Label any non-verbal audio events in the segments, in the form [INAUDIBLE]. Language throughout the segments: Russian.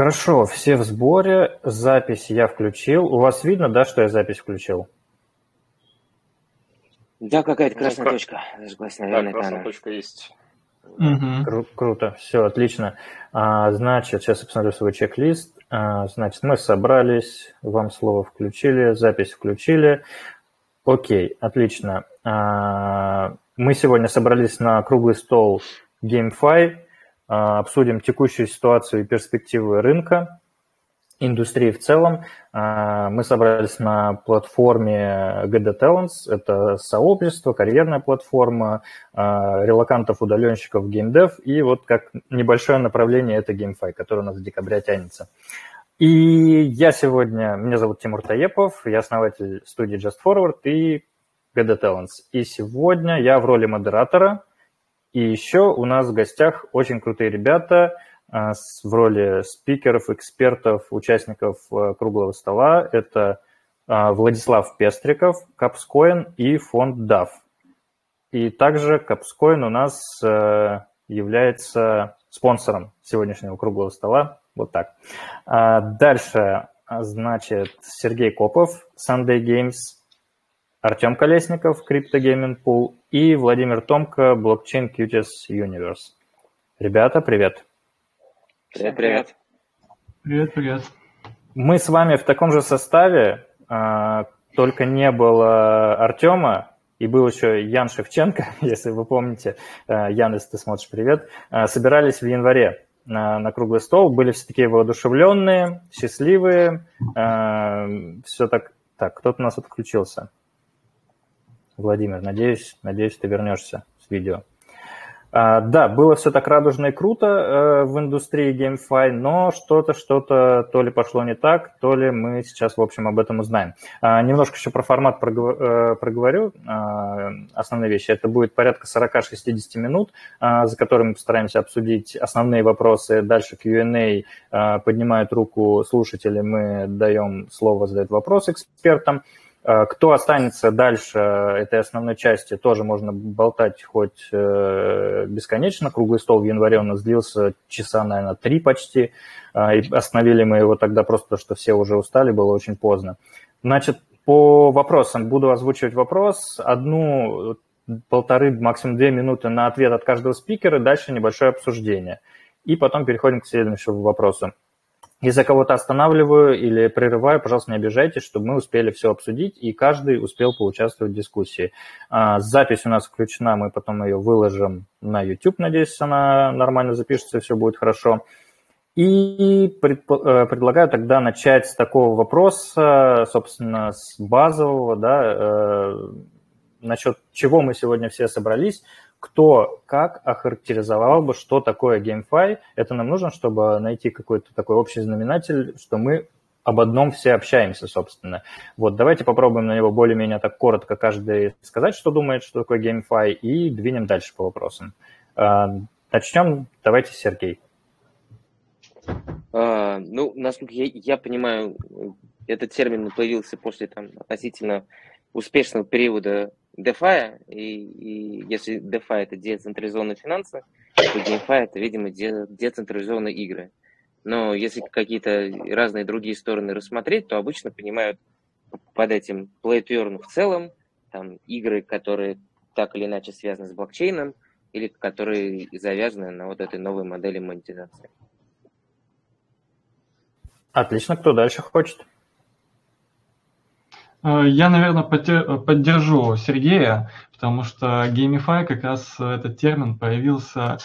Хорошо, все в сборе. Запись я включил. У вас видно, да, что я запись включил? Да, какая-то красная ну, точка зажглась, наверное. Да, красная точка есть. Угу. Кру- круто, все, отлично. А, значит, сейчас я посмотрю свой чек-лист. А, значит, мы собрались, вам слово включили, запись включили. Окей, отлично. А, мы сегодня собрались на круглый стол GameFi, обсудим текущую ситуацию и перспективы рынка, индустрии в целом. А, мы собрались на платформе GD Talents. Это сообщество, карьерная платформа а, релакантов, удаленщиков, геймдев. И вот как небольшое направление это GameFi, которое у нас в декабре тянется. И я сегодня, меня зовут Тимур Таепов, я основатель студии Just Forward и GD Talents. И сегодня я в роли модератора. И еще у нас в гостях очень крутые ребята – а, в роли спикеров, экспертов, участников э, круглого стола. Это а, Владислав Пестриков, Капскоин и фонд DAF. И также Капскоин у нас э, является спонсором сегодняшнего круглого стола. Вот так. А, дальше, значит, Сергей Копов, Sunday Games, Артем Колесников, Crypto Gaming Pool и Владимир Томко, Blockchain QTS Universe. Ребята, привет. Привет, привет. Привет, привет. Мы с вами в таком же составе, а, только не было Артема, и был еще Ян Шевченко, [LAUGHS] если вы помните. А, Ян, если ты смотришь, привет. А, собирались в январе на, на круглый стол, были все такие воодушевленные, счастливые, все так... Так, кто-то у нас отключился. Владимир, надеюсь, надеюсь, ты вернешься с видео. А, да, было все так радужно и круто э, в индустрии GameFi, но что-то, что-то то ли пошло не так, то ли мы сейчас, в общем, об этом узнаем. А, немножко еще про формат э, проговорю. А, основные вещи. Это будет порядка 40-60 минут, за которыми мы постараемся обсудить основные вопросы. Дальше Q&A поднимают руку слушатели, мы даем слово, задают вопрос экспертам. Э, кто останется дальше этой основной части, тоже можно болтать хоть э, бесконечно. Круглый стол в январе у нас длился часа, наверное, три почти. Э, и остановили мы его тогда просто, что все уже устали, было очень поздно. Значит, по вопросам буду озвучивать вопрос. Одну, полторы, максимум две минуты на ответ от каждого спикера, дальше небольшое обсуждение. И потом переходим к следующему вопросу. Если кого-то останавливаю или прерываю, пожалуйста, не обижайтесь, чтобы мы успели все обсудить, и каждый успел поучаствовать в дискуссии. А, запись у нас включена, мы потом ее выложим на YouTube, надеюсь, она нормально запишется, все будет хорошо. И э, предлагаю тогда начать с такого вопроса, собственно, с базового, да, э, насчет чего мы сегодня все собрались кто как охарактеризовал бы, что такое GameFi. Это нам нужно, чтобы найти какой-то такой общий знаменатель, что мы об одном все общаемся, собственно. Вот, давайте попробуем на него более-менее так коротко каждый сказать, что думает, что такое GameFi, и двинем дальше по вопросам. А, начнем, давайте, Сергей. А, ну, насколько я, я понимаю, этот термин появился после там, относительно успешного периода DeFi, и, и если DeFi это децентрализованные финансы, то GameFi это, видимо, де, децентрализованные игры. Но если какие-то разные другие стороны рассмотреть, то обычно понимают под этим play to earn в целом, там игры, которые так или иначе связаны с блокчейном, или которые завязаны на вот этой новой модели монетизации. Отлично, кто дальше хочет? Э, я, наверное, поддержу Сергея, потому что GameFi как раз этот термин появился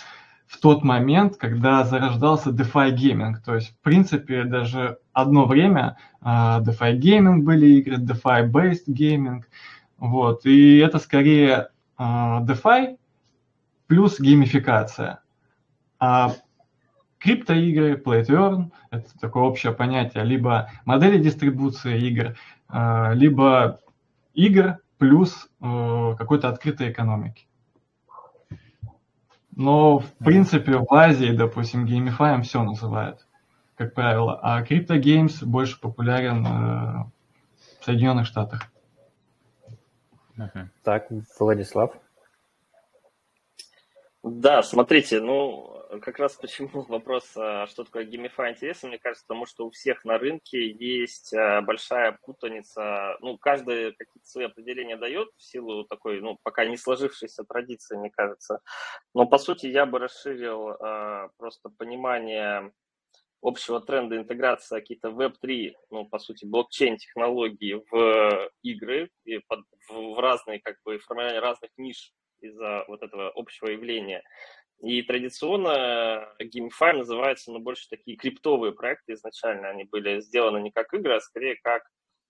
в тот момент, когда зарождался DeFi гейминг. То есть, в принципе, даже одно время э, DeFi гейминг были игры, DeFi-based гейминг. Вот. И это скорее э, DeFi плюс геймификация. А криптоигры, play to earn, это такое общее понятие, либо модели дистрибуции игр, либо игр плюс э, какой-то открытой экономики. Но, в принципе, в Азии, допустим, геймифаем все называют, как правило, а криптогеймс больше популярен э, в Соединенных Штатах. Так, Владислав. Да, смотрите, ну, как раз почему [LAUGHS] вопрос, а, что такое геймифай интересен, мне кажется, потому что у всех на рынке есть а, большая путаница, ну, каждый какие-то свои определения дает в силу такой, ну, пока не сложившейся традиции, мне кажется. Но, по сути, я бы расширил а, просто понимание общего тренда интеграции какие-то Web3, ну, по сути, блокчейн-технологии в игры и под, в разные, как бы, формирование разных ниш из-за вот этого общего явления. И традиционно GameFi называется, ну, больше такие криптовые проекты изначально. Они были сделаны не как игры, а скорее как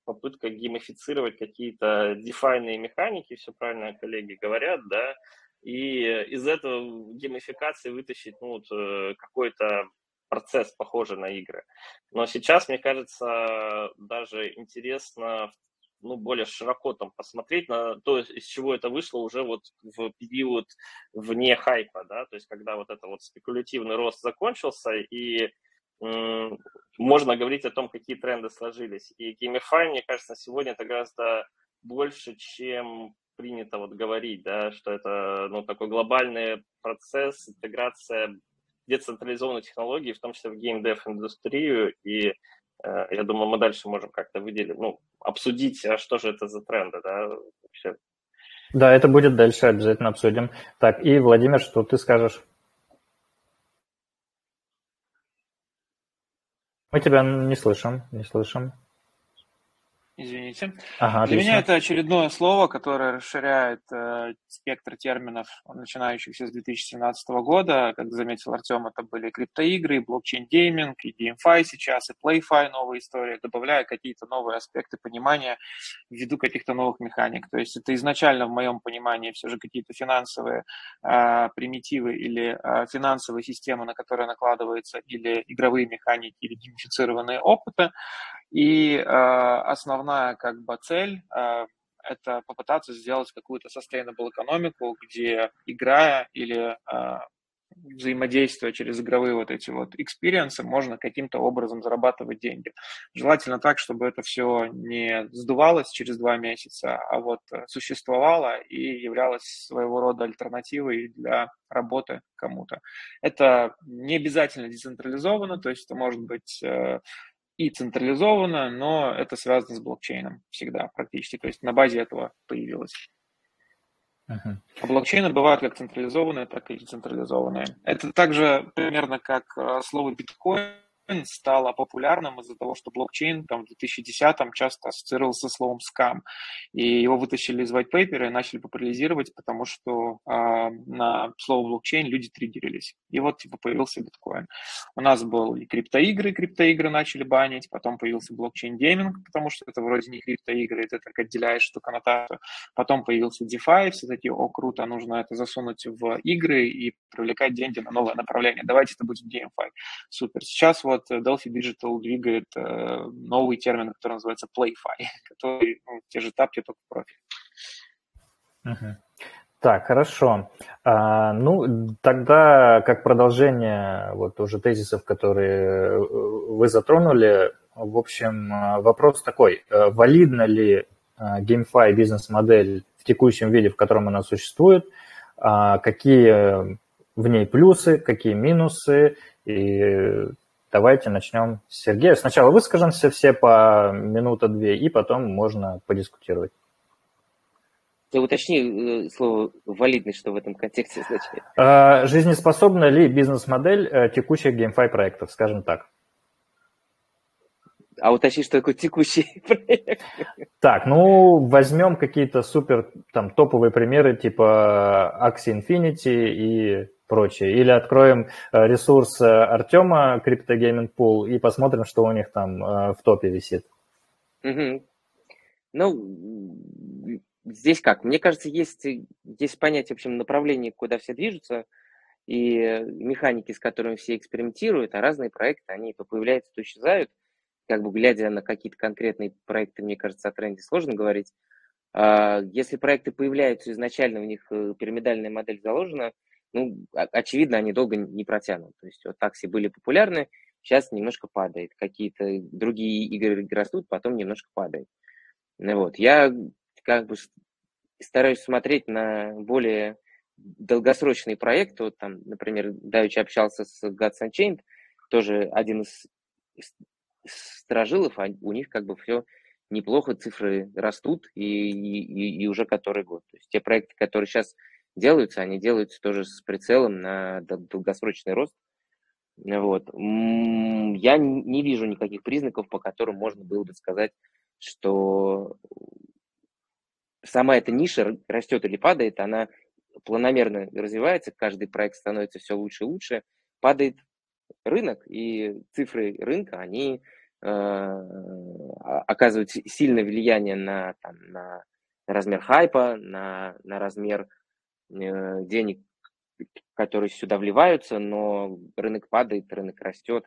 попытка геймифицировать какие-то дефайные механики, все правильно коллеги говорят, да, и из этого геймификации вытащить ну, вот, э, какой-то процесс, похожий на игры. Но сейчас, мне кажется, даже интересно ну, более широко там посмотреть на то, из чего это вышло уже вот в период вне хайпа, да, то есть когда вот это вот спекулятивный рост закончился, и можно говорить о том, какие тренды сложились. И Gamify, мне кажется, сегодня это гораздо больше, чем принято вот говорить, да, что это, ну, такой глобальный процесс, интеграция децентрализованных технологий, в том числе в геймдев индустрию, и я думаю, мы дальше можем как-то выделить, ну, обсудить, а что же это за тренды, да, вообще. Да, это будет дальше, обязательно обсудим. Так, и, Владимир, что ты скажешь? Мы тебя не слышим, не слышим. Извините. Ага, Для меня это очередное слово, которое расширяет э, спектр терминов, начинающихся с 2017 года. Как заметил Артем, это были криптоигры, блокчейн-гейминг, и DeFi сейчас, и PlayFi, новая история, добавляя какие-то новые аспекты понимания ввиду каких-то новых механик. То есть это изначально, в моем понимании, все же какие-то финансовые э, примитивы или э, финансовые системы, на которые накладываются или игровые механики, или геймифицированные опыты. И э, основная как бы цель э, это попытаться сделать какую-то sustainable экономику, где играя или э, взаимодействуя через игровые вот эти вот experience ы, можно каким-то образом зарабатывать деньги. Желательно так, чтобы это все не сдувалось через два месяца, а вот существовало и являлось своего рода альтернативой для работы кому-то. Это не обязательно децентрализовано, то есть это может быть и централизованно, но это связано с блокчейном всегда практически. То есть на базе этого появилось. Uh-huh. А блокчейны бывают как централизованные, так и децентрализованные. Это также примерно как э, слово биткоин стало популярным из-за того, что блокчейн там, в 2010-м часто ассоциировался со словом скам. И его вытащили из white paper и начали популяризировать, потому что э, на слово блокчейн люди триггерились. И вот типа появился биткоин. У нас был и криптоигры, криптоигры начали банить, потом появился блокчейн-гейминг, потому что это вроде не криптоигры, ты так отделяешь эту коннотацию. Потом появился DeFi, все такие, о, круто, нужно это засунуть в игры и привлекать деньги на новое направление. Давайте это будет GameFi. Супер. Сейчас вот вот Delphi Digital двигает э, новый термин, который называется PlayFi, [LAUGHS] который ну, те же тапки, только профиль. Uh-huh. Так, хорошо. А, ну, тогда как продолжение вот уже тезисов, которые э, вы затронули, в общем, вопрос такой. Э, валидна ли GameFi бизнес-модель в текущем виде, в котором она существует? А, какие в ней плюсы, какие минусы? И Давайте начнем с Сергея. Сначала выскажемся все по минута-две, и потом можно подискутировать. Ты уточни э, слово «валидность», что в этом контексте значит. А, жизнеспособна ли бизнес-модель э, текущих GameFi проектов, скажем так? А уточни, что такое текущий [LAUGHS] проект. Так, ну, возьмем какие-то супер там топовые примеры типа Axie Infinity и прочее. Или откроем э, ресурс э, Артема Crypto Gaming Pool и посмотрим, что у них там э, в топе висит. Угу. Ну, здесь как? Мне кажется, есть, есть понятие, в общем, направление, куда все движутся, и механики, с которыми все экспериментируют, а разные проекты, они то появляются, то исчезают. Как бы глядя на какие-то конкретные проекты, мне кажется, о тренде сложно говорить. А, если проекты появляются изначально, у них пирамидальная модель заложена – ну, очевидно, они долго не протянут. То есть вот такси были популярны, сейчас немножко падает. Какие-то другие игры растут, потом немножко падает. Ну, вот. Я как бы стараюсь смотреть на более долгосрочные проекты, вот там, например, Давич общался с Gods Unchained, тоже один из сторожилов, а у них как бы все неплохо, цифры растут и, и, и уже который год. То есть те проекты, которые сейчас делаются, они делаются тоже с прицелом на долгосрочный рост. Вот. Я не вижу никаких признаков, по которым можно было бы сказать, что сама эта ниша растет или падает, она планомерно развивается, каждый проект становится все лучше и лучше, падает рынок, и цифры рынка, они э, оказывают сильное влияние на, там, на, размер хайпа, на, на размер денег, которые сюда вливаются, но рынок падает, рынок растет,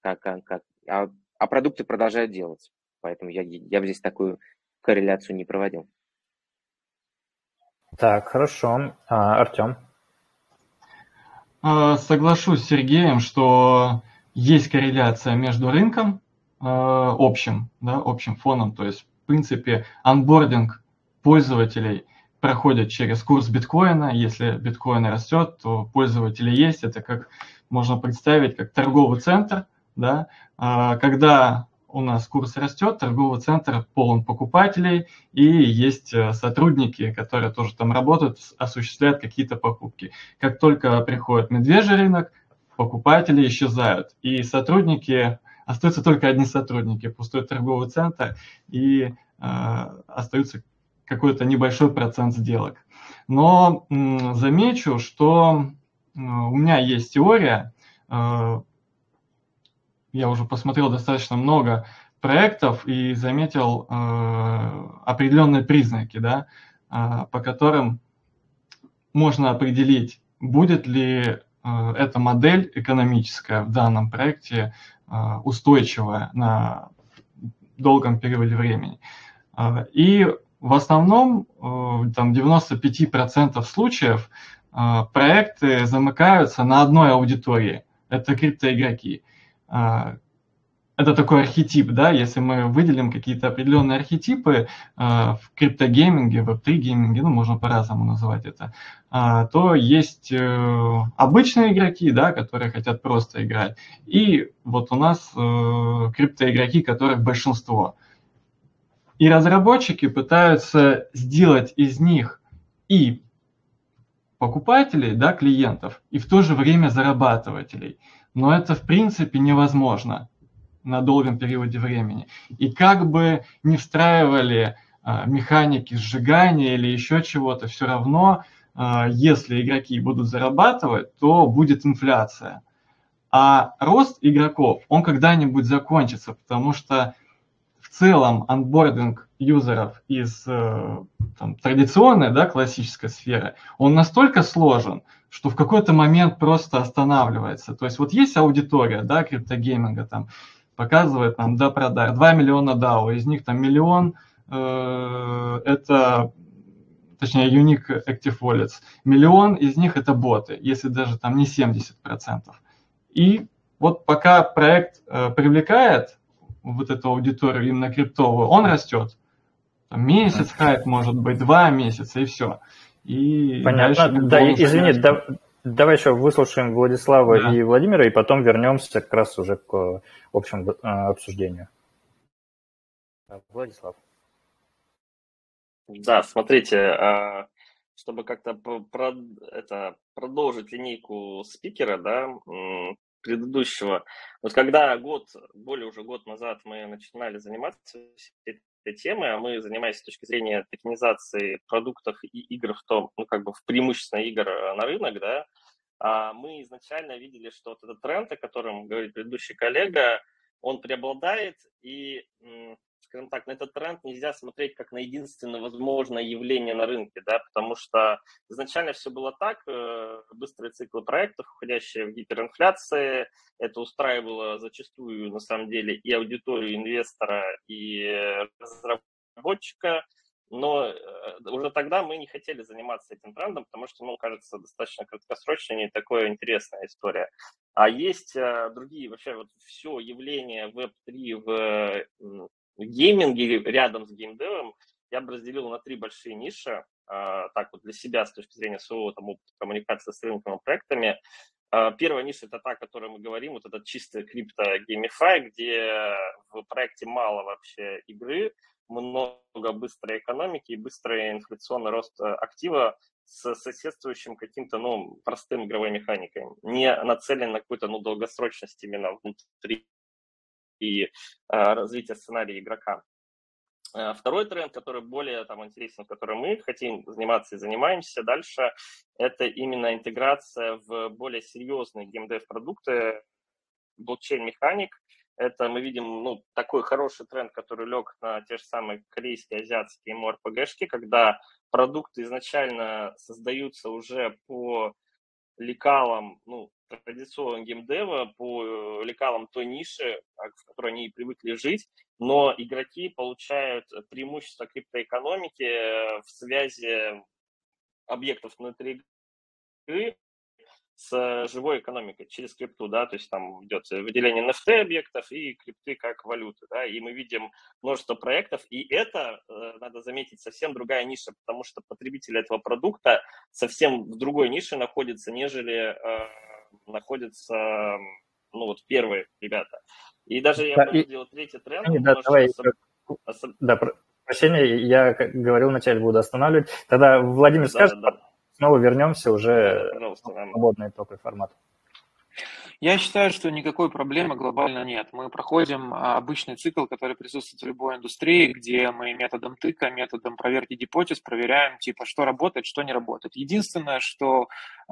как, как, а, а продукты продолжают делаться. Поэтому я, я бы здесь такую корреляцию не проводил. Так, хорошо. А, Артем? А, соглашусь с Сергеем, что есть корреляция между рынком а, общим, да, общим фоном, то есть в принципе анбординг пользователей проходит через курс биткоина. Если биткоин растет, то пользователи есть. Это как можно представить как торговый центр, да, когда у нас курс растет, торговый центр полон покупателей, и есть э, сотрудники, которые тоже там работают, осуществляют какие-то покупки. Как только приходит медвежий рынок, покупатели исчезают, и сотрудники, остаются только одни сотрудники, пустой торговый центр, и э, остается какой-то небольшой процент сделок. Но замечу, что э, у меня есть теория, э, я уже посмотрел достаточно много проектов и заметил э, определенные признаки, да, по которым можно определить, будет ли эта модель экономическая в данном проекте устойчивая на долгом периоде времени. И в основном, э, там 95% случаев э, проекты замыкаются на одной аудитории. Это криптоигроки. А, это такой архетип, да, если мы выделим какие-то определенные архетипы в криптогейминге, в Web3 гейминге, ну, можно по-разному называть это, то есть э, обычные игроки, да, которые хотят просто играть, и вот у нас э, криптоигроки, которых большинство. И разработчики пытаются сделать из них и покупателей, да, клиентов, и в то же время зарабатывателей – но это в принципе невозможно на долгом периоде времени. И как бы не встраивали а, механики сжигания или еще чего-то, все равно, а, если игроки будут зарабатывать, то будет инфляция. А рост игроков, он когда-нибудь закончится, потому что целом анбординг юзеров из э, там, традиционной, да, классической сферы, он настолько сложен, что в какой-то момент просто останавливается. То есть вот есть аудитория, да, криптогейминга там, показывает нам до продар 2 миллиона DAO, из них там миллион э, это, точнее, Unique Active Wallets, миллион из них это боты, если даже там не 70%. И вот пока проект э, привлекает вот эту аудиторию именно криптовую, он растет. Там месяц хайп может быть, два месяца и все. И Понятно. Да, извини, да, давай еще выслушаем Владислава да. и Владимира, и потом вернемся как раз уже к общему а, обсуждению. Владислав. Да, смотрите, а, чтобы как-то про, это, продолжить линейку спикера, да, предыдущего. Вот когда год, более уже год назад мы начинали заниматься этой темы, а мы занимаемся с точки зрения токенизации продуктов и игр в том, ну, как бы в преимущественно игр э, на рынок, да, а мы изначально видели, что вот этот тренд, о котором говорит предыдущий коллега, он преобладает, и скажем так, на этот тренд нельзя смотреть как на единственное возможное явление на рынке, да, потому что изначально все было так, э, быстрые циклы проектов, уходящие в гиперинфляции, это устраивало зачастую, на самом деле, и аудиторию инвестора, и разработчика, но э, уже тогда мы не хотели заниматься этим трендом, потому что, ну, кажется, достаточно краткосрочной не такое интересная история. А есть э, другие, вообще вот все явление Web3 в гейминге рядом с геймдевом я бы разделил на три большие ниши. так вот для себя с точки зрения своего там, коммуникации с рынком и проектами. Первая ниша – это та, о которой мы говорим, вот этот чистый крипто геймифай, где в проекте мало вообще игры, много быстрой экономики и быстрый инфляционный рост актива с соседствующим каким-то, ну, простым игровой механикой, не нацелен на какую-то, ну, долгосрочность именно внутри и а, развития сценария игрока. А, второй тренд, который более там, интересен, которым мы хотим заниматься и занимаемся дальше, это именно интеграция в более серьезные геймдев-продукты, блокчейн-механик. Это мы видим ну, такой хороший тренд, который лег на те же самые корейские, азиатские MMORPG-шки, когда продукты изначально создаются уже по лекалам, ну, традиционного геймдева, по э, лекалам той ниши, в которой они привыкли жить, но игроки получают преимущество криптоэкономики э, в связи объектов внутри игры с живой экономикой через крипту, да, то есть там идет выделение NFT объектов и крипты как валюты, да, и мы видим множество проектов, и это, э, надо заметить, совсем другая ниша, потому что потребители этого продукта совсем в другой нише находятся, нежели э, находятся, ну, вот первые ребята. И даже я да, и... третий тренд. Да, давай, особ... Особ... да, прощения, я говорил вначале, буду останавливать. Тогда Владимир да, скажет, да, да снова вернемся уже в свободный топовый формат. Я считаю, что никакой проблемы глобально нет. Мы проходим а, обычный цикл, который присутствует в любой индустрии, где мы методом тыка, методом проверки гипотез проверяем, типа, что работает, что не работает. Единственное, что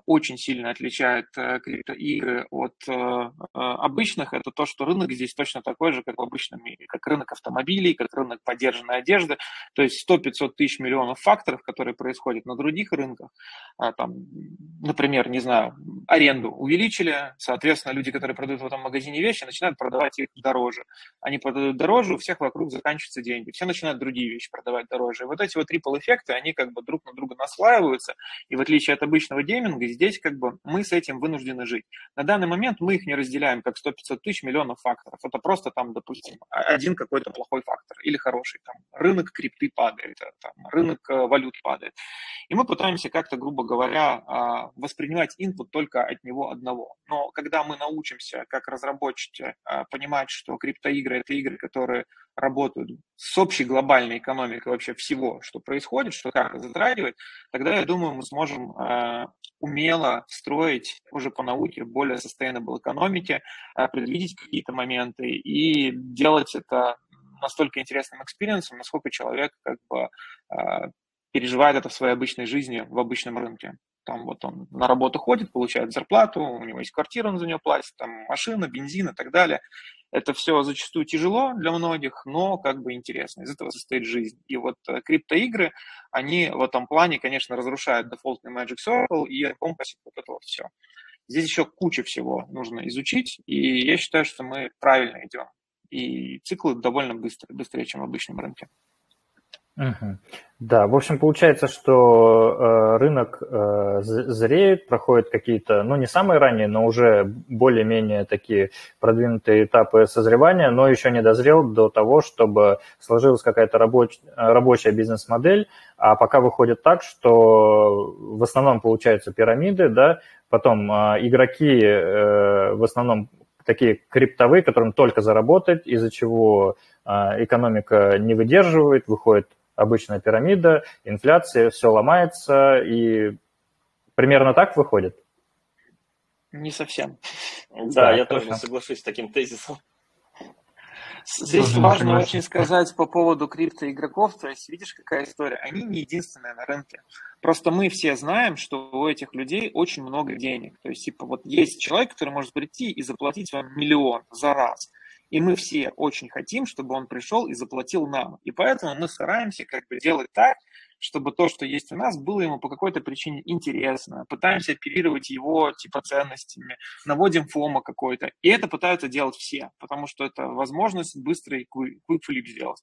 очень сильно отличает э, криптоигры от э, э, обычных, это то, что рынок здесь точно такой же, как в обычном мире, как рынок автомобилей, как рынок поддержанной одежды, то есть 100-500 тысяч миллионов факторов, которые происходят на других рынках, а, там, например, не знаю, аренду увеличили, соответственно, люди, которые продают в этом магазине вещи, начинают продавать их дороже. Они продают дороже, у всех вокруг заканчиваются деньги, все начинают другие вещи продавать дороже. И вот эти вот трипл-эффекты, они как бы друг на друга наслаиваются, и в отличие от обычного гейминга, здесь как бы мы с этим вынуждены жить. На данный момент мы их не разделяем как 100-500 тысяч миллионов факторов. Это просто там, допустим, один какой-то плохой фактор или хороший. Там, рынок крипты падает, э, там, рынок э, валют падает. И мы пытаемся как-то, грубо говоря, а, воспринимать input только от него одного. Но когда мы научимся, как разработчики, а, понимать, что криптоигры – это игры, которые работают с общей глобальной экономикой вообще всего, что происходит, что как затрагивает, тогда, я думаю, мы сможем э, умело строить уже по науке более sustainable экономики, э, предвидеть какие-то моменты и делать это настолько интересным experience ом, насколько человек как бы переживает это в своей обычной жизни, в обычном рынке. Там вот он на работу ходит, получает зарплату, у него есть квартира, он за нее платит, там машина, бензин и так далее. Это все зачастую тяжело для многих, но как бы интересно. Из этого состоит жизнь. И вот э, криптоигры, они в этом плане, конечно, разрушают дефолтный Magic Circle и Compass, вот это вот все. Здесь еще куча всего нужно изучить, и я считаю, что мы правильно идем. И циклы довольно быстро, быстрее, чем в обычном рынке. Да, в общем, получается, что э, рынок э, зреет, проходят какие-то, ну, не самые ранние, но уже более-менее такие продвинутые этапы созревания, но еще не дозрел до того, чтобы сложилась какая-то рабоч- рабочая бизнес-модель, а пока выходит так, что в основном получаются пирамиды, да, потом э, игроки э, в основном такие криптовые, которым только заработать, из-за чего э, экономика не выдерживает, выходит обычная пирамида, инфляция, все ломается, и примерно так выходит? Не совсем. Да, да я тоже соглашусь с таким тезисом. Здесь Тоже важно понимаешь. очень сказать по поводу криптоигроков. То есть, видишь, какая история? Они не единственные на рынке. Просто мы все знаем, что у этих людей очень много денег. То есть, типа, вот есть человек, который может прийти и заплатить вам миллион за раз. И мы все очень хотим, чтобы он пришел и заплатил нам. И поэтому мы стараемся как бы делать так, чтобы то, что есть у нас, было ему по какой-то причине интересно. Пытаемся оперировать его типа ценностями, наводим фома какой-то. И это пытаются делать все, потому что это возможность быстрый quick flip сделать.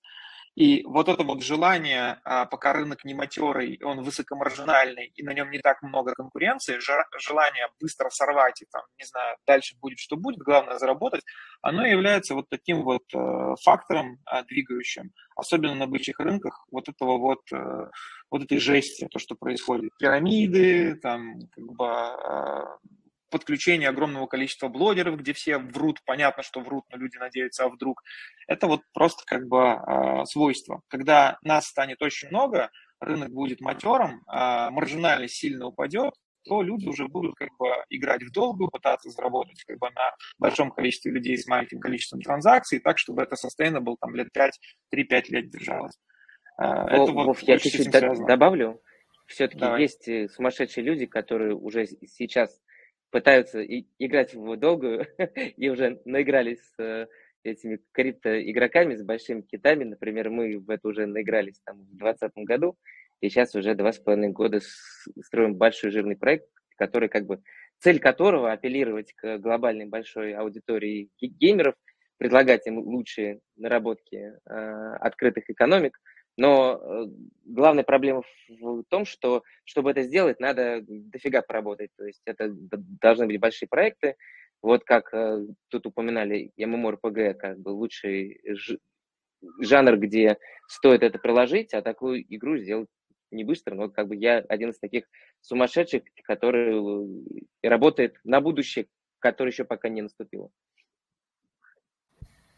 И вот это вот желание, а, пока рынок не матерый, он высокомаржинальный, и на нем не так много конкуренции, желание быстро сорвать и там, не знаю, дальше будет, что будет, главное заработать, оно является вот таким вот э, фактором а, двигающим, особенно на бычьих рынках, вот этого вот, э, вот этой жести, то, что происходит. Пирамиды, там, как бы а, подключение огромного количества блогеров, где все врут, понятно, что врут, но люди надеются, а вдруг. Это вот просто как бы э, свойство. Когда нас станет очень много, рынок будет матером, э, маржинальность сильно упадет, то люди уже будут как бы играть в долгую, пытаться заработать как бы на большом количестве людей с маленьким количеством транзакций, так, чтобы это sustainable там лет 5, 3-5 лет держалось. Это Вов, вот я чуть-чуть добавлю. Все-таки Давай. есть э, сумасшедшие люди, которые уже сейчас пытаются и, играть в долгую [LAUGHS] и уже наигрались с э, этими криптоигроками, с большими китами. Например, мы в это уже наигрались там в 2020 году, и сейчас уже два с половиной года строим большой жирный проект, который как бы цель которого апеллировать к глобальной большой аудитории геймеров, предлагать им лучшие наработки э, открытых экономик – но э, главная проблема в том, что чтобы это сделать, надо дофига поработать. То есть это должны быть большие проекты. Вот как э, тут упоминали MMORPG, как бы лучший жанр, где стоит это приложить, а такую игру сделать не быстро, но как бы я один из таких сумасшедших, который э, работает на будущее, которое еще пока не наступило.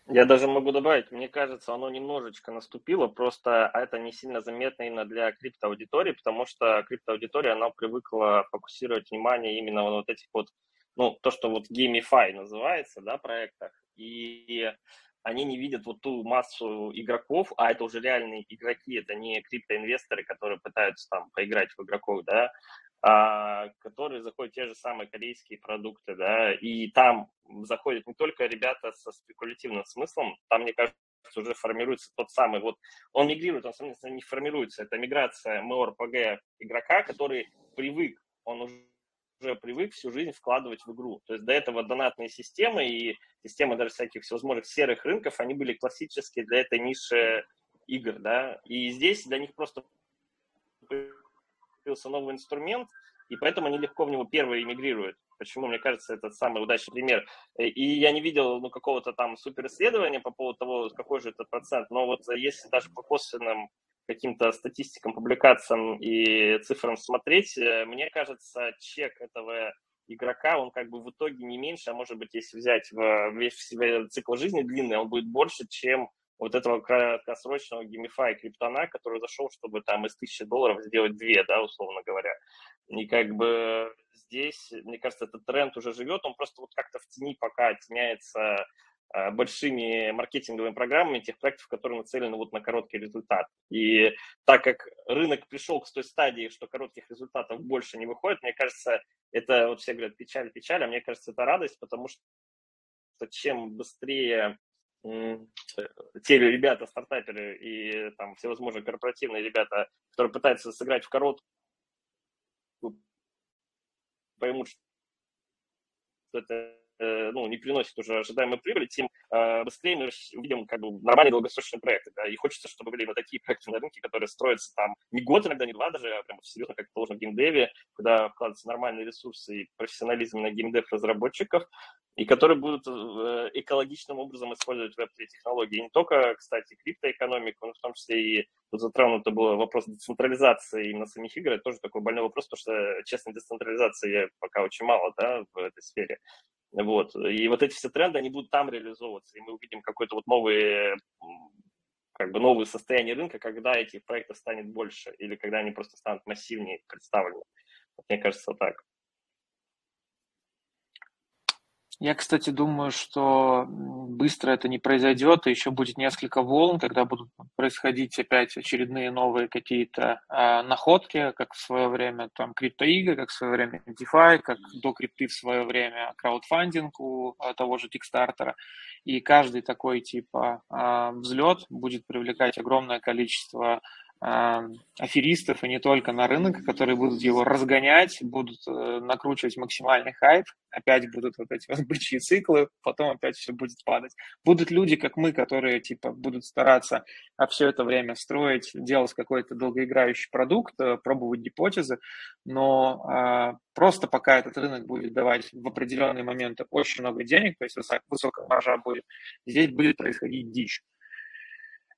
Я даже могу добавить, мне кажется, оно немножечко наступило, просто это не сильно заметно именно для криптоаудитории, потому что криптоаудитория, она привыкла фокусировать внимание именно на вот этих вот, ну, то, что вот Gamify называется, да, проектах, и они не видят вот ту массу игроков, а это уже реальные игроки, это не криптоинвесторы, которые пытаются там поиграть в игроков, да, которые заходят те же самые корейские продукты, да, и там заходят не только ребята со спекулятивным смыслом, там, мне кажется, уже формируется тот самый, вот он мигрирует, он, соответственно, не формируется, это миграция МОРПГ игрока, который привык, он уже уже привык всю жизнь вкладывать в игру. То есть до этого донатные системы и системы даже всяких всевозможных серых рынков, они были классические для этой ниши игр, да, и здесь для них просто появился новый инструмент, и поэтому они легко в него первые эмигрируют. Почему, мне кажется, это самый удачный пример. И я не видел ну, какого-то там суперисследования по поводу того, какой же это процент, но вот если даже по косвенным каким-то статистикам, публикациям и цифрам смотреть, э, мне кажется, чек этого игрока, он как бы в итоге не меньше, а может быть, если взять в весь цикл жизни длинный, он будет больше, чем вот этого краткосрочного геймифай криптона, который зашел, чтобы там из тысячи долларов сделать две, да, условно говоря. И как бы здесь, мне кажется, этот тренд уже живет, он просто вот как-то в тени пока оттеняется а, большими маркетинговыми программами тех проектов, которые нацелены вот на короткий результат. И так как рынок пришел к той стадии, что коротких результатов больше не выходит, мне кажется, это вот все говорят печаль, печаль, а мне кажется, это радость, потому что чем быстрее те ребята, стартаперы и там всевозможные корпоративные ребята, которые пытаются сыграть в короткую, поймут, что это ну, не приносит уже ожидаемой прибыли, тем э, быстрее мы увидим как бы нормальные долгосрочные проекты. Да? И хочется, чтобы были вот такие проекты на рынке, которые строятся там не год, иногда не два даже, а прям серьезно, как положено в геймдеве, куда вкладываются нормальные ресурсы и профессионализм на геймдев разработчиков, и которые будут э, экологичным образом использовать веб-3 технологии. И не только, кстати, криптоэкономику, но в том числе и тут затронуто было вопрос децентрализации именно самих игр. Это тоже такой больной вопрос, потому что, честно, децентрализации пока очень мало да, в этой сфере. Вот. И вот эти все тренды, они будут там реализовываться, и мы увидим какой-то вот новый как бы новые состояния рынка, когда этих проектов станет больше, или когда они просто станут массивнее представлены. Мне кажется, так. Я, кстати, думаю, что быстро это не произойдет, и еще будет несколько волн, когда будут происходить опять очередные новые какие-то э, находки, как в свое время там криптоигры, как в свое время DeFi, как до крипты в свое время краудфандинг у э, того же Kickstarter. И каждый такой типа э, взлет будет привлекать огромное количество аферистов и не только на рынок, которые будут его разгонять, будут э, накручивать максимальный хайп, опять будут вот эти [LAUGHS] вот бычьи циклы, потом опять все будет падать. Будут люди, как мы, которые типа будут стараться а все это время строить, делать какой-то долгоиграющий продукт, э, пробовать гипотезы, но а, просто пока этот рынок будет давать в определенные моменты очень много денег, то есть высокая маржа будет, здесь будет происходить дичь.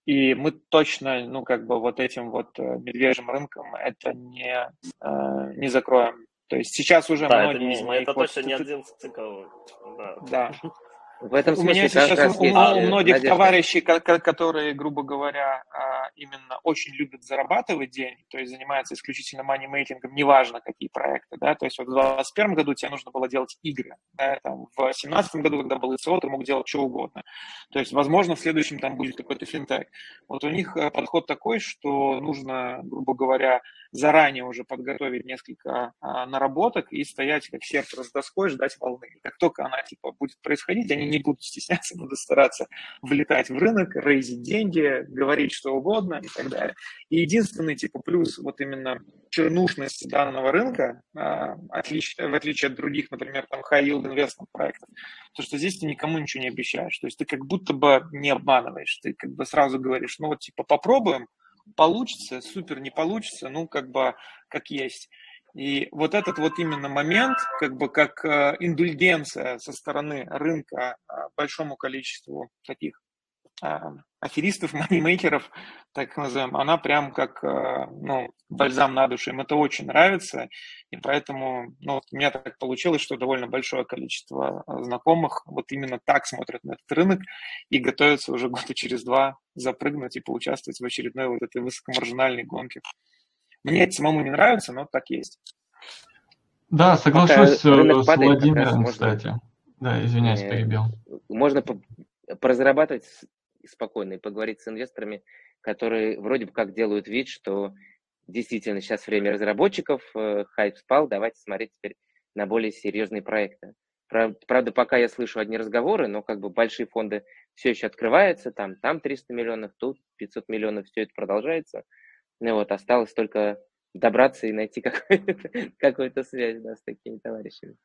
И мы точно, ну, как бы вот этим вот э, медвежьим рынком это не, э, не закроем. То есть сейчас уже да, многие это, не, из моих... Это вот, точно не один цикл. Да. да. [LAUGHS] В этом смысле, у меня сейчас у, у многих надежда. товарищей, которые, грубо говоря, а, именно очень любят зарабатывать деньги, то есть занимаются исключительно манимейкингом, неважно какие проекты, да, то есть вот в 2021 году тебе нужно было делать игры, да, там, в 2017 году, когда был ИЦО, ты мог делать что угодно, то есть, возможно, в следующем там будет какой-то финтех. Вот у них э, подход такой, что нужно, грубо говоря, заранее уже подготовить несколько а, наработок и стоять как серп с доской, ждать волны. Как только она, типа, будет происходить, они не будут стесняться, будут стараться влетать в рынок, рейзить деньги, говорить что угодно и так далее. И единственный типа плюс вот именно чернушности данного рынка, а, в отличие от других, например, там high-yield investment проектов, то что здесь ты никому ничего не обещаешь. То есть ты как будто бы не обманываешь, ты как бы сразу говоришь, ну вот типа попробуем, получится, супер не получится, ну как бы как есть. И вот этот вот именно момент, как бы как э, индульгенция со стороны рынка э, большому количеству таких э, аферистов, [LAUGHS] манимейкеров, так назовем, она прям как ну, бальзам на душу. Им это очень нравится, и поэтому ну, у меня так получилось, что довольно большое количество знакомых вот именно так смотрят на этот рынок и готовятся уже года через два запрыгнуть и поучаствовать в очередной вот этой высокомаржинальной гонке. Мне это самому не нравится, но так есть. Да, соглашусь Пока с Владимиром, кстати. Да, извиняюсь, э, перебил. Можно поразрабатывать спокойно и поговорить с инвесторами, которые вроде бы как делают вид, что действительно сейчас время разработчиков, э, хайп спал, давайте смотреть теперь на более серьезные проекты. Правда, пока я слышу одни разговоры, но как бы большие фонды все еще открываются, там, там 300 миллионов, тут 500 миллионов, все это продолжается. Ну вот, осталось только добраться и найти какую-то, [LAUGHS] какую-то связь да, с такими товарищами.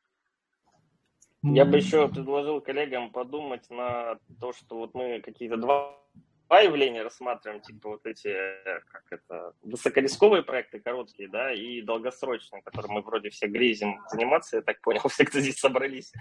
Я бы еще предложил коллегам подумать на то, что вот мы какие-то два, два явления рассматриваем, типа вот эти, как это, высокорисковые проекты короткие, да, и долгосрочные, которые мы вроде все грезим заниматься, я так понял, [LAUGHS] все, кто здесь собрались.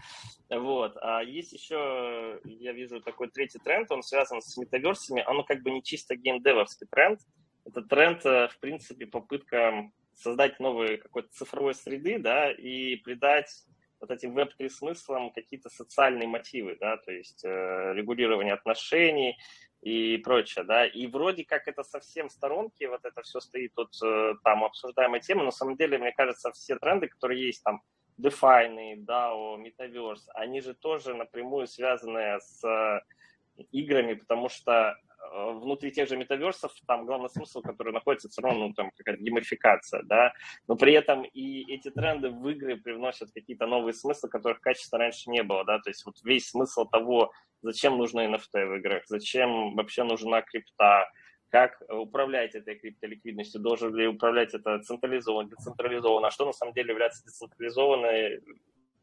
Вот. А есть еще, я вижу такой третий тренд, он связан с метаверсами, оно как бы не чисто геймдевовский тренд, это тренд, э, в принципе, попытка создать новые какой-то цифровой среды, да, и придать вот этим веб-3 смыслам какие-то социальные мотивы, да, то есть э, регулирование отношений и прочее, да, и вроде как это совсем в сторонке, вот это все стоит тут э, там обсуждаемая тема, но на самом деле, мне кажется, все тренды, которые есть там, DeFi, DAO, Metaverse, они же тоже напрямую связаны с э, играми, потому что внутри тех же метаверсов там главный смысл, который находится все равно, ну, там какая-то геймификация, да, но при этом и эти тренды в игры привносят какие-то новые смыслы, которых качества раньше не было, да, то есть вот весь смысл того, зачем нужны NFT в играх, зачем вообще нужна крипта, как управлять этой криптоликвидностью, должен ли управлять это централизованно, децентрализованно, а что на самом деле является децентрализованной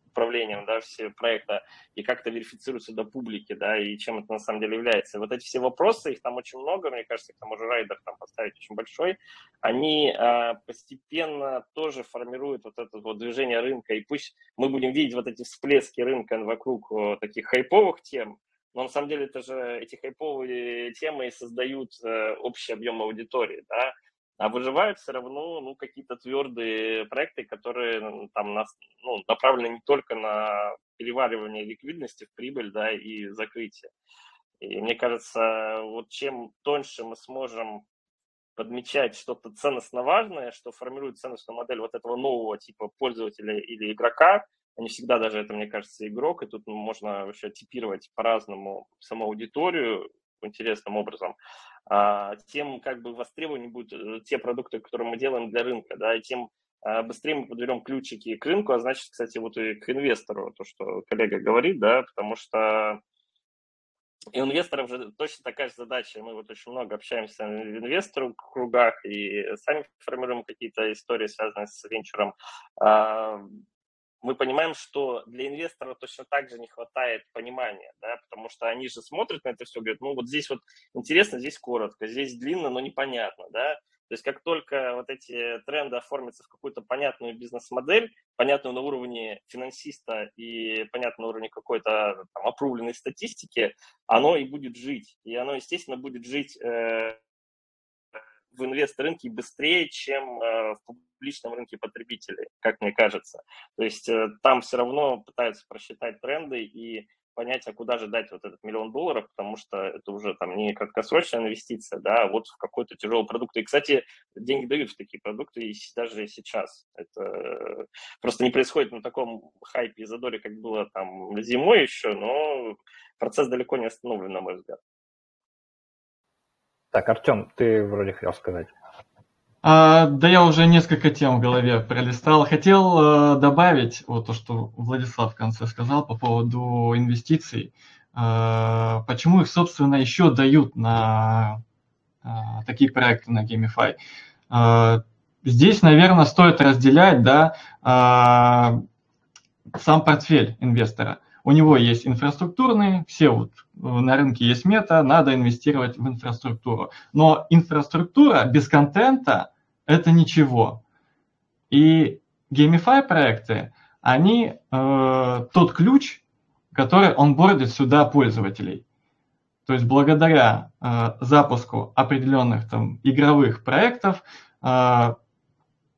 управлением да, все проекта и как это верифицируется до публики, да, и чем это на самом деле является. Вот эти все вопросы, их там очень много, мне кажется, их там уже райдер там поставить очень большой, они э, постепенно тоже формируют вот это вот движение рынка, и пусть мы будем видеть вот эти всплески рынка вокруг э, таких хайповых тем, но на самом деле это же эти хайповые темы и создают э, общий объем аудитории, да, а выживают все равно ну, какие-то твердые проекты, которые там нас, ну, направлены не только на переваривание ликвидности в прибыль да, и закрытие. И мне кажется, вот чем тоньше мы сможем подмечать что-то ценностно важное, что формирует ценностную модель вот этого нового типа пользователя или игрока, а не всегда даже это, мне кажется, игрок, и тут можно вообще типировать по-разному саму аудиторию, интересным образом, а, тем как бы востребованнее будут э, те продукты, которые мы делаем для рынка, да, и тем а, быстрее мы подберем ключики к рынку, а значит, кстати, вот и к инвестору, то, что коллега говорит, да, потому что и у инвесторов же точно такая же задача. Мы вот очень много общаемся в инвесторах кругах и сами формируем какие-то истории, связанные с венчуром. Мы понимаем, что для инвесторов точно так же не хватает понимания, да, потому что они же смотрят на это все, говорят, ну вот здесь вот интересно, здесь коротко, здесь длинно, но непонятно, да. То есть как только вот эти тренды оформятся в какую-то понятную бизнес-модель, понятную на уровне финансиста и понятную на уровне какой-то там опрувленной статистики, оно и будет жить. И оно, естественно, будет жить э, в инвест-рынке быстрее, чем э, в публичном рынке потребителей, как мне кажется. То есть э, там все равно пытаются просчитать тренды и понять, а куда же дать вот этот миллион долларов, потому что это уже там не краткосрочная инвестиция, да, а вот в какой-то тяжелый продукт. И, кстати, деньги дают в такие продукты и даже сейчас. Это просто не происходит на таком хайпе и задоре, как было там зимой еще, но процесс далеко не остановлен, на мой взгляд. Так, Артем, ты вроде хотел сказать. А, да я уже несколько тем в голове пролистал. Хотел э, добавить вот то, что Владислав в конце сказал по поводу инвестиций. Э, почему их, собственно, еще дают на э, такие проекты на Gamify? Э, здесь, наверное, стоит разделять да, э, сам портфель инвестора у него есть инфраструктурные, все вот э, на рынке есть мета, надо инвестировать в инфраструктуру. Но инфраструктура без контента – это ничего. И Gamify проекты, они э, тот ключ, который он бордит сюда пользователей. То есть благодаря э, запуску определенных там игровых проектов э,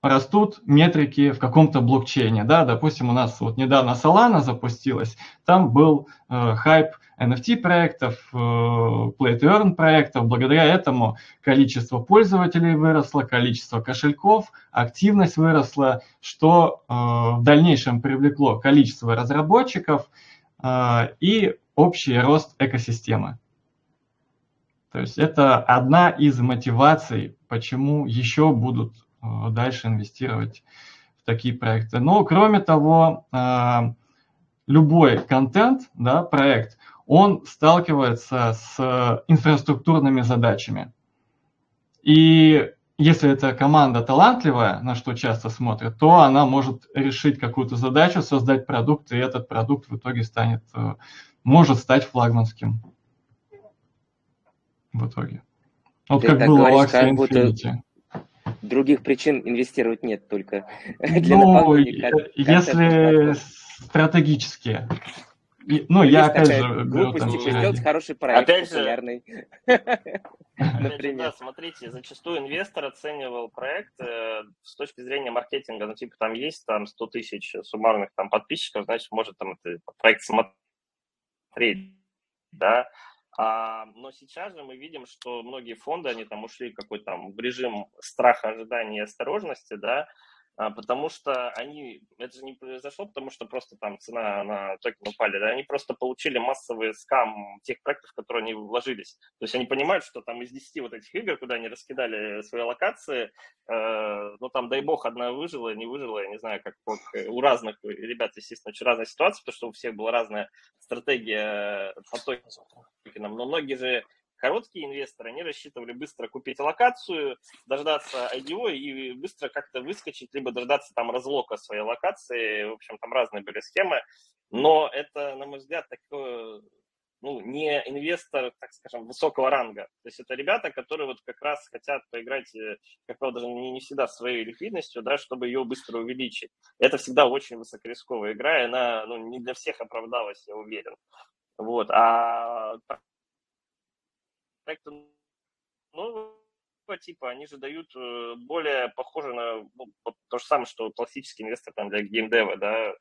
растут метрики в каком-то блокчейне. Да? Допустим, у нас вот недавно Solana запустилась, там был э, хайп NFT проектов, э, Play to Earn проектов. Благодаря этому количество пользователей выросло, количество кошельков, активность выросла, что э, в дальнейшем привлекло количество разработчиков э, и общий рост экосистемы. То есть это одна из мотиваций, почему еще будут дальше инвестировать в такие проекты. Но кроме того, э, любой контент, да, проект, он сталкивается с инфраструктурными задачами. И если эта команда талантливая, на что часто смотрят, то она может решить какую-то задачу, создать продукт, и этот продукт в итоге станет, э, может стать флагманским. В итоге. Вот Ты как было у Axie Infinity. Других причин инвестировать нет только [LAUGHS] для ну, если стратегические. Ну, я опять же... Глупости сделать хороший проект, опять популярный. Например. Да, смотрите, зачастую инвестор оценивал проект э, с точки зрения маркетинга. Ну, типа, там есть там 100 тысяч суммарных там подписчиков, значит, может там это, проект смотреть, да, а, но сейчас же мы видим, что многие фонды, они там ушли какой-то там в режим страха, ожидания и осторожности, да, потому что они, это же не произошло, потому что просто там цена на токен упали, да, они просто получили массовый скам тех проектов, в которые они вложились. То есть они понимают, что там из 10 вот этих игр, куда они раскидали свои локации, э, ну там, дай бог, одна выжила, не выжила, я не знаю, как, как у разных ребят, естественно, очень разная ситуация, потому что у всех была разная стратегия по токенам, но многие же Короткие инвесторы, они рассчитывали быстро купить локацию, дождаться IDO и быстро как-то выскочить, либо дождаться там разлока своей локации. В общем, там разные были схемы. Но это, на мой взгляд, такое ну, не инвестор, так скажем, высокого ранга. То есть это ребята, которые вот как раз хотят поиграть, э, как правило, даже не, не всегда своей ликвидностью, да, чтобы ее быстро увеличить. Это всегда очень высокорисковая игра, и она ну, не для всех оправдалась, я уверен. Вот. А проекты нового типа, они же дают э, более похоже на ну, то же самое, что классический инвестор там, для геймдева, да,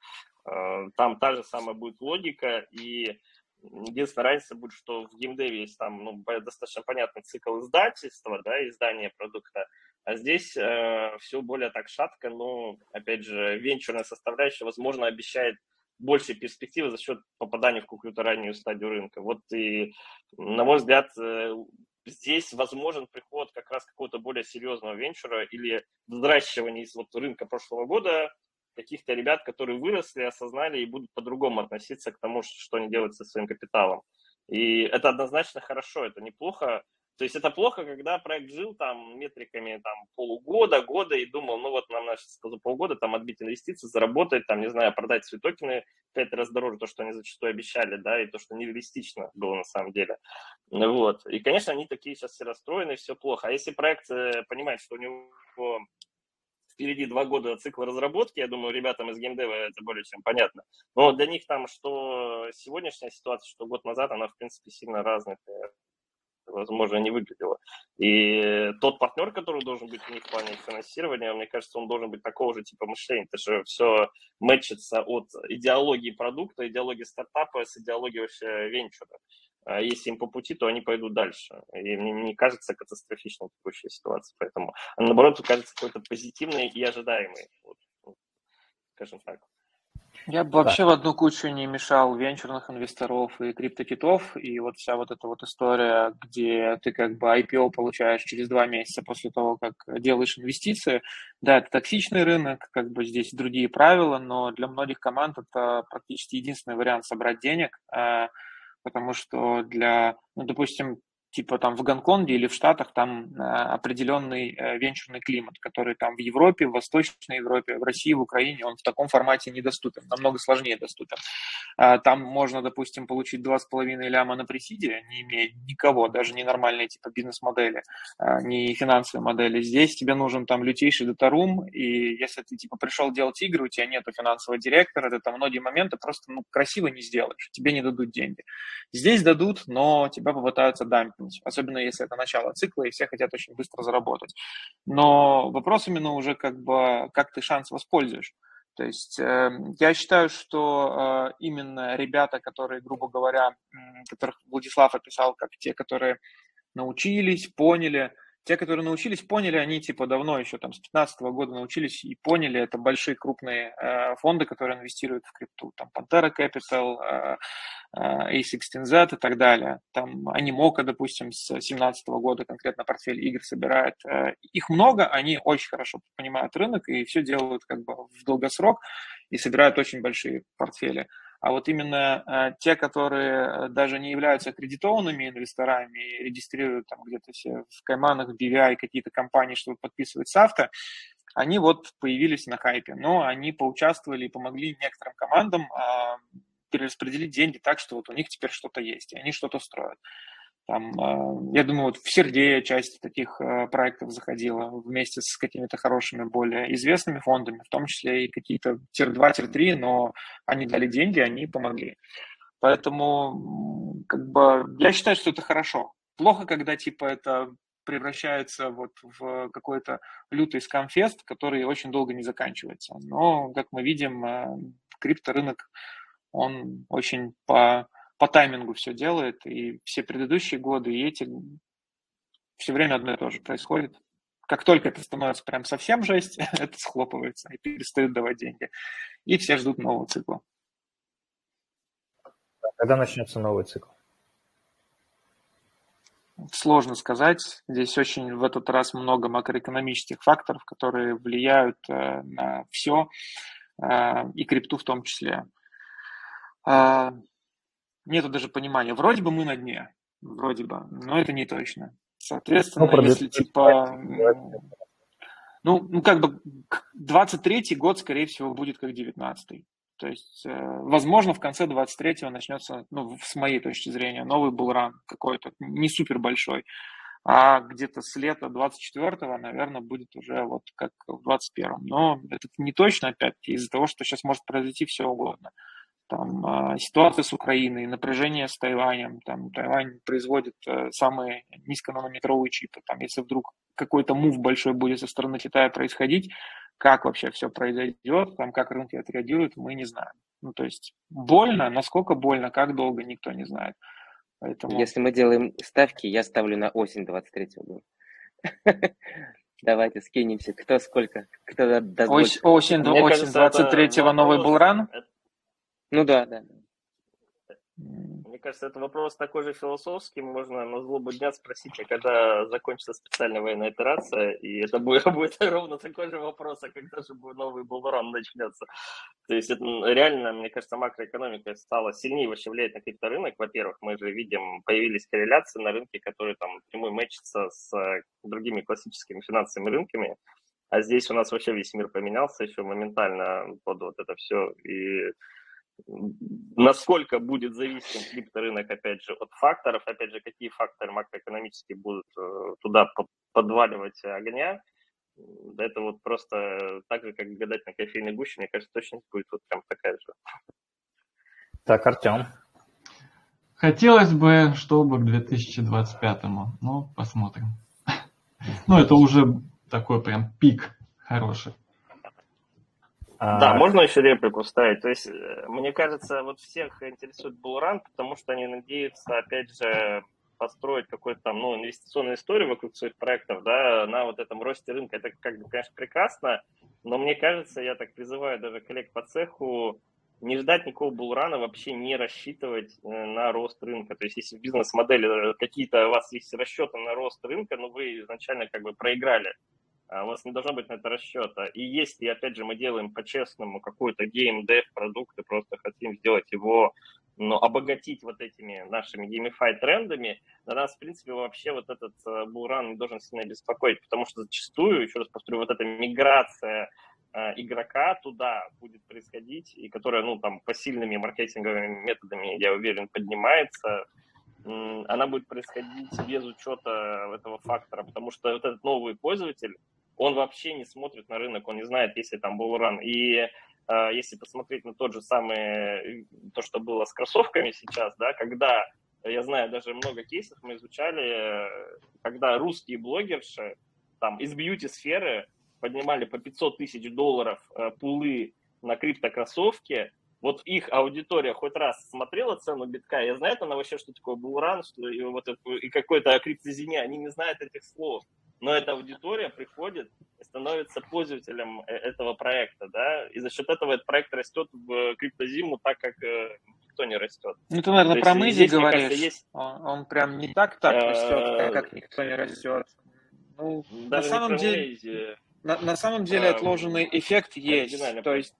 э, там та же самая будет логика, и единственная разница будет, что в геймдеве есть там ну, достаточно понятный цикл издательства, да, издания продукта, а здесь э, все более так шатко, но, опять же, венчурная составляющая, возможно, обещает большие перспективы за счет попадания в какую-то раннюю стадию рынка. Вот и, на мой взгляд, э, здесь возможен приход как раз какого-то более серьезного венчура или взращивания из вот рынка прошлого года каких-то ребят, которые выросли, осознали и будут по-другому относиться к тому, что они делают со своим капиталом. И это однозначно хорошо, это неплохо. То есть это плохо, когда проект жил там метриками там полугода, года и думал, ну вот нам надо за полгода там отбить инвестиции, заработать, там, не знаю, продать свои токены пять раз дороже, то, что они зачастую обещали, да, и то, что нереалистично было на самом деле. Вот. И, конечно, они такие сейчас все расстроены, все плохо. А если проект э, понимает, что у него впереди два года цикла разработки, я думаю, ребятам из геймдева это более чем понятно. Но для них там, что сегодняшняя ситуация, что год назад, она, в принципе, сильно разная возможно, не выглядело. И тот партнер, который должен быть у них в плане финансирования, мне кажется, он должен быть такого же типа мышления. Это же все мэчится от идеологии продукта, идеологии стартапа с идеологией вообще венчура. А если им по пути, то они пойдут дальше. И мне не кажется катастрофичной текущая ситуация. Поэтому, наоборот, кажется какой-то позитивной и ожидаемой. Вот, скажем так. Я бы вообще в одну кучу не мешал венчурных инвесторов и криптокитов, и вот вся вот эта вот история, где ты как бы IPO получаешь через два месяца после того, как делаешь инвестиции. Да, это токсичный рынок, как бы здесь другие правила, но для многих команд это практически единственный вариант собрать денег, э, потому что для, ну, допустим, типа там в Гонконге или в Штатах там э, определенный э, венчурный климат, который там в Европе, в Восточной Европе, в России, в Украине, он в таком формате недоступен, намного сложнее доступен. А, там можно, допустим, получить 2,5 ляма на пресиде, не имея никого, даже не нормальные типа бизнес-модели, а, не финансовые модели. Здесь тебе нужен там лютейший датарум, и если ты типа пришел делать игры, у тебя нет финансового директора, ты там многие моменты просто ну, красиво не сделаешь, тебе не дадут деньги. Здесь дадут, но тебя попытаются дампить выполнить, особенно если это начало цикла, и все хотят очень быстро заработать. Но вопрос именно уже как бы, как ты шанс воспользуешь. То есть э, я считаю, что э, именно ребята, которые, грубо говоря, которых Владислав описал как те, которые научились, поняли, те, которые научились, поняли, они типа давно еще там с 2015 года научились и поняли, это большие крупные э, фонды, которые инвестируют в крипту, там Pantera Capital, э, э, A16Z и так далее. Там Animoca, допустим, с 2017 года конкретно портфель игр собирает. Э, их много, они очень хорошо понимают рынок и все делают как бы в долгосрок и собирают очень большие портфели. А вот именно э, те, которые э, даже не являются аккредитованными инвесторами регистрируют там где-то все в Кайманах, в BVI какие-то компании, чтобы подписывать SAFT а, они вот появились на хайпе, но они поучаствовали и помогли некоторым командам э, перераспределить деньги так, что вот у них теперь что-то есть, и они что-то строят. Там, э, я думаю, вот в Series A часть таких э, проектов заходила вместе с какими-то хорошими, более известными фондами, в том числе и какие-то tier-2, tier-3, но они дали деньги, они помогли. Поэтому, как бы, я считаю, что это хорошо. Плохо, когда, типа, это превращается вот в какой-то лютый скамфест, который очень долго не заканчивается. Но, как мы видим, э, крипторынок, он очень по по таймингу все делает, и все предыдущие годы, и эти все время одно и то же происходит. Как только это становится прям совсем жесть, [LAUGHS] это схлопывается и перестают давать деньги. И все ждут нового цикла. Когда начнется новый цикл? Сложно сказать. Здесь очень в этот раз много макроэкономических факторов, которые влияют э, на все, э, и крипту в том числе. Нету даже понимания. Вроде бы мы на дне, вроде бы, но это не точно. Соответственно, ну, если типа... Ну, ну, как бы 23-й год, скорее всего, будет как 19-й. То есть, э, возможно, в конце 23-го начнется, ну, с моей точки зрения, новый булран какой-то, не супер большой. А где-то с лета 24-го, наверное, будет уже вот как в 21-м. Но это не точно, опять из-за того, что сейчас может произойти все угодно там, а, ситуация с Украиной, напряжение с Тайванем, там, Тайвань производит э, самые низконанометровые чипы, там, если вдруг какой-то мув большой будет со стороны Китая происходить, как вообще все произойдет, там, как рынки отреагируют, мы не знаем. Ну, то есть больно, насколько больно, как долго, никто не знает. Поэтому... Если мы делаем ставки, я ставлю на осень 23 года. [LAUGHS] Давайте скинемся, кто сколько, кто даст Осень, осень 23-го новый булран? Ну да, да. Мне кажется, это вопрос такой же философский. Можно на злобу дня спросить, а когда закончится специальная военная операция, и это будет, [LAUGHS] будет ровно такой же вопрос, а когда же новый булран начнется. То есть это реально, мне кажется, макроэкономика стала сильнее вообще влиять на крипторынок. Во-первых, мы же видим, появились корреляции на рынке, которые там прямой мэчатся с э, другими классическими финансовыми рынками. А здесь у нас вообще весь мир поменялся еще моментально под вот это все. И насколько будет зависим крипторынок, опять же, от факторов, опять же, какие факторы макроэкономические будут э, туда подваливать огня, это вот просто так же, как гадать на кофейной гуще, мне кажется, точность будет вот прям такая же. Так, Артем. Хотелось бы, чтобы к 2025-му, ну, посмотрим. [LAUGHS] Ну, это уже такой прям пик хороший. Да, а... можно еще реплику ставить. То есть, э, мне кажется, вот всех интересует Булран, потому что они надеются, опять же, построить какую-то там, ну, инвестиционную историю вокруг своих проектов, да, на вот этом росте рынка. Это, как бы, конечно, прекрасно, но мне кажется, я так призываю даже коллег по цеху не ждать никакого булрана, вообще не рассчитывать э, на рост рынка. То есть, если в бизнес-модели какие-то у вас есть расчеты на рост рынка, ну, вы изначально как бы проиграли. А у вас не должно быть на это расчета. И если, опять же, мы делаем по-честному какой-то гейм-дев продукт и просто хотим сделать его, ну, обогатить вот этими нашими геймифай трендами, на нас, в принципе, вообще вот этот э, булран не должен сильно беспокоить, потому что зачастую, еще раз повторю, вот эта миграция э, игрока туда будет происходить, и которая, ну, там, посильными маркетинговыми методами, я уверен, поднимается, она будет происходить без учета этого фактора, потому что вот этот новый пользователь, он вообще не смотрит на рынок, он не знает, если там был ран. И э, если посмотреть на тот же самый, то, что было с кроссовками сейчас, да, когда, я знаю, даже много кейсов мы изучали, когда русские блогерши там из бьюти-сферы поднимали по 500 тысяч долларов э, пулы на криптокроссовки, вот их аудитория хоть раз смотрела цену битка, я знаю, она вообще, что такое булран, что и, вот это, и какой-то криптозине, они не знают этих слов но эта аудитория приходит и становится пользователем э, этого проекта, да, и за счет этого этот проект растет в криптозиму так, как э, никто не растет. Ну, ты, наверное, То про Мызи говоришь. Кажется, есть... он, он прям не так так э, растет, как никто не растет. Ну, на самом деле... На, на самом деле отложенный эффект есть. То есть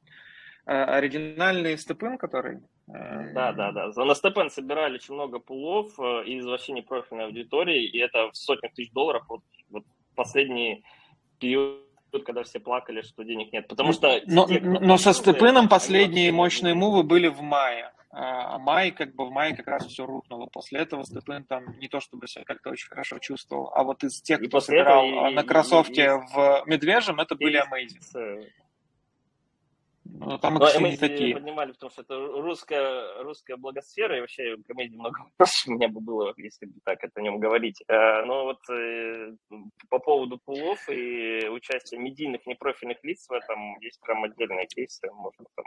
оригинальный степын, который... Да, да, да. За на степен собирали очень много пулов из вообще непрофильной аудитории, и это в сотнях тысяч долларов. Вот вот последний период когда все плакали, что денег нет. Потому что... Но, те, но со Степыном последние мощные мувы были в мае. А май, как бы в мае как раз все рухнуло. После этого Степын там не то чтобы себя как-то очень хорошо чувствовал. А вот из тех, и кто собирал этого, на кроссовке и, и, в Медвежьем, это были Amazing. Ну, там Но мы такие. поднимали, потому что это русская, русская благосфера, и вообще комедии много вопросов у меня бы было, если бы так это о нем говорить. Э, но вот э, по поводу пулов и участия медийных непрофильных лиц в этом есть прям отдельные кейсы. Можно там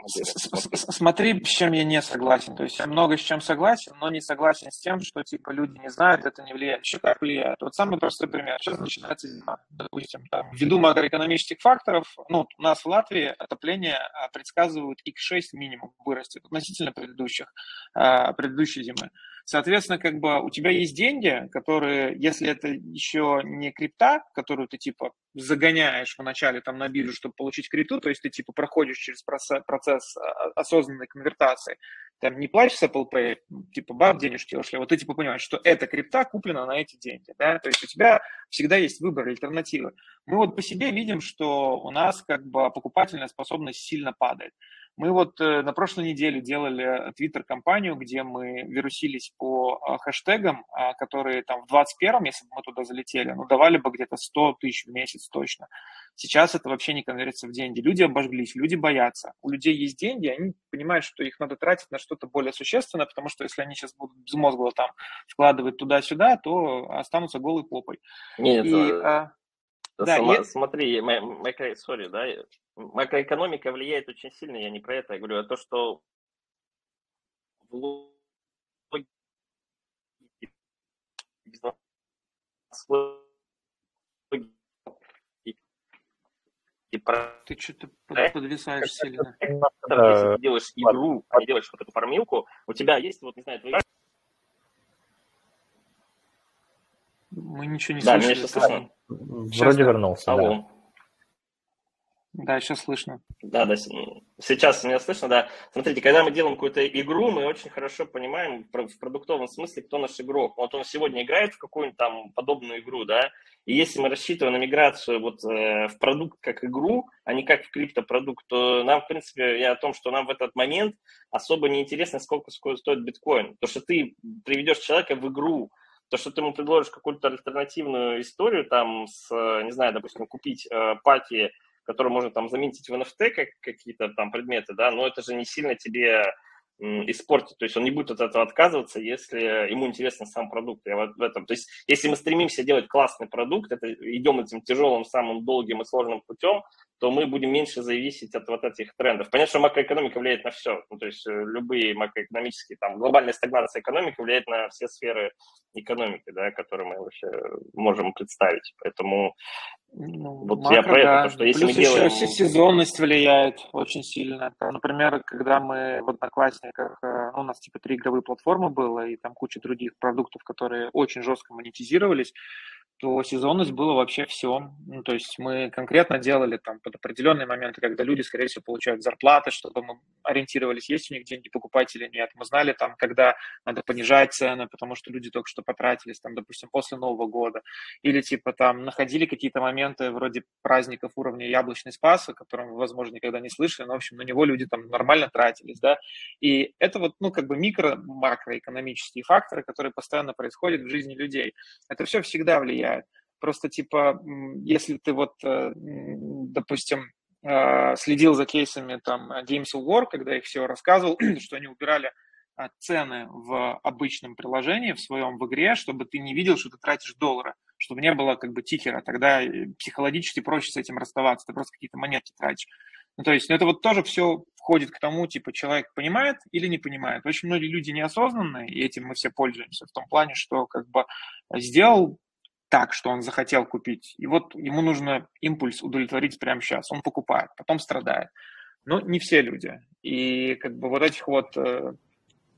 Смотри, с чем я не согласен. То есть я много с чем согласен, но не согласен с тем, что типа люди не знают, это не влияет. Еще как влияет? Вот самый простой пример. Сейчас начинается зима. Допустим, там, ввиду макроэкономических факторов, ну, у нас в Латвии отопление предсказывают X6 минимум вырастет относительно предыдущих, а, предыдущей зимы. Соответственно, как бы у тебя есть деньги, которые, если это еще не крипта, которую ты типа загоняешь вначале там на биржу, чтобы получить крипту, то есть ты типа проходишь через процесс, процесс осознанной конвертации, там не платишь с Apple Pay, типа баб денежки ушли, вот ты типа понимаешь, что эта крипта куплена на эти деньги, да, то есть у тебя всегда есть выбор, альтернативы. Мы вот по себе видим, что у нас как бы покупательная способность сильно падает. Мы вот э, на прошлой неделе делали твиттер-компанию, где мы вирусились по э, хэштегам, а, которые там в 21-м, если бы мы туда залетели, ну, давали бы где-то 100 тысяч в месяц точно. Сейчас это вообще не конвертится в деньги. Люди обожглись, люди боятся. У людей есть деньги, они понимают, что их надо тратить на что-то более существенное, потому что если они сейчас будут безмозгло там вкладывать туда-сюда, то останутся голой попой. Нет, и, а, да, сама, я... Смотри, макро, sorry, да, макроэкономика влияет очень сильно, я не про это я говорю, а то, что в Ты что-то подвисаешь сильно. Если ты делаешь игру, а не делаешь вот эту фармилку, у тебя есть, вот, не знаю, твои... Мы ничего не да, слышали. Меня слышно. Вроде вернулся, Алло. да. Да, сейчас слышно. Да, да, сейчас меня слышно, да. Смотрите, когда мы делаем какую-то игру, мы очень хорошо понимаем в продуктовом смысле, кто наш игрок. Вот он сегодня играет в какую-нибудь там подобную игру, да, и если мы рассчитываем на миграцию вот э, в продукт как игру, а не как в криптопродукт, то нам, в принципе, я о том, что нам в этот момент особо не интересно, сколько стоит биткоин. То, что ты приведешь человека в игру, то, что ты ему предложишь какую-то альтернативную историю, там, с, не знаю, допустим, купить э, пати которые можно там заметить в NFT как какие-то там предметы, да, но это же не сильно тебе испортит. То есть он не будет от этого отказываться, если ему интересен сам продукт. Я вот в этом. То есть если мы стремимся делать классный продукт, это идем этим тяжелым, самым долгим и сложным путем, то мы будем меньше зависеть от вот этих трендов. Понятно, что макроэкономика влияет на все. Ну, то есть э, любые макроэкономические, там, глобальная стагнация экономики влияет на все сферы экономики, да, которые мы вообще можем представить. Поэтому ну, вот макро, я про это, да. что если Плюс мы делаем... еще сезонность влияет очень сильно. Например, когда мы в Одноклассниках, э, ну, у нас типа три игровые платформы было, и там куча других продуктов, которые очень жестко монетизировались, то сезонность была вообще все. Ну, то есть мы конкретно делали там под определенные моменты, когда люди, скорее всего, получают зарплаты, чтобы мы ориентировались, есть у них деньги покупать или нет. Мы знали там, когда надо понижать цены, потому что люди только что потратились, там, допустим, после Нового года. Или типа там находили какие-то моменты вроде праздников уровня яблочный спас, о котором вы, возможно, никогда не слышали, но, в общем, на него люди там нормально тратились, да. И это вот, ну, как бы микро-макроэкономические факторы, которые постоянно происходят в жизни людей. Это все всегда влияет влияет. Просто, типа, если ты вот, э, допустим, э, следил за кейсами там Games of War, когда их все рассказывал, [CLEARS THROAT] что они убирали а, цены в обычном приложении, в своем в игре, чтобы ты не видел, что ты тратишь доллары, чтобы не было как бы тикера, тогда психологически проще с этим расставаться, ты просто какие-то монетки тратишь. Ну, то есть ну, это вот тоже все входит к тому, типа, человек понимает или не понимает. Очень многие люди неосознанные, и этим мы все пользуемся в том плане, что как бы сделал так, что он захотел купить. И вот ему нужно импульс удовлетворить прямо сейчас. Он покупает, потом страдает. Но не все люди. И как бы вот этих вот э,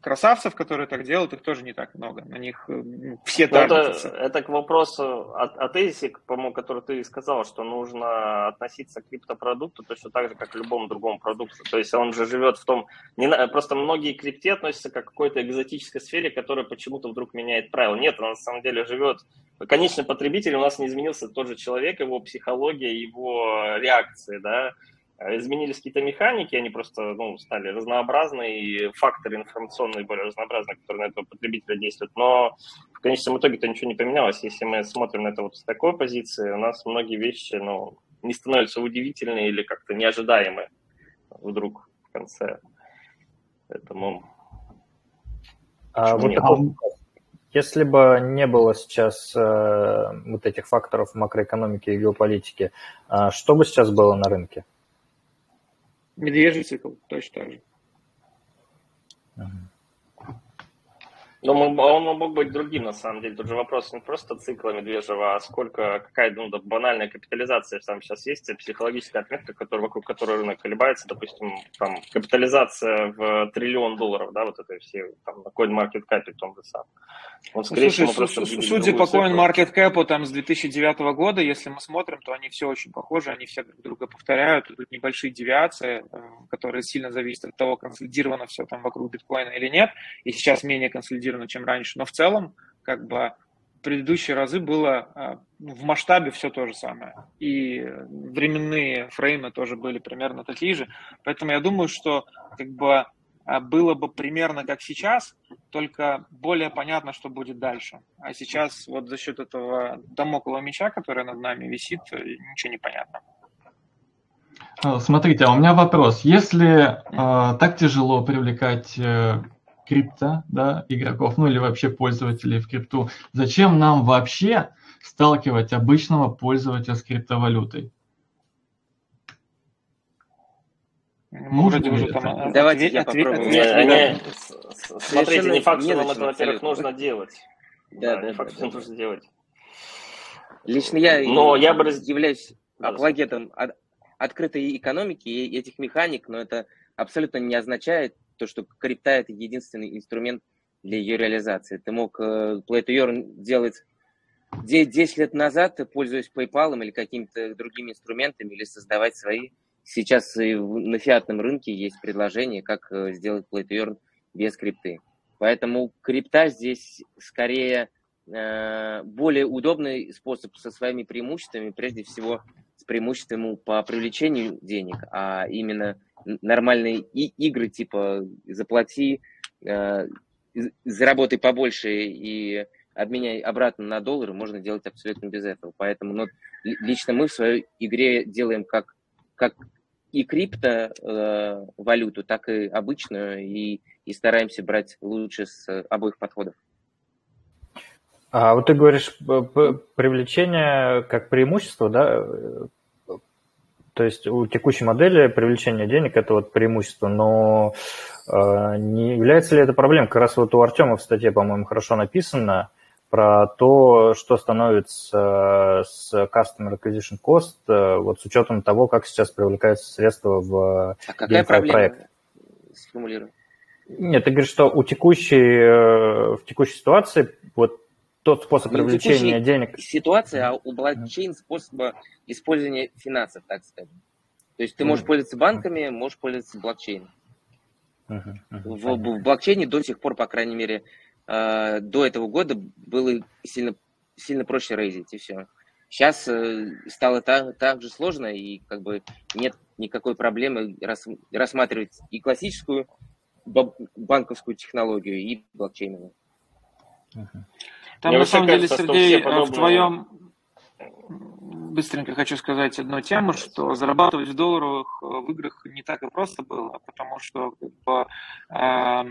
красавцев, которые так делают, их тоже не так много. На них э, ну, все ну, это, это к вопросу о, о тезисе, по-моему, который ты сказал, что нужно относиться к криптопродукту точно так же, как к любому другому продукту. То есть он же живет в том... Не, просто многие крипте относятся как к какой-то экзотической сфере, которая почему-то вдруг меняет правила. Нет, он на самом деле живет... Конечный потребитель у нас не изменился тот же человек, его психология, его реакции, да, изменились какие-то механики, они просто ну, стали разнообразны, и факторы информационные более разнообразные, которые на этого потребителя действуют. Но в конечном итоге-то ничего не поменялось. Если мы смотрим на это вот с такой позиции, у нас многие вещи ну, не становятся удивительными или как-то неожидаемые вдруг в конце. Поэтому... А вот такой, если бы не было сейчас э, вот этих факторов макроэкономики и геополитики, э, что бы сейчас было на рынке? Медвежий цикл точно так же. Но он мог быть другим, на самом деле. Тут же вопрос не просто цикла медвежьего, а сколько, какая ну, да, банальная капитализация там сейчас есть, психологическая отметка, которая, вокруг которой рынок колебается, допустим, там, капитализация в триллион долларов, да, вот это все, там, на CoinMarketCap в том же самом. Ну, скорее всего, просто судя по CoinMarketCap там с 2009 года, если мы смотрим, то они все очень похожи, они все друг друга повторяют, тут небольшие девиации, э, которые сильно зависят от того, консолидировано все там вокруг биткоина или нет, и сейчас менее консолидировано активно, чем раньше, но в целом, как бы, предыдущие разы было а, в масштабе все то же самое. И временные фреймы тоже были примерно такие же. Поэтому я думаю, что как бы а, было бы примерно как сейчас, только более понятно, что будет дальше. А сейчас вот за счет этого домоклого меча, который над нами висит, ничего не понятно. Смотрите, а у меня вопрос. Если э, так тяжело привлекать э, крипта, да, игроков, ну или вообще пользователей в крипту, зачем нам вообще сталкивать обычного пользователя с криптовалютой? Можно уже там Давайте я попробую. Смотрите, не факт, что нам это, во-первых, нужно делать. Да, да, не факт, что нужно делать. Лично я, Но я бы являюсь апологетом открытой экономики и этих механик, но это абсолютно не означает то, что крипта – это единственный инструмент для ее реализации. Ты мог Play to Earn делать 10 лет назад, пользуясь PayPal или какими-то другими инструментами, или создавать свои. Сейчас и на фиатном рынке есть предложение, как э, сделать Play to Earn без крипты. Поэтому крипта здесь скорее э, более удобный способ со своими преимуществами, прежде всего с преимуществом по привлечению денег, а именно нормальные и игры типа заплати, э, заработай побольше и обменяй обратно на доллары, можно делать абсолютно без этого. Поэтому ну, лично мы в своей игре делаем как, как и крипто э, так и обычную, и, и стараемся брать лучше с обоих подходов. А вот ты говоришь привлечение как преимущество, да? То есть у текущей модели привлечение денег это вот преимущество, но э, не является ли это проблемой? Как раз вот у Артема в статье, по-моему, хорошо написано про то, что становится с Customer Acquisition Cost, э, вот с учетом того, как сейчас привлекаются средства в а какая проблема? проект. Сформулирую. Нет, ты говоришь, что у текущей, э, в текущей ситуации вот тот способ привлечения денег. Ситуация, а у блокчейн способа использования финансов, так сказать. То есть ты можешь mm-hmm. пользоваться банками, можешь пользоваться блокчейном. Uh-huh, uh-huh. В, в блокчейне до сих пор, по крайней мере, э, до этого года было сильно, сильно проще рейзить, и все. Сейчас э, стало так, так же сложно, и как бы нет никакой проблемы рас, рассматривать и классическую банковскую технологию, и блокчейновую. Uh-huh. Там, Мне на самом деле, кажется, Сергей, в твоем быстренько хочу сказать одну тему, что зарабатывать в долларовых э, в играх не так и просто было, потому что как бы, э,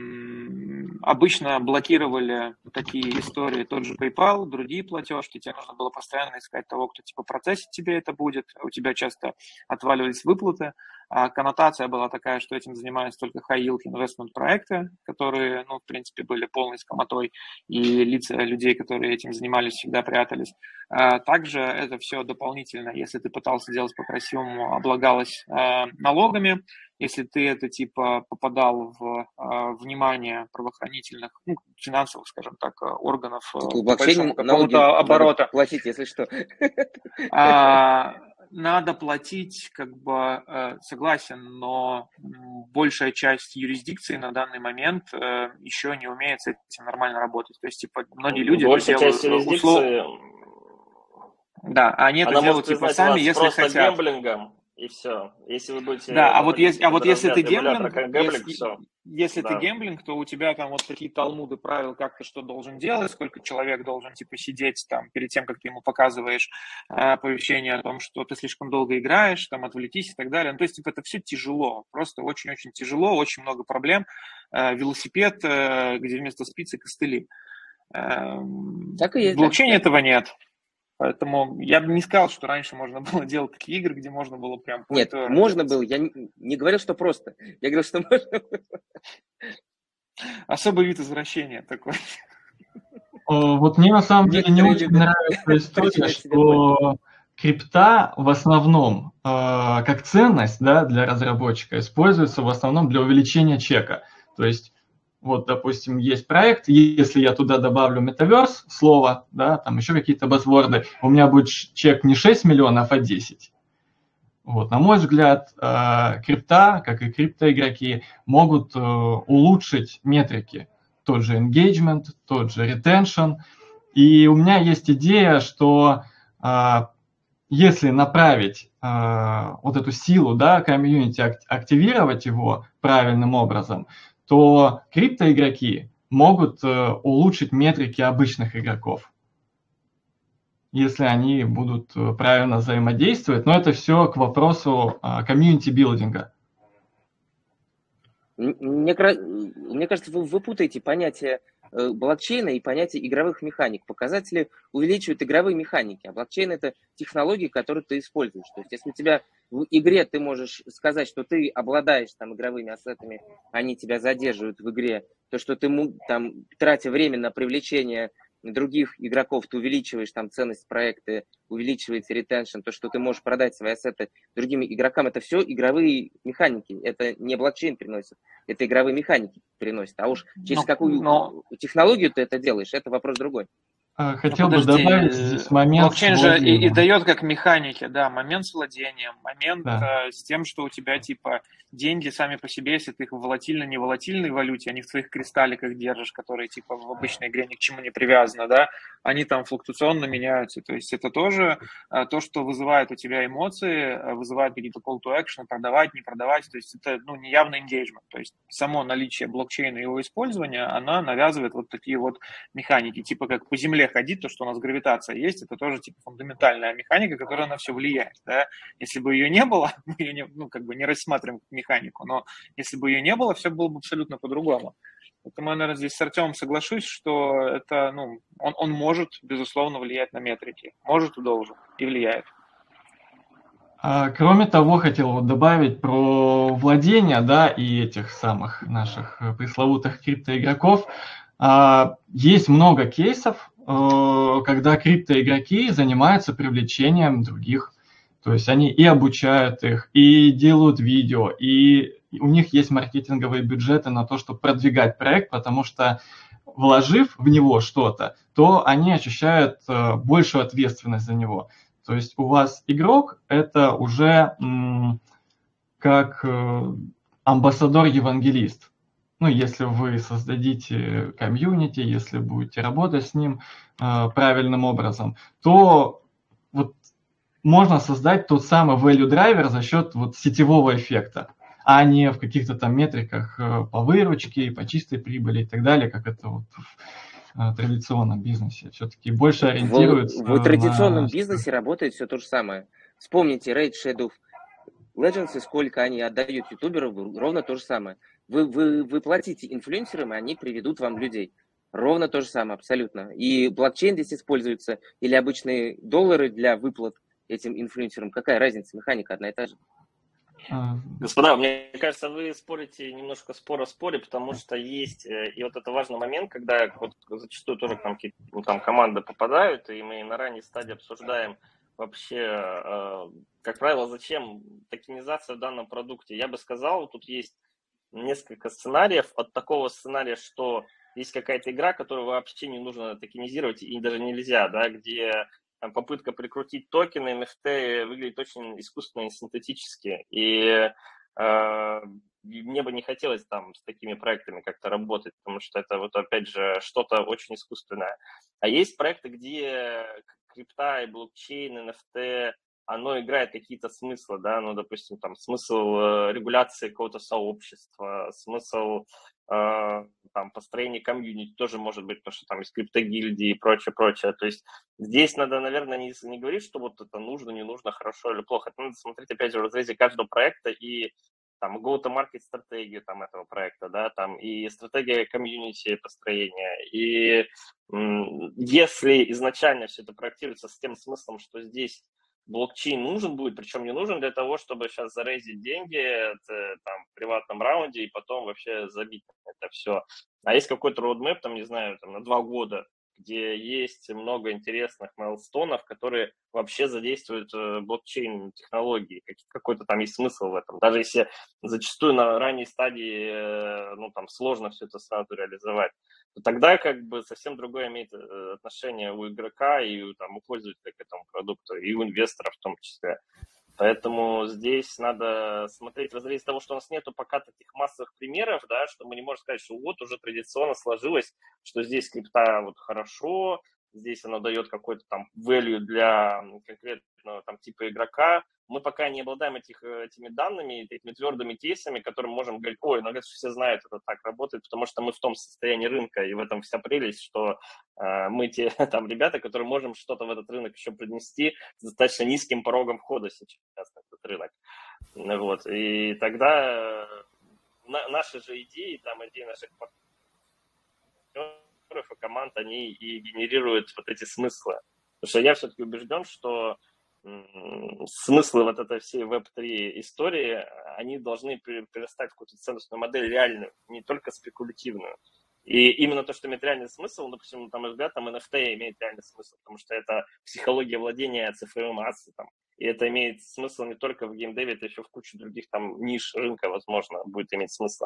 обычно блокировали такие истории тот же PayPal, другие платежки, тебе нужно было постоянно искать того, кто типа процессит тебе это будет, у тебя часто отваливались выплаты, а коннотация была такая, что этим занимаются только high-yield investment проекты, которые, ну, в принципе, были полной скомотой, и лица людей, которые этим занимались, всегда прятались. А также это все дополнительно, если ты пытался делать по-красивому, облагалось э, налогами, если ты это типа попадал в э, внимание правоохранительных, ну, финансовых, скажем так, органов э, какого-то оборота. Платить, если что. А, надо платить, как бы э, согласен, но большая часть юрисдикции на данный момент э, еще не умеет с этим нормально работать. То есть, типа, многие люди большая часть юрисдикции услов... Да, они это делают типа сами, если хотят. гэмблингом, и все. Если вы будете... Да, а вот, если, а вот если ты гемблинг, гэмблинг если, если да. ты гемблинг, то у тебя там вот такие талмуды правил, как ты что должен делать, сколько человек должен типа сидеть там перед тем, как ты ему показываешь э, оповещение о том, что ты слишком долго играешь, там отвлекись и так далее. Ну, то есть типа это все тяжело, просто очень-очень тяжело, очень много проблем. Э, велосипед, э, где вместо спицы костыли. Э, так и есть. В блокчейне этого нет. Поэтому я бы не сказал, что раньше можно было делать такие игры, где можно было прям... Нет, можно было. Я не, не говорил, что просто. Я говорил, что можно Особый вид извращения такой. Вот мне на самом деле не очень нравится история, что крипта в основном э, как ценность да, для разработчика используется в основном для увеличения чека. То есть вот, допустим, есть проект, если я туда добавлю метаверс, слово, да, там еще какие-то базворды, у меня будет чек не 6 миллионов, а 10. Вот, на мой взгляд, э, крипта, как и криптоигроки, могут э, улучшить метрики. Тот же engagement, тот же retention. И у меня есть идея, что э, если направить вот эту силу, да, комьюнити, активировать его правильным образом, то криптоигроки могут э, улучшить метрики обычных игроков, если они будут э, правильно взаимодействовать. Но это все к вопросу community building а. Мне, мне кажется, вы, вы путаете понятие блокчейна и понятие игровых механик. Показатели увеличивают игровые механики, а блокчейн это технологии, которые ты используешь. То есть, если у тебя в игре ты можешь сказать, что ты обладаешь там игровыми asset ами, они тебя задерживают в игре, то, что ты там, тратя время на привлечение других игроков, ты увеличиваешь там ценность проекта, увеличивается ретеншн, то, что ты можешь продать свои ассеты другим игрокам, это все игровые механики. Это не блокчейн приносит, это игровые механики приносит. А уж через но, какую но... технологию ты это делаешь, это вопрос другой. А, хотел ну, бы добавить здесь момент Блокчейн же и, и дает как механики, да, момент с владением, момент да. э, с тем, что у тебя типа деньги сами по себе, если ты их в волатильной, волатильной валюте, они в твоих кристалликах держишь, которые типа в обычной игре ни к чему не привязаны, да, они там флуктуационно меняются. То есть это тоже э, то, что вызывает у тебя эмоции, э, вызывает какие-то call to action, продавать, не продавать. То есть это ну, неявный engagement. То есть само наличие блокчейна и его использование, она навязывает вот такие вот механики, типа как по земле ходить, то, что у нас гравитация есть, это тоже типа фундаментальная механика, которая на все влияет. Да? Если бы ее не было, [LAUGHS] мы ее не, ну, как бы не рассматриваем как механику, но если бы ее не было, все было бы абсолютно по-другому. Поэтому я, наверное, здесь с Артемом соглашусь, что это, ну, он, он может, безусловно, влиять на метрики. Может и должен, и влияет. А, кроме того, хотел добавить про владение, да, и этих самых наших пресловутых криптоигроков. А, есть много кейсов, Э, когда криптоигроки занимаются привлечением других. То есть они и обучают их, и делают видео, и у них есть маркетинговые бюджеты на то, чтобы продвигать проект, потому что вложив в него что-то, то они ощущают э, большую ответственность за него. То есть у вас игрок – это уже как э, амбассадор-евангелист ну, если вы создадите комьюнити, если будете работать с ним э, правильным образом, то вот можно создать тот самый value driver за счет вот сетевого эффекта, а не в каких-то там метриках э, по выручке, по чистой прибыли и так далее, как это вот в э, традиционном бизнесе. Все-таки больше ориентируется В, в традиционном на... бизнесе работает все то же самое. Вспомните Raid Shadow Legends и сколько они отдают ютуберам, ровно то же самое. Вы, вы, вы платите инфлюенсерам, и они приведут вам людей. Ровно то же самое, абсолютно. И блокчейн здесь используется, или обычные доллары для выплат этим инфлюенсерам. Какая разница? Механика одна и та же. А, Господа, мне кажется, вы спорите немножко спор о споре, потому что есть, э, и вот это важный момент, когда вот зачастую тоже там, ну, там команды попадают, и мы на ранней стадии обсуждаем вообще, э, как правило, зачем токенизация в данном продукте. Я бы сказал, тут есть несколько сценариев. От такого сценария, что есть какая-то игра, которую вообще не нужно токенизировать и даже нельзя, да, где там, попытка прикрутить токены NFT выглядит очень искусственно и синтетически. И э, мне бы не хотелось там с такими проектами как-то работать, потому что это вот опять же что-то очень искусственное. А есть проекты, где крипта и блокчейн, NFT оно играет какие-то смыслы, да, ну, допустим, там, смысл э, регуляции какого-то сообщества, смысл э, там, построения комьюнити тоже может быть, потому что там есть криптогильдии и прочее, прочее. То есть здесь надо, наверное, не, не говорить, что вот это нужно, не нужно, хорошо или плохо. Это надо смотреть, опять же, в разрезе каждого проекта и там go-to-market стратегию там этого проекта, да, там и стратегия комьюнити построения. И если изначально все это проектируется с тем смыслом, что здесь блокчейн нужен будет, причем не нужен для того, чтобы сейчас зарейзить деньги там, в приватном раунде и потом вообще забить это все. А есть какой-то roadmap, там, не знаю, там, на два года, где есть много интересных майлстонов, которые вообще задействуют э, блокчейн-технологии. Какой-то там есть смысл в этом. Даже если зачастую на ранней стадии э, ну, там сложно все это сразу реализовать, то тогда как бы совсем другое имеет э, отношение у игрока и там, у пользователя к этому продукту, и у инвестора в том числе. Поэтому здесь надо смотреть в разрезе того, что у нас нету пока таких массовых примеров, да, что мы не можем сказать, что вот уже традиционно сложилось, что здесь крипта вот хорошо, здесь оно дает какой-то там value для конкретного там типа игрока. Мы пока не обладаем этих, э, этими данными, этими твердыми кейсами, которым можем говорить, ой, ну, все знают, это так работает, потому что мы в том состоянии рынка, и в этом вся прелесть, что э, мы те [LAUGHS] там ребята, которые можем что-то в этот рынок еще принести с достаточно низким порогом входа сейчас на этот рынок. Вот. И тогда э, на, наши же идеи, там, идеи наших партнеров, партнеров и команд, они и генерируют вот эти смыслы. Потому что я все-таки убежден, что смыслы вот этой всей Web3 истории, они должны перестать в какую-то ценностную модель реальную, не только спекулятивную. И именно то, что имеет реальный смысл, допустим, на мой взгляд, там NFT имеет реальный смысл, потому что это психология владения цифровым ассетом. И это имеет смысл не только в геймдеве, это еще в куче других там ниш рынка, возможно, будет иметь смысл.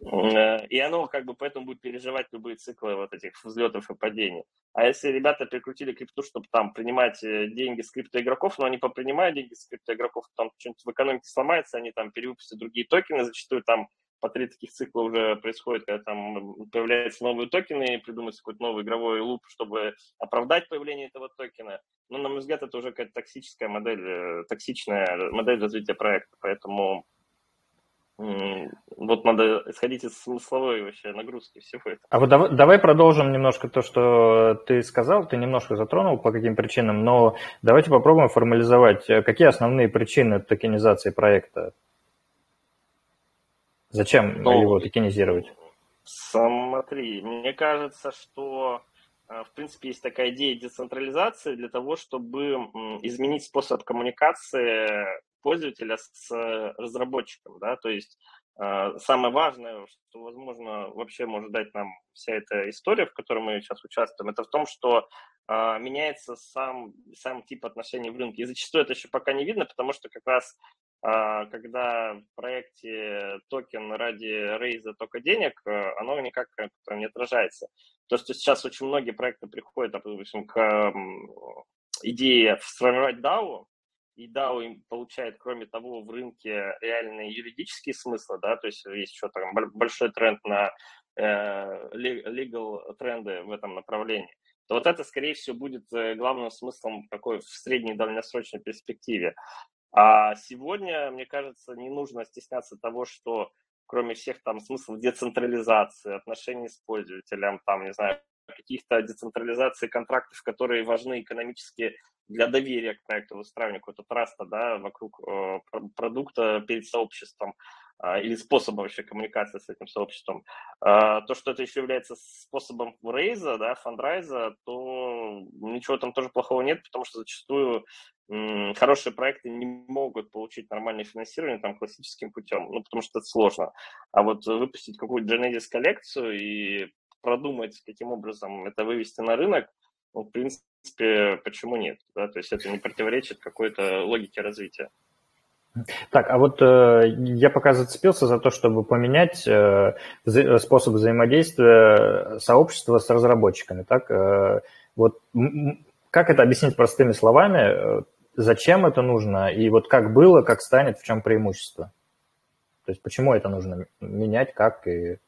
Э, и оно как бы поэтому будет переживать любые циклы вот этих взлетов и падений. А если ребята прикрутили крипту, чтобы там принимать э, деньги с криптоигроков, но они попринимают деньги с криптоигроков, там что-нибудь в экономике сломается, они там перевыпустят другие токены, зачастую там по три таких цикла уже происходит, когда там появляются новые токены, придумывается какой-то новый игровой луп, чтобы оправдать появление этого токена. Но, на мой взгляд, это уже какая-то токсическая модель, э, токсичная модель развития проекта. Поэтому вот надо исходить из смысловой вообще нагрузки всего этого. А вот давай, давай продолжим немножко то, что ты сказал, ты немножко затронул по каким причинам, но давайте попробуем формализовать, какие основные причины токенизации проекта Зачем ну, его токенизировать? Смотри, мне кажется, что э, в принципе есть такая идея децентрализации для того, чтобы изменить способ коммуникации пользователя с разработчиком, да, то есть э, самое важное, что, возможно, вообще может дать нам вся эта история, в которой мы сейчас участвуем, это в том, что э, меняется сам, сам тип отношений в рынке. И зачастую это еще пока не видно, потому что как раз когда в проекте токен ради рейза только денег, э, оно никак не отражается. То, что сейчас очень многие проекты приходят, допустим, к идее сформировать DAO, и DAO получает, кроме того, в рынке реальные юридические смыслы, да, то есть есть еще там большой тренд на э, legal тренды в этом направлении, то вот это, скорее всего, будет э, главным смыслом такой в средней дальносрочной перспективе. А сегодня, мне кажется, не нужно стесняться того, что кроме всех там смыслов децентрализации, отношений с пользователем, там, не знаю, каких-то децентрализации контрактов, которые важны экономически для доверия к проекту, выстраивания какого-то траста да, вокруг э, продукта перед сообществом или способа вообще коммуникации с этим сообществом. Э, то, что это еще является способом рейза, да, фандрайза, то ничего там тоже плохого нет, потому что зачастую хорошие проекты не могут получить нормальное финансирование там классическим путем, ну, потому что это сложно. А вот выпустить какую-то Genesis коллекцию и продумать, каким образом это вывести на рынок, ну, в принципе, почему нет? Да? То есть это не противоречит какой-то логике развития. Так, а вот э, я пока зацепился за то, чтобы поменять э, способ взаимодействия сообщества с разработчиками. Так, э, вот как это объяснить простыми словами? Э, зачем это нужно, и вот как было, как станет, в чем преимущество. То есть почему это нужно менять, как и...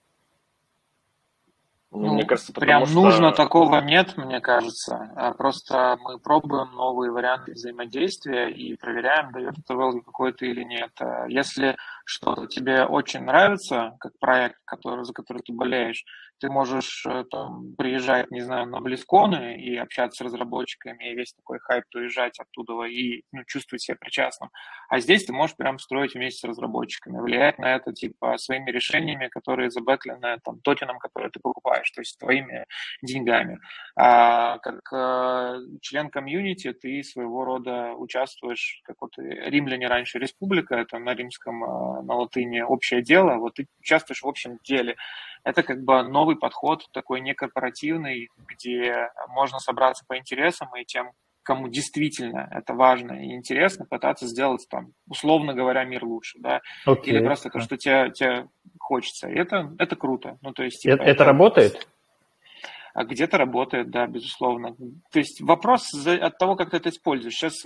Ну, мне кажется, прям что... нужно такого нет, мне кажется. А просто мы пробуем новые варианты взаимодействия и проверяем, дает это value какой-то или нет. А если что-то тебе очень нравится, как проект, который, за который ты болеешь, ты можешь э, там, приезжать, не знаю, на Близконы и общаться с разработчиками, и весь такой хайп уезжать оттуда и ну, чувствовать себя причастным. А здесь ты можешь прям строить вместе с разработчиками, влиять на это типа своими решениями, которые забэклены там токеном, который ты покупаешь, то есть твоими деньгами. А как э, член комьюнити ты своего рода участвуешь, как вот римляне раньше республика, это на римском, э, на латыни общее дело, вот ты участвуешь в общем деле это как бы новый подход, такой некорпоративный, где можно собраться по интересам и тем, кому действительно это важно и интересно, пытаться сделать там, условно говоря, мир лучше, да, okay. или просто то, что тебе, тебе хочется. И это, это круто. Ну, то есть, типа, это, это работает? А где-то работает, да, безусловно. То есть вопрос от того, как ты это используешь. Сейчас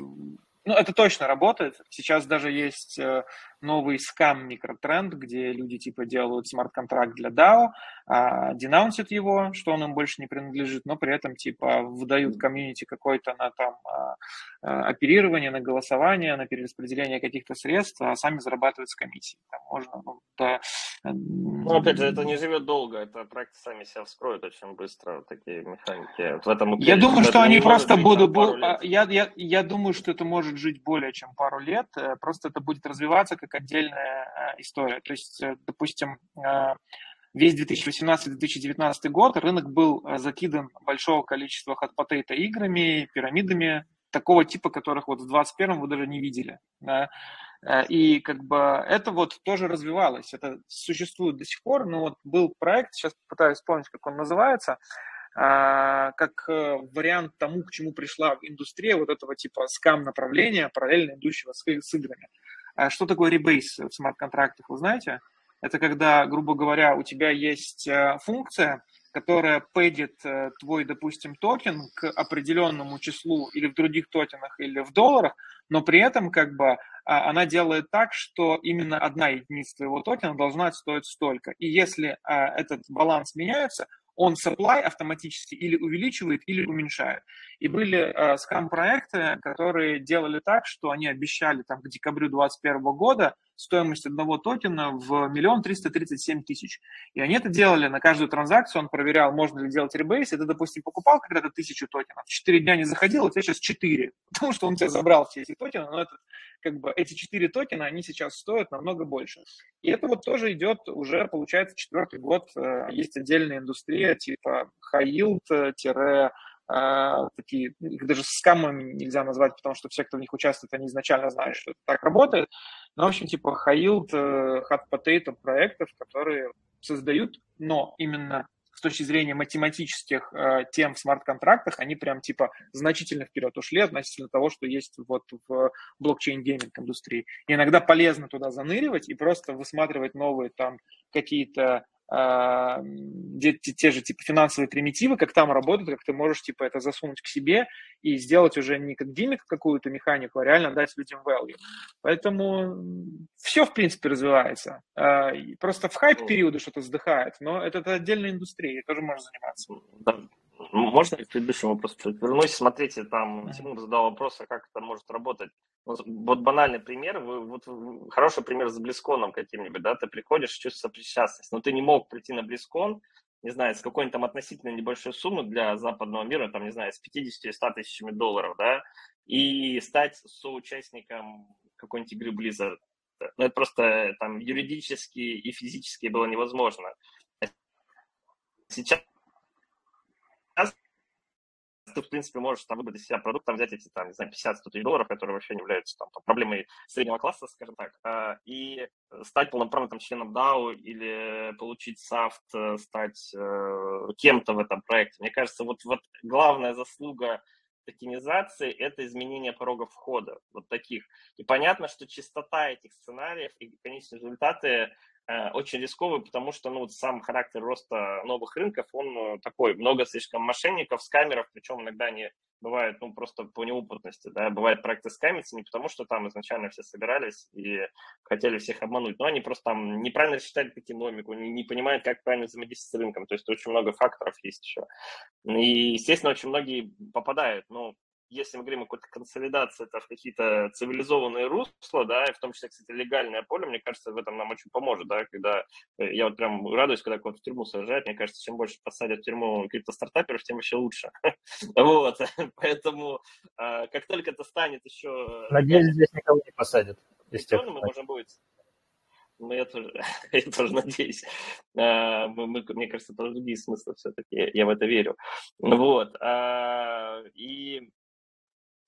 ну, это точно работает. Сейчас даже есть э, новый скам микротренд, где люди типа делают смарт-контракт для DAO, а, денаунсят его, что он им больше не принадлежит, но при этом типа выдают комьюнити какой-то на там а, а, оперирование, на голосование, на перераспределение каких-то средств, а сами зарабатывают с комиссией. Там можно, ну, да. Ну, опять же, это не живет долго, это проекты сами себя вскроют очень быстро, такие механики. В этом я думаю, что они просто будут... Я, я, я думаю, что это может жить более чем пару лет, э, просто это будет развиваться как как отдельная э, история. То есть, э, допустим, э, весь 2018-2019 год рынок был закидан большого количества hot potato играми, пирамидами, такого типа, которых вот в 21-м вы даже не видели. Да? И как бы это вот тоже развивалось, это существует до сих пор, но вот был проект, сейчас пытаюсь вспомнить, как он называется, как вариант тому, к чему пришла индустрия вот этого типа скам-направления, параллельно идущего с играми. А что такое ребейс в смарт-контрактах, вы знаете? Это когда, грубо говоря, у тебя есть э, функция, которая пэдит э, твой, допустим, токен к определенному числу или в других токенах, или в долларах, но при этом как бы а, она делает так, что именно одна единица твоего токена должна стоить столько. И если а, этот баланс меняется, он supply автоматически или увеличивает, или уменьшает. И были э, скам-проекты, которые делали так, что они обещали там к декабрю 2021 года стоимость одного токена в миллион триста тридцать семь тысяч. И они это делали на каждую транзакцию, он проверял, можно ли делать ребейс, ты, допустим, покупал когда-то тысячу токенов, четыре дня не заходил, у тебя сейчас четыре, [LAUGHS] потому что он тебя забрал все эти токены, но это, как бы, эти четыре токена, они сейчас стоят намного больше. И это вот тоже идет уже, получается, четвертый год, э, есть отдельная индустрия типа high yield, а, такие, их даже скамами нельзя назвать, потому что все, кто в них участвует, они изначально знают, что это так работает. Но, в общем, типа high-yield, э, hot potato проектов, которые создают, но именно с точки зрения математических э, тем в смарт-контрактах, они прям типа значительно вперед ушли относительно того, что есть вот в блокчейн-гейминг индустрии. Иногда полезно туда заныривать и просто высматривать новые там какие-то а, те, те же типа финансовые примитивы, как там работают, как ты можешь типа это засунуть к себе и сделать уже не как gimmick какую-то механику, а реально дать людям value. Поэтому все в принципе развивается. А, просто в хайп периоды что-то вздыхает, но это, это отдельная индустрия, тоже можно заниматься. Можно к предыдущему вопросу вернусь? Смотрите, там Тимур задал вопрос, а как это может работать. Вот банальный пример, вы, вот хороший пример с Близконом каким-нибудь, да, ты приходишь, чувствуешь сопричастность, но ты не мог прийти на Близкон, не знаю, с какой-нибудь там относительно небольшой суммы для западного мира, там, не знаю, с 50 и 100 тысячами долларов, да, и стать соучастником какой-нибудь игры Blizzard. Ну, это просто там юридически и физически было невозможно. Сейчас ты, в принципе, можешь там выбрать из себя продукт, там взять эти, там, не знаю, 50-100 тысяч долларов, которые вообще не являются там, проблемой среднего класса, скажем так, а, и стать полноправным там, членом DAO или получить софт, э, стать э, кем-то в этом проекте. Мне кажется, вот, вот главная заслуга токенизации – это изменение порога входа, вот таких. И понятно, что чистота этих сценариев и конечные результаты очень рисковый, потому что ну, сам характер роста новых рынков, он э, такой, много слишком мошенников, скамеров, причем иногда они бывают ну, просто по неопытности, да, бывают проекты скамиться не потому, что там изначально все собирались и хотели всех обмануть, но они просто там неправильно рассчитали экономику, не, не понимают, как правильно взаимодействовать с рынком, то есть очень много факторов есть еще. И, естественно, очень многие попадают, но если мы говорим о какой-то консолидации это в какие-то цивилизованные русла, да, и в том числе, кстати, легальное поле, мне кажется, в этом нам очень поможет, да, когда э, я вот прям радуюсь, когда кого-то в тюрьму сажают, мне кажется, чем больше посадят в тюрьму криптостартаперов, тем еще лучше. [LAUGHS] Вот, [LAUGHS] поэтому а, как только это станет еще... Надеюсь, здесь никого не посадят. Мы можем быть ну, я тоже, [LAUGHS] я тоже надеюсь. А, мы, мы, мне кажется, это другие смыслы все-таки, я в это верю. Вот. А, и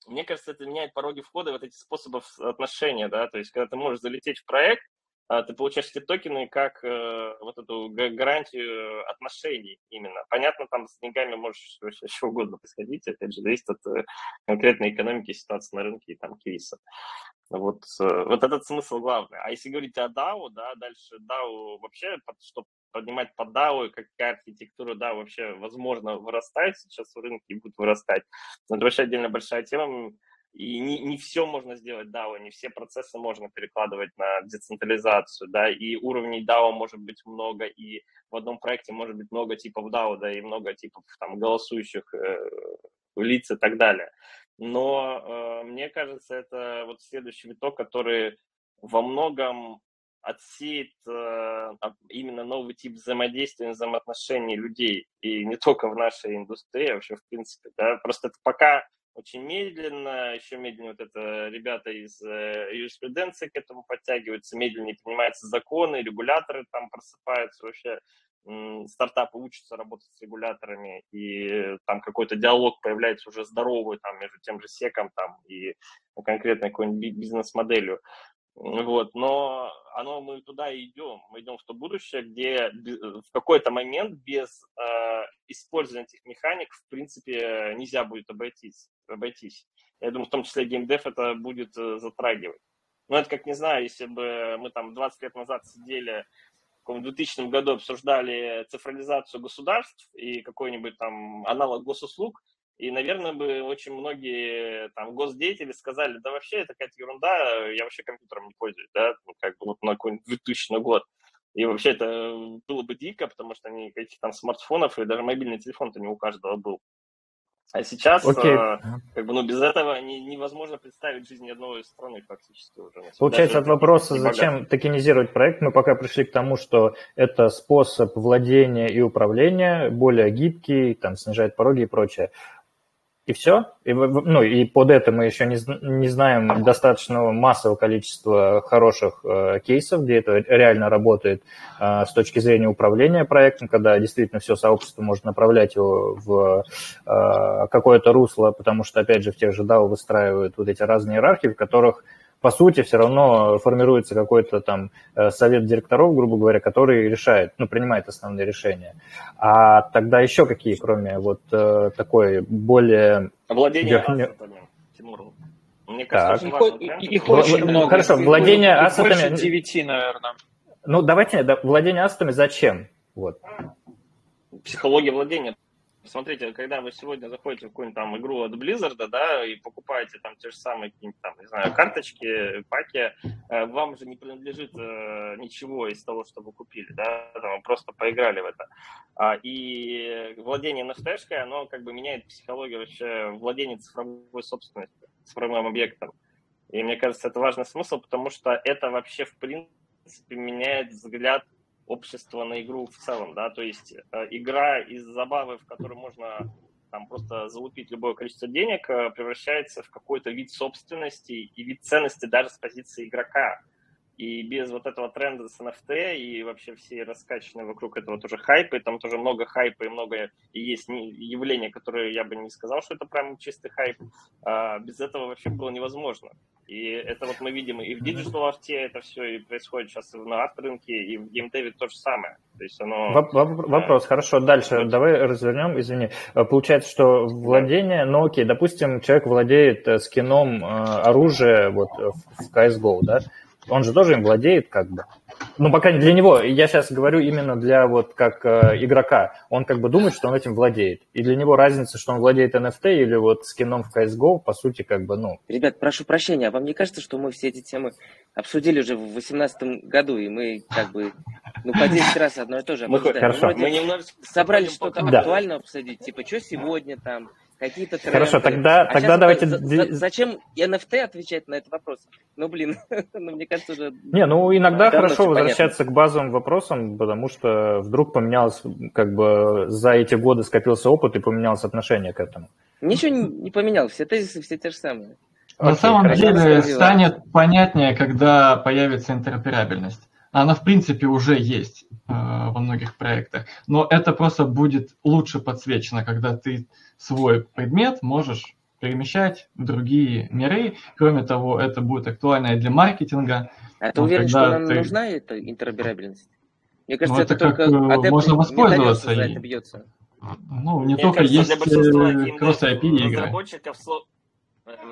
мне кажется, это меняет пороги входа, вот эти способы отношения, да, то есть когда ты можешь залететь в проект, а, ты получаешь эти токены как э, вот эту гарантию отношений именно. Понятно, там с деньгами можешь что угодно происходить, опять же, зависит от э, конкретной экономики, ситуации на рынке и там кейса. Вот, э, вот этот смысл главный. А если говорить о DAO, да, дальше DAO вообще, чтобы поднимать под DAO, и какая архитектура DAO вообще возможно вырастает сейчас в рынке и будет вырастать. Это вообще отдельно большая тема. И не, не все можно сделать DAO, не все процессы можно перекладывать на децентрализацию, да, и уровней DAO может быть много, и в одном проекте может быть много типов DAO, да, и много типов там голосующих э, лиц и так далее. Но э, мне кажется, это вот следующий виток, который во многом отсеет э, именно новый тип взаимодействия, взаимоотношений людей, и не только в нашей индустрии, а вообще в принципе. Да? Просто это пока очень медленно, еще медленнее вот это ребята из э, юриспруденции к этому подтягиваются, медленнее принимаются законы, регуляторы там просыпаются, вообще стартапы учатся работать с регуляторами, и там какой-то диалог появляется уже здоровый там, между тем же секом там, и конкретной какой-нибудь бизнес-моделью. Вот, но оно мы туда и идем. Мы идем в то будущее, где в какой-то момент без э, использования этих механик, в принципе, нельзя будет обойтись. обойтись. Я думаю, в том числе геймдев это будет э, затрагивать. Но это как, не знаю, если бы мы там 20 лет назад сидели в 2000 году обсуждали цифрализацию государств и какой-нибудь там аналог госуслуг, и, наверное, бы очень многие там госдеятели сказали, да вообще это какая-то ерунда, я вообще компьютером не пользуюсь, да, ну, как бы вот на какой-нибудь 2000 год. И вообще это было бы дико, потому что никаких там смартфонов и даже мобильный телефон-то не у каждого был. А сейчас, okay. э, как бы, ну, без этого не, невозможно представить жизнь ни одной страны фактически уже. Получается, от вопроса, зачем токенизировать проект, мы пока пришли к тому, что это способ владения и управления, более гибкий, там, снижает пороги и прочее. И все. И, ну, и под это мы еще не, не знаем достаточного массового количества хороших э, кейсов, где это реально работает э, с точки зрения управления проектом, когда действительно все сообщество может направлять его в э, какое-то русло, потому что, опять же, в тех же DAO выстраивают вот эти разные иерархии, в которых по сути, все равно формируется какой-то там э, совет директоров, грубо говоря, который решает, ну, принимает основные решения. А тогда еще какие, кроме вот э, такой более... Владение верхне... Тимур. Мне кажется, так. Их, их, их очень много. Хорошо, владение их, ассетами... Больше 9, наверное. Ну, давайте, да, владение ассетами зачем? Вот. Психология владения Смотрите, когда вы сегодня заходите в какую-нибудь там игру от Blizzard, да, и покупаете там те же самые какие-нибудь там, не знаю, карточки, паки, э, вам же не принадлежит э, ничего из того, что вы купили, да, вы просто поиграли в это. А, и владение NFT, оно как бы меняет психологию вообще владения цифровой собственностью, цифровым объектом. И мне кажется, это важный смысл, потому что это вообще, в принципе, меняет взгляд общество на игру в целом, да, то есть э, игра из забавы, в которой можно там просто залупить любое количество денег, э, превращается в какой-то вид собственности и вид ценности даже с позиции игрока. И без вот этого тренда с NFT и вообще все раскачанные вокруг этого тоже хайпа, и там тоже много хайпа и много и есть явления, которые я бы не сказал, что это прям чистый хайп, а без этого вообще было невозможно. И это вот мы видим и в Digital Art это все и происходит сейчас и на арт-рынке, и в геймдеве то же самое. То есть оно... Вопрос, да. хорошо, дальше давай развернем, извини. Получается, что владение, ну окей, допустим, человек владеет э, скином э, оружия вот в CSGO, да, он же тоже им владеет как бы. Ну, пока не для него. Я сейчас говорю именно для вот как э, игрока. Он как бы думает, что он этим владеет. И для него разница, что он владеет NFT или вот скином в CSGO, по сути, как бы, ну... Ребят, прошу прощения, а вам не кажется, что мы все эти темы обсудили уже в 2018 году, и мы как бы, ну, по 10 раз одно и то же обсуждаем. Мы, хорошо. мы немножечко собрали что-то да. актуальное обсудить, типа, что сегодня там, какие-то тренды. Хорошо, тогда, а тогда давайте... За, за, зачем NFT отвечать на этот вопрос? Ну, блин, [LAUGHS] ну, мне кажется, уже... Не, ну, иногда хорошо возвращаться понятно. к базовым вопросам, потому что вдруг поменялось, как бы, за эти годы скопился опыт и поменялось отношение к этому. Ничего не поменялось, все тезисы все те же самые. На Окей, самом деле станет понятнее, когда появится интероперабельность. Она, в принципе, уже есть э, во многих проектах, но это просто будет лучше подсвечено, когда ты свой предмет можешь перемещать в другие миры. Кроме того, это будет актуально и для маркетинга. А ты уверен, что нам ты... нужна эта интероперабельность? Мне кажется, ну, это, это только как, э, можно воспользоваться. Это бьется. Ну, не Мне только кажется, есть кросс-IP э, игры. Разработчиков Э,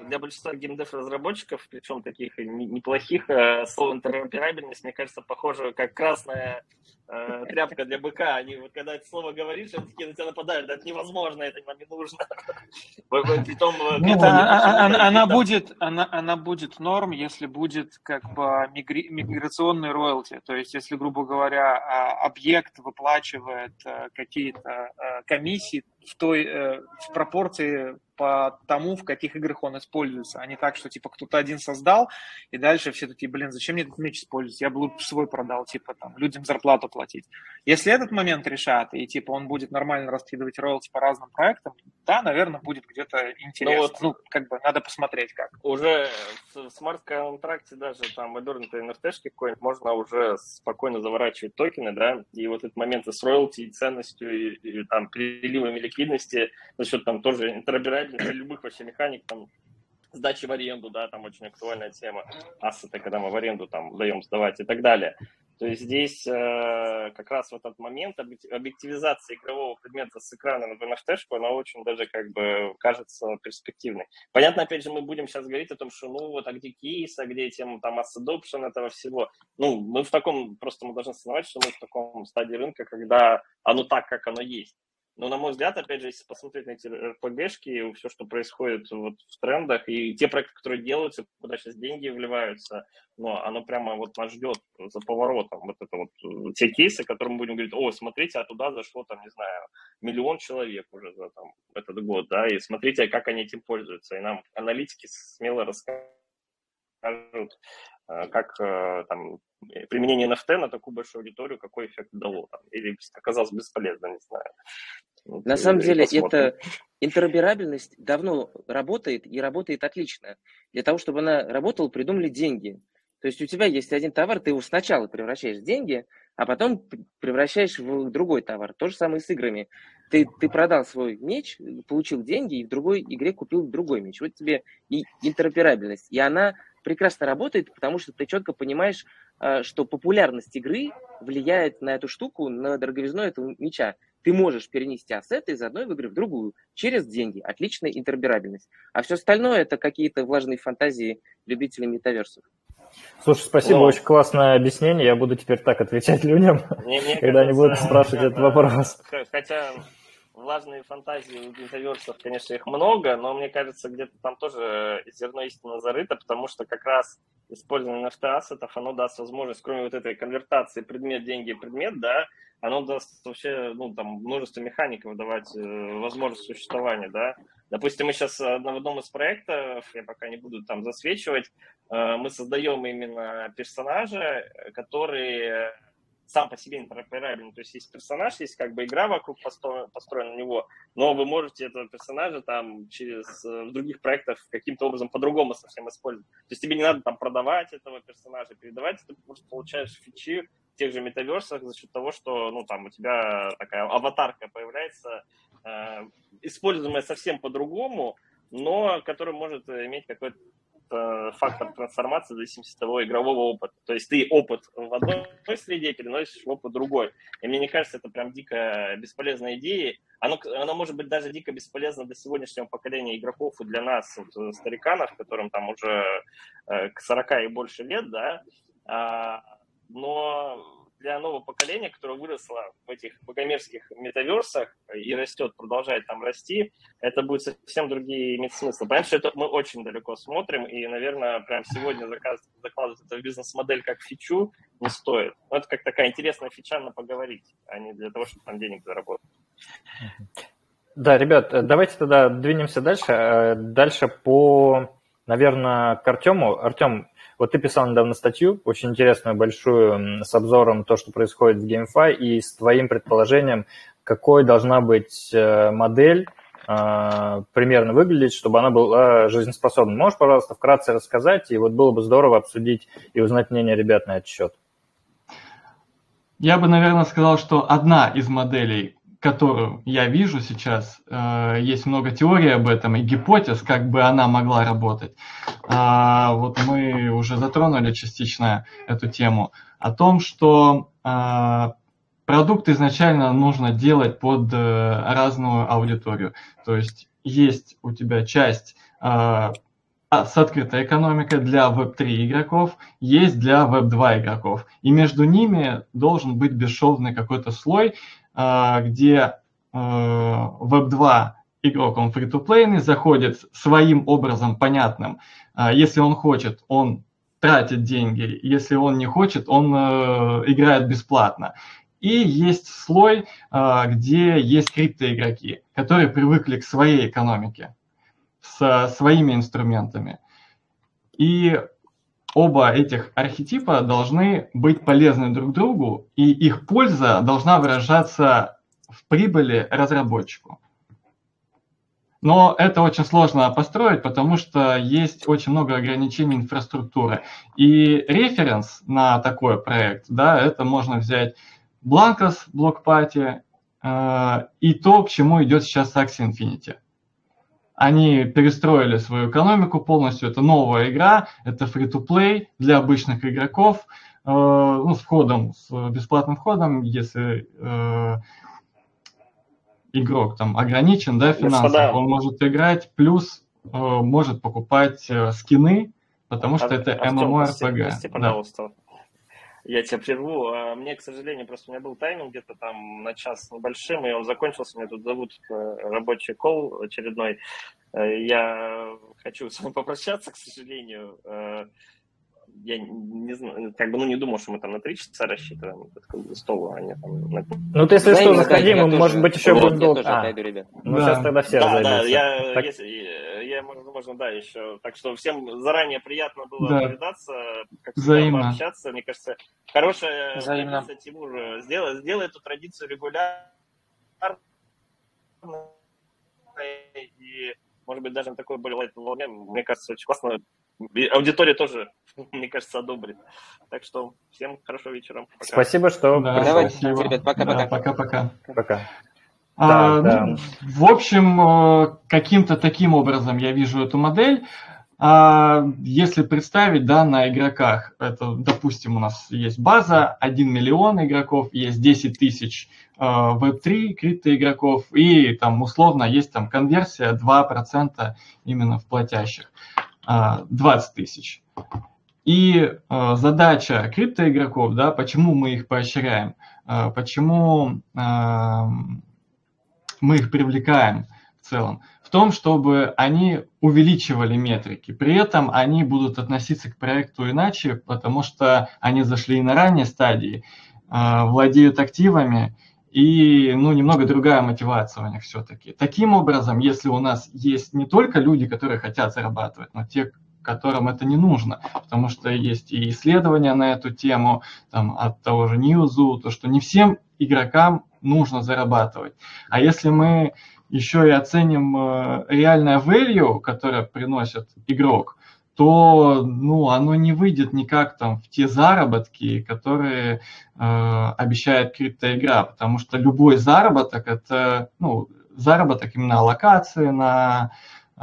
для большинства геймдев-разработчиков, причем таких неплохих, э, слово интероперабельность, мне кажется, похоже как красная э, тряпка для быка. Они вот когда это слово говоришь, они такие на тебя нападают, да это невозможно, это нам не нужно. [LAUGHS] Притом, ну, это, а, а, она, будет, она, она будет норм, если будет как бы мигри, миграционный роялти, то есть если, грубо говоря, а, объект выплачивает какие-то комиссии в той э, в пропорции по тому, в каких играх он используется, а не так, что, типа, кто-то один создал, и дальше все такие, блин, зачем мне этот меч использовать? Я бы лучше свой продал, типа, там, людям зарплату платить. Если этот момент решат, и, типа, он будет нормально раскидывать роялти по разным проектам, да, наверное, будет где-то интересно. Ну, вот, ну, как бы, надо посмотреть как. Уже в смарт-контракте даже, там, выдернутые NFT-шки какой-нибудь, можно уже спокойно заворачивать токены, да, и вот этот момент с роялти, и ценностью, и, и там, приливами ликвидности за счет, там, тоже интероперабельности для любых вообще механик, там, сдачи в аренду, да, там очень актуальная тема, ассеты, когда мы в аренду там даем сдавать и так далее. То есть здесь э, как раз вот этот момент объективизации игрового предмета с экрана на nft она очень даже как бы кажется перспективной. Понятно, опять же, мы будем сейчас говорить о том, что ну вот, а где кейс, а где тема там asset adoption этого всего. Ну, мы в таком, просто мы должны осознавать, что мы в таком стадии рынка, когда оно так, как оно есть. Но, на мой взгляд, опять же, если посмотреть на эти RPG-шки, все, что происходит вот в трендах, и те проекты, которые делаются, куда сейчас деньги вливаются, но оно прямо вот нас ждет за поворотом. Вот это вот э, те кейсы, которые мы будем говорить, о, смотрите, а туда зашло, там, не знаю, миллион человек уже за там, этот год, да, и смотрите, как они этим пользуются. И нам аналитики смело расскажут, э, как э, там, применение NFT на такую большую аудиторию, какой эффект дало, там, или оказалось бесполезно, не знаю. Вот На самом деле, посмотрим. это интероперабельность давно работает и работает отлично. Для того, чтобы она работала, придумали деньги. То есть у тебя есть один товар, ты его сначала превращаешь в деньги, а потом превращаешь в другой товар. То же самое с играми. Ты, ты продал свой меч, получил деньги, и в другой игре купил другой меч. Вот тебе и интероперабельность. И она прекрасно работает, потому что ты четко понимаешь, а, что популярность игры влияет на эту штуку, на дороговизну этого меча ты можешь перенести ассеты из одной игры в другую через деньги. Отличная интербирабельность. А все остальное это какие-то влажные фантазии любителей метаверсов. Слушай, спасибо, Но... очень классное объяснение. Я буду теперь так отвечать [LAUGHS] людям, мне когда они будут спрашивать этот вопрос. Хотя влажные фантазии у метаверсов, конечно, их много, но мне кажется, где-то там тоже зерно истины зарыто, потому что как раз использование NFT-ассетов, оно даст возможность, кроме вот этой конвертации предмет, деньги, предмет, да, оно даст вообще, ну, там, множество механиков давать э, возможность существования, да. Допустим, мы сейчас в одном из проектов, я пока не буду там засвечивать, э, мы создаем именно персонажа, который сам по себе интероперабельный. То есть есть персонаж, есть как бы игра вокруг построена, построена на него, но вы можете этого персонажа там через э, в других проектах каким-то образом по-другому совсем использовать. То есть тебе не надо там продавать этого персонажа, передавать, ты просто получаешь фичи в тех же метаверсах за счет того, что ну там у тебя такая аватарка появляется, э, используемая совсем по-другому, но который может иметь какой-то Э, фактор трансформации в зависимости от того игрового опыта. То есть ты опыт в одной среде переносишь в опыт другой. И мне не кажется, это прям дико бесполезная идея. Оно, оно может быть даже дико бесполезно для сегодняшнего поколения игроков и для нас, вот, э, стариканов, которым там уже э, к 40 и больше лет, да, а, но для нового поколения, которое выросло в этих богомерзких метаверсах и растет, продолжает там расти, это будет совсем другие иметь смысл. Понятно, что это мы очень далеко смотрим, и, наверное, прямо сегодня заказ, закладывать это в бизнес-модель как фичу не стоит. Но это как такая интересная фича на поговорить, а не для того, чтобы там денег заработать. Да, ребят, давайте тогда двинемся дальше. Э, дальше по, наверное, к Артему. Артем, вот ты писал недавно статью, очень интересную, большую, с обзором то, что происходит в GameFi, и с твоим предположением, какой должна быть э, модель э, примерно выглядеть, чтобы она была жизнеспособной. Можешь, пожалуйста, вкратце рассказать, и вот было бы здорово обсудить и узнать мнение ребят на этот счет. Я бы, наверное, сказал, что одна из моделей, которую я вижу сейчас, э, есть много теорий об этом и гипотез, как бы она могла работать. А, вот мы уже затронули частично эту тему о том, что а, продукт изначально нужно делать под э, разную аудиторию. То есть есть у тебя часть а, с открытой экономикой для Web3 игроков, есть для Web2 игроков. И между ними должен быть бесшовный какой-то слой, где Web2 а, игрок, он free-to-play, заходит своим образом понятным. А, если он хочет, он тратит деньги. Если он не хочет, он э, играет бесплатно. И есть слой, а, где есть криптоигроки, которые привыкли к своей экономике, со своими инструментами. И оба этих архетипа должны быть полезны друг другу, и их польза должна выражаться в прибыли разработчику. Но это очень сложно построить, потому что есть очень много ограничений инфраструктуры. И референс на такой проект, да, это можно взять Blankos, BlockParty э, и то, к чему идет сейчас Axie Infinity. Они перестроили свою экономику полностью. Это новая игра, это free-to-play для обычных игроков, э, ну, с входом, с бесплатным входом, если э, игрок там ограничен, да, финансово, он может играть, плюс э, может покупать э, скины, потому что а, это MMORPG. пожалуйста. Да. Я тебя прерву. А мне, к сожалению, просто у меня был тайминг где-то там на час небольшим, и он закончился. Меня тут зовут э, рабочий кол очередной. Э, я хочу с вами [LAUGHS] попрощаться, к сожалению. Э, я не знаю, как бы, ну, не думал, что мы там на три часа рассчитываем этот как бы, стол, а не там на... Ну, ты, если что, заходи, мы, может быть, еще будем долго. А. Ну, да. сейчас тогда все Да, да, я, так... если, я, можно, да, еще. Так что всем заранее приятно было да. повидаться, как Взаимно. пообщаться. Мне кажется, хорошая Взаимно. традиция, Тимур, сделай, сделай эту традицию регулярно и, может быть, даже на такой более волне, мне кажется, очень классно аудитория тоже, мне кажется, одобрит. Так что всем хорошего вечера. Пока. Спасибо, что... Да, Давайте, спасибо. ребят, пока-пока. пока-пока. Пока. А, да, ну. В общем, э, каким-то таким образом я вижу эту модель. А если представить, да, на игроках, это, допустим, у нас есть база, 1 миллион игроков, есть 10 тысяч э, Web3 криптоигроков, и там условно есть там конверсия 2% именно в платящих. 20 тысяч. И э, задача криптоигроков, да, почему мы их поощряем, э, почему э, мы их привлекаем в целом, в том, чтобы они увеличивали метрики. При этом они будут относиться к проекту иначе, потому что они зашли на ранней стадии, владеют активами, и ну, немного другая мотивация у них все-таки. Таким образом, если у нас есть не только люди, которые хотят зарабатывать, но те, которым это не нужно, потому что есть и исследования на эту тему там, от того же Ньюзу, то что не всем игрокам нужно зарабатывать. А если мы еще и оценим э, реальное value, которое приносит игрок, то ну, оно не выйдет никак там в те заработки, которые э, обещает криптоигра, потому что любой заработок это ну, заработок именно аллокации на э,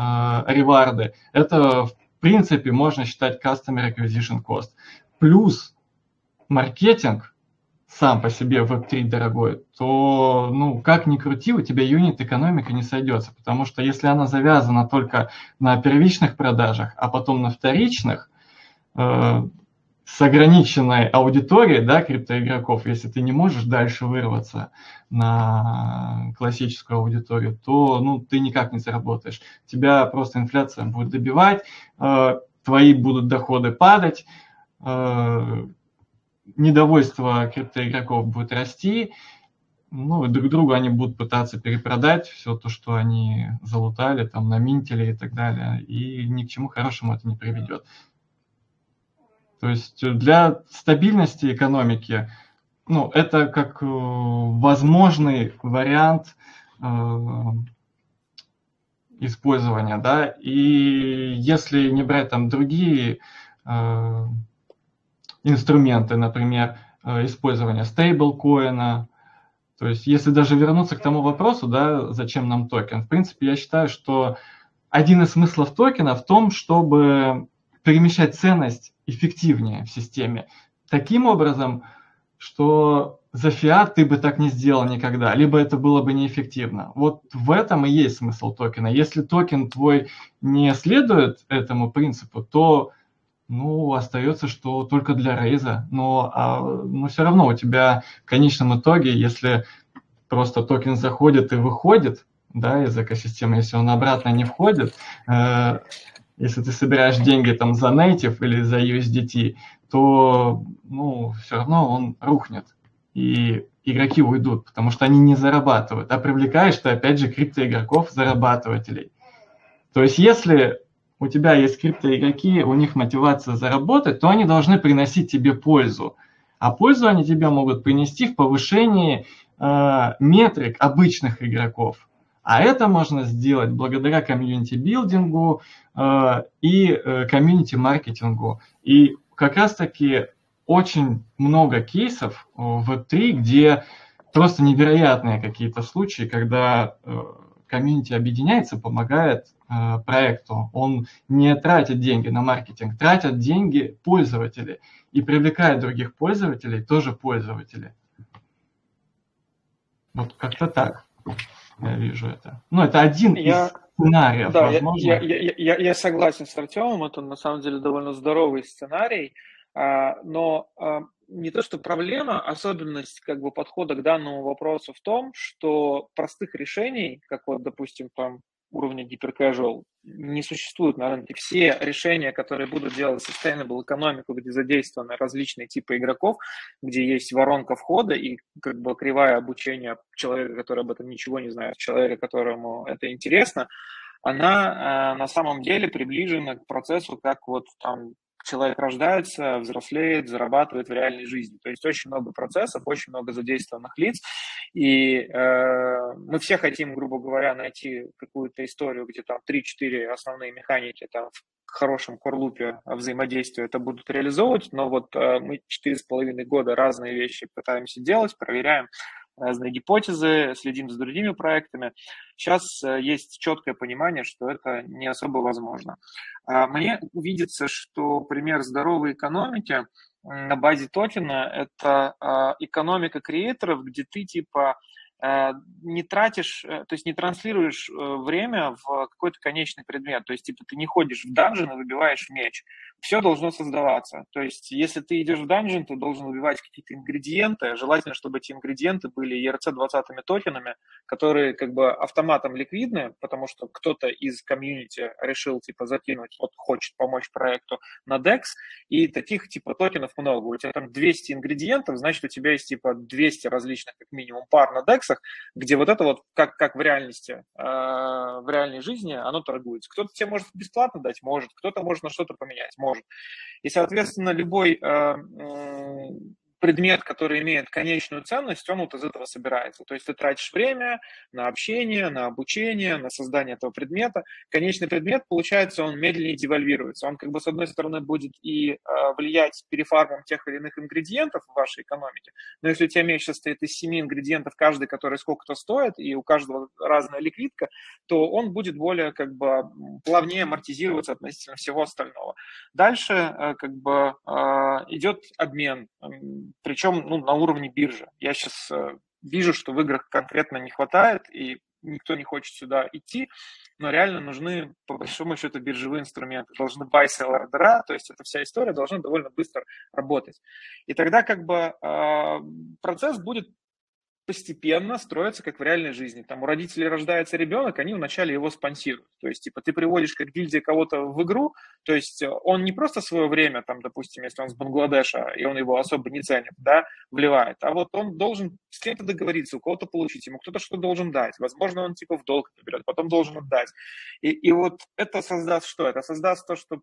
реварды. Это в принципе можно считать Customer Acquisition Cost. Плюс маркетинг сам по себе Web3 дорогой, то, ну, как ни крути, у тебя юнит экономика не сойдется, потому что если она завязана только на первичных продажах, а потом на вторичных, э, с ограниченной аудиторией, да, криптоигроков, если ты не можешь дальше вырваться на классическую аудиторию, то, ну, ты никак не заработаешь. Тебя просто инфляция будет добивать, э, твои будут доходы падать, э, недовольство криптоигроков будет расти, ну, друг другу они будут пытаться перепродать все то, что они залутали, там, наминтили и так далее, и ни к чему хорошему это не приведет. То есть для стабильности экономики, ну, это как э, возможный вариант э, использования, да, и если не брать там другие э, инструменты, например, э, использование стейблкоина. То есть, если даже вернуться к тому вопросу, да, зачем нам токен, в принципе, я считаю, что один из смыслов токена в том, чтобы перемещать ценность эффективнее в системе. Таким образом, что за фиат ты бы так не сделал никогда, либо это было бы неэффективно. Вот в этом и есть смысл токена. Если токен твой не следует этому принципу, то ну, остается, что только для рейза. Но, а, но все равно у тебя в конечном итоге, если просто токен заходит и выходит да, из экосистемы, если он обратно не входит, э, если ты собираешь деньги там за native или за USDT, то ну, все равно он рухнет. и игроки уйдут, потому что они не зарабатывают. А привлекаешь ты, опять же, криптоигроков, зарабатывателей. То есть если у тебя есть криптоигроки, у них мотивация заработать, то они должны приносить тебе пользу. А пользу они тебе могут принести в повышении э, метрик обычных игроков. А это можно сделать благодаря community building у э, и э, community маркетингу. И как раз-таки очень много кейсов в Web3, где просто невероятные какие-то случаи, когда э, комьюнити объединяется, помогает э, проекту. Он не тратит деньги на маркетинг, тратят деньги пользователи и привлекает других пользователей, тоже пользователи. Вот как-то так я вижу это. Ну, это один я... из сценариев, да, возможно. Я, я, я, я согласен с Артемом, это на самом деле довольно здоровый сценарий, а, но а, не то, что проблема, особенность как бы подхода к данному вопросу в том, что простых решений, как вот, допустим, там уровня гиперкэжуал не существует на рынке. Все решения, которые будут делать sustainable экономику, где задействованы различные типы игроков, где есть воронка входа и как бы кривая обучения человека, который об этом ничего не знает, человека, которому это интересно, она э, на самом деле приближена к процессу, как вот там человек рождается, взрослеет, зарабатывает в реальной жизни. То есть очень много процессов, очень много задействованных лиц, и э, мы все хотим, грубо говоря, найти какую-то историю, где там 3-4 основные механики там в хорошем корлупе взаимодействия это будут реализовывать, но вот э, мы 4,5 года разные вещи пытаемся делать, проверяем, разные гипотезы, следим за другими проектами. Сейчас э, есть четкое понимание, что это не особо возможно. А мне видится, что пример здоровой экономики на базе токена – это а, экономика креаторов, где ты типа не тратишь, э, то есть не транслируешь э, время в какой-то конечный предмет. То есть, типа, ты не ходишь в данжен и выбиваешь меч. Все должно создаваться. То есть, если ты идешь в данжен, ты должен выбивать какие-то ингредиенты. Желательно, чтобы эти ингредиенты были ERC-20 токенами, которые как бы автоматом ликвидны, потому что кто-то из комьюнити решил, типа, закинуть, вот хочет помочь проекту на DEX, и таких, типа, токенов много. У тебя там 200 ингредиентов, значит, у тебя есть, типа, 200 различных, как минимум, пар на DEX, комплексах, где вот это вот, как, как в реальности, э, в реальной жизни, оно торгуется. Кто-то тебе может бесплатно дать, может, кто-то может на что-то поменять, может. И, соответственно, любой э, предмет, который имеет конечную ценность, он вот из этого собирается. То есть ты тратишь время на общение, на обучение, на создание этого предмета. Конечный предмет, получается, он медленнее девальвируется. Он как бы с одной стороны будет и э, влиять перефармом тех или иных ингредиентов в вашей экономике, но если у тебя меч состоит из семи ингредиентов, каждый, который сколько-то стоит, и у каждого разная ликвидка, то он будет более как бы плавнее амортизироваться относительно всего остального. Дальше э, как бы э, идет обмен причем ну, на уровне биржи. Я сейчас э, вижу, что в играх конкретно не хватает, и никто не хочет сюда идти, но реально нужны, по большому счету, биржевые инструменты. Должны buy, sell, ордера, то есть эта вся история должна довольно быстро работать. И тогда как бы э, процесс будет постепенно строится, как в реальной жизни. Там у родителей рождается ребенок, они вначале его спонсируют. То есть, типа, ты приводишь как гильдия кого-то в игру, то есть э, он не просто свое время, там, допустим, если он с Бангладеша, и он его особо не ценит, да, вливает, а вот он должен с кем-то договориться, у кого-то получить, ему кто-то что должен дать. Возможно, он, типа, в долг берет, потом должен отдать. И, и вот это создаст что? Это создаст то, что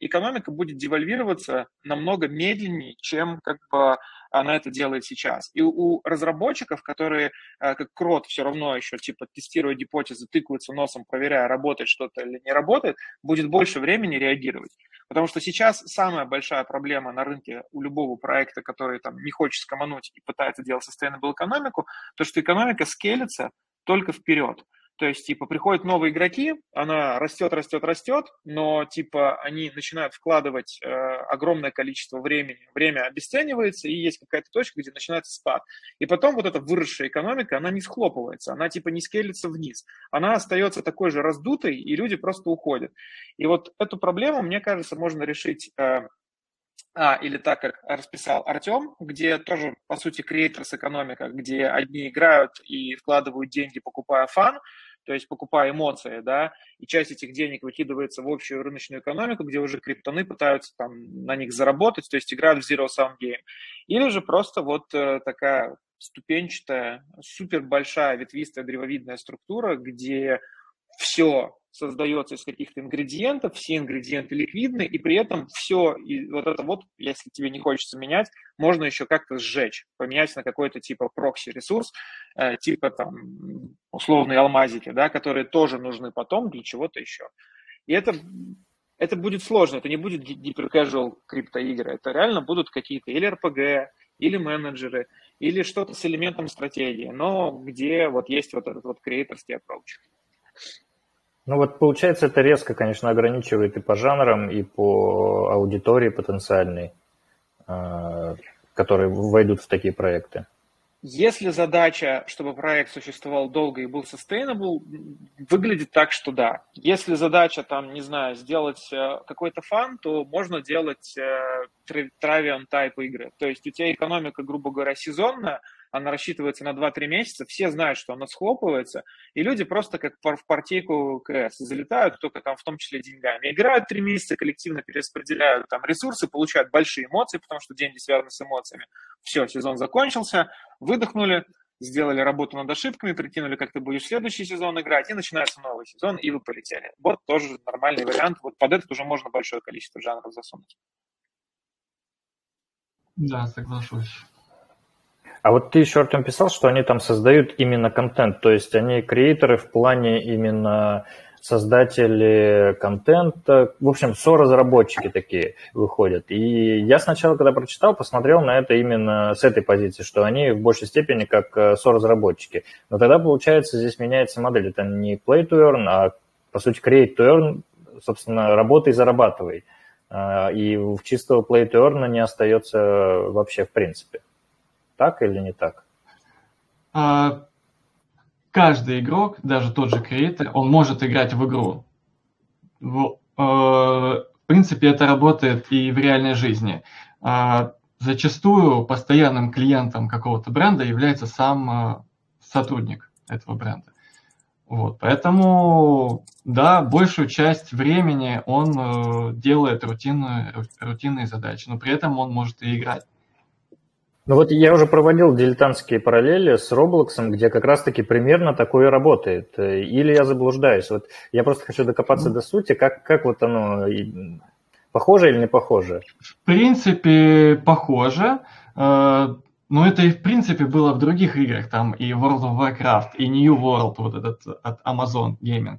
экономика будет девальвироваться намного медленнее, чем, как бы, она это делает сейчас. И у разработчиков, которые э, как крот все равно еще типа тестируя гипотезы, тыкаются носом, проверяя, работает что-то или не работает, будет больше времени реагировать. Потому что сейчас самая большая проблема на рынке у любого проекта, который там не хочет скомануть и пытается делать sustainable экономику, то, что экономика скелится только вперед. То есть, типа, приходят новые игроки, она растет, растет, растет, но, типа, они начинают вкладывать э, огромное количество времени, время обесценивается, и есть какая-то точка, где начинается спад. И потом вот эта выросшая экономика, она не схлопывается, она, типа, не скелится вниз. Она остается такой же раздутой, и люди просто уходят. И вот эту проблему, мне кажется, можно решить э, а, или так, как расписал Артем, где тоже, по сути, креаторс экономика, где одни играют и вкладывают деньги, покупая фан, то есть покупая эмоции, да, и часть этих денег выкидывается в общую рыночную экономику, где уже криптоны пытаются там на них заработать, то есть играют в zero-sum game. Или же просто вот э, такая ступенчатая, супер большая ветвистая древовидная структура, где все создается из каких-то ингредиентов, все ингредиенты ликвидны, и при этом все, и вот это вот, если тебе не хочется менять, можно еще как-то сжечь, поменять на какой-то типа прокси-ресурс, э, типа там условные алмазики, да, которые тоже нужны потом для чего-то еще. И это, это будет сложно, это не будет гипер-casual криптоигры, это реально будут какие-то или RPG, или менеджеры, или что-то с элементом стратегии, но где вот есть вот этот вот креаторский approach. Ну вот получается, это резко, конечно, ограничивает и по жанрам, и по аудитории потенциальной, э, которые войдут в такие проекты. Если задача, чтобы проект существовал долго и был sustainable, выглядит так, что да. Если задача, там, не знаю, сделать э, какой-то фан, то можно делать э, type игры. То есть у тебя экономика, грубо говоря, сезонная, она рассчитывается на 2-3 месяца, все знают, что она схлопывается, и люди просто как в партийку КС залетают, только там в том числе деньгами. Играют 3 месяца, коллективно перераспределяют там ресурсы, получают большие эмоции, потому что деньги связаны с эмоциями. Все, сезон закончился, выдохнули, сделали работу над ошибками, прикинули, как ты будешь следующий сезон играть, и начинается новый сезон, и вы полетели. Вот тоже нормальный вариант. Вот под этот уже можно большое количество жанров засунуть. Да, соглашусь. А вот ты еще, Артем, писал, что они там создают именно контент, то есть они креаторы в плане именно создатели контента, в общем, со-разработчики такие выходят. И я сначала, когда прочитал, посмотрел на это именно с этой позиции, что они в большей степени как э, со-разработчики. Но тогда, получается, здесь меняется модель. Это не play to earn, а, по сути, create to earn, собственно, работай зарабатывай. А, и в чистого play to earn не остается вообще в принципе. Так или не так? А, каждый игрок, даже тот же креатор, он может играть в игру. В, э, в принципе, это работает и в реальной жизни. А, зачастую постоянным клиентом какого-то бренда является сам э, сотрудник этого бренда. Вот, поэтому, да, большую часть времени он э, делает рутинные, рутинные задачи, но при этом он может и играть. Ну вот я уже проводил дилетантские параллели с Roblox, где как раз-таки примерно такое работает. Или я заблуждаюсь? Вот я просто хочу докопаться до сути, как, как вот оно, похоже или не похоже? В принципе, похоже. Э, но это и в принципе было в других играх, там и World of Warcraft, и New World, вот этот от Amazon Gaming.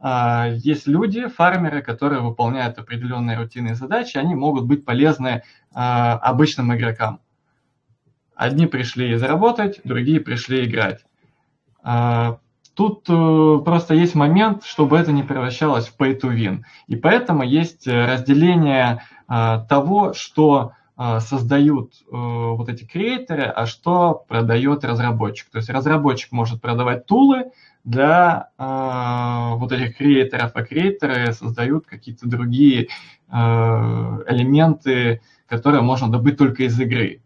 А, есть люди, фармеры, которые выполняют определенные рутинные задачи, они могут быть полезны а, обычным игрокам. Одни пришли заработать, другие пришли играть. А, тут э, просто есть момент, чтобы это не превращалось в pay to win. И поэтому есть э, разделение а, того, что а, создают э, вот эти креаторы, а что продает разработчик. То есть разработчик может продавать тулы для вот этих креаторов, а креаторы создают какие-то другие элементы, которые можно добыть только из игры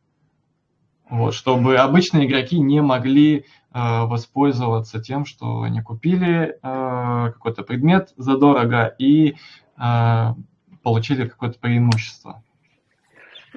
вот, чтобы обычные игроки не могли э, воспользоваться тем, что они купили э, какой-то предмет задорого и э, получили какое-то преимущество.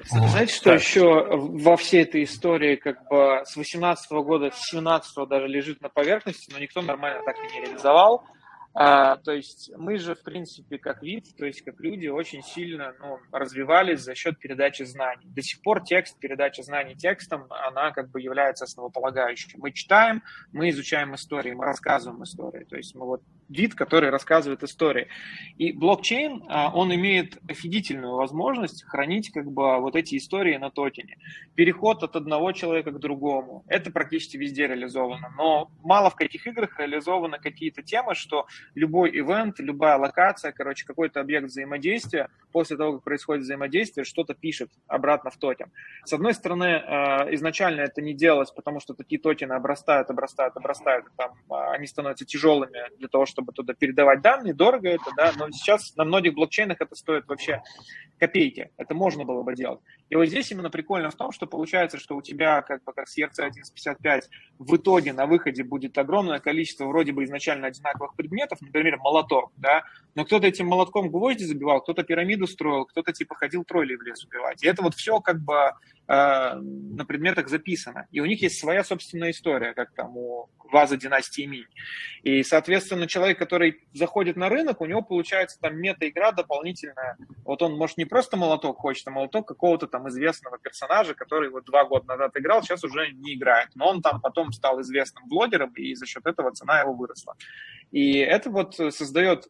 Знаете, что так. еще во всей этой истории как бы с 18 года, с 17 даже лежит на поверхности, но никто нормально так и не реализовал – а, то есть мы же, в принципе, как вид, то есть как люди, очень сильно ну, развивались за счет передачи знаний. До сих пор текст, передача знаний текстом, она как бы является основополагающей. Мы читаем, мы изучаем истории, мы рассказываем истории. То есть мы вот вид, который рассказывает истории. И блокчейн, а, он имеет офигительную возможность хранить как бы вот эти истории на токене. Переход от одного человека к другому. Это практически везде реализовано. Но мало в каких играх реализованы какие-то темы, что любой ивент, любая локация, короче, какой-то объект взаимодействия, после того, как происходит взаимодействие, что-то пишет обратно в токен. С одной стороны, э, изначально это не делалось, потому что такие токены обрастают, обрастают, обрастают, там э, они становятся тяжелыми для того, чтобы туда передавать данные, дорого это, да, но сейчас на многих блокчейнах это стоит вообще копейки. Это можно было бы делать. И вот здесь именно прикольно в том, что получается, что у тебя как бы как с ERC-1155 в итоге на выходе будет огромное количество вроде бы изначально одинаковых предметов, например, молоток, да, но кто-то этим молотком гвозди забивал, кто-то пирамиду строил, кто-то типа ходил троллей в лес убивать. И это вот все как бы на предметах записано. И у них есть своя собственная история, как там у ваза династии Минь. И, соответственно, человек, который заходит на рынок, у него получается там мета-игра дополнительная. Вот он, может, не просто молоток хочет, а молоток какого-то там известного персонажа, который вот два года назад играл, сейчас уже не играет. Но он там потом стал известным блогером, и за счет этого цена его выросла. И это вот создает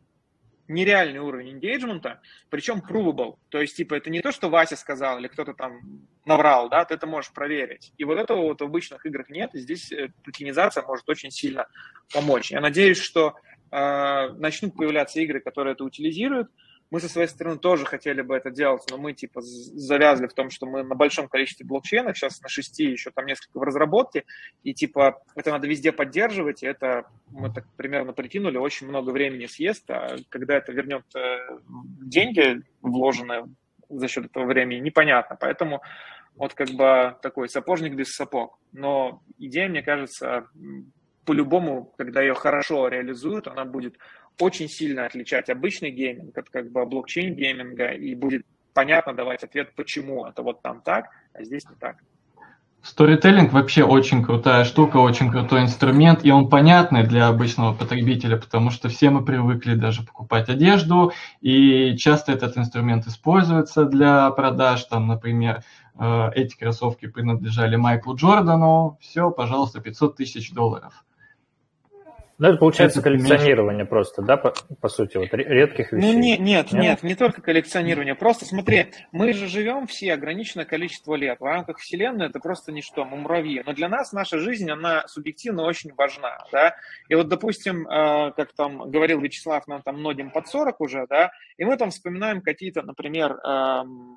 нереальный уровень engagement, причем provable. То есть, типа, это не то, что Вася сказал или кто-то там наврал, да, ты это можешь проверить. И вот этого вот в обычных играх нет, здесь э, токенизация может очень сильно помочь. Я надеюсь, что э, начнут появляться игры, которые это утилизируют, мы со своей стороны тоже хотели бы это делать, но мы типа завязли в том, что мы на большом количестве блокчейнов, сейчас на шести, еще там несколько в разработке, и типа это надо везде поддерживать, и это мы так примерно прикинули, очень много времени съест, а когда это вернет э, деньги, вложенные за счет этого времени, непонятно. Поэтому вот как бы такой сапожник без сапог. Но идея, мне кажется, по-любому, когда ее хорошо реализуют, она будет очень сильно отличать обычный гейминг от как бы блокчейн гейминга и будет понятно давать ответ, почему это вот там так, а здесь не так. Сторителлинг вообще очень крутая штука, очень крутой инструмент, и он понятный для обычного потребителя, потому что все мы привыкли даже покупать одежду, и часто этот инструмент используется для продаж, там, например, э, эти кроссовки принадлежали Майклу Джордану, все, пожалуйста, 500 тысяч долларов. Ну, это получается это коллекционирование меньше. просто, да, по, по сути, вот редких ну, вещей. Ну, не, нет, нет, нет, не только коллекционирование. Просто смотри, мы же живем все ограниченное количество лет. В рамках Вселенной это просто ничто, мы муравьи. Но для нас наша жизнь, она субъективно очень важна, да. И вот, допустим, э, как там говорил Вячеслав, нам там многим под 40 уже, да, и мы там вспоминаем какие-то, например, эм,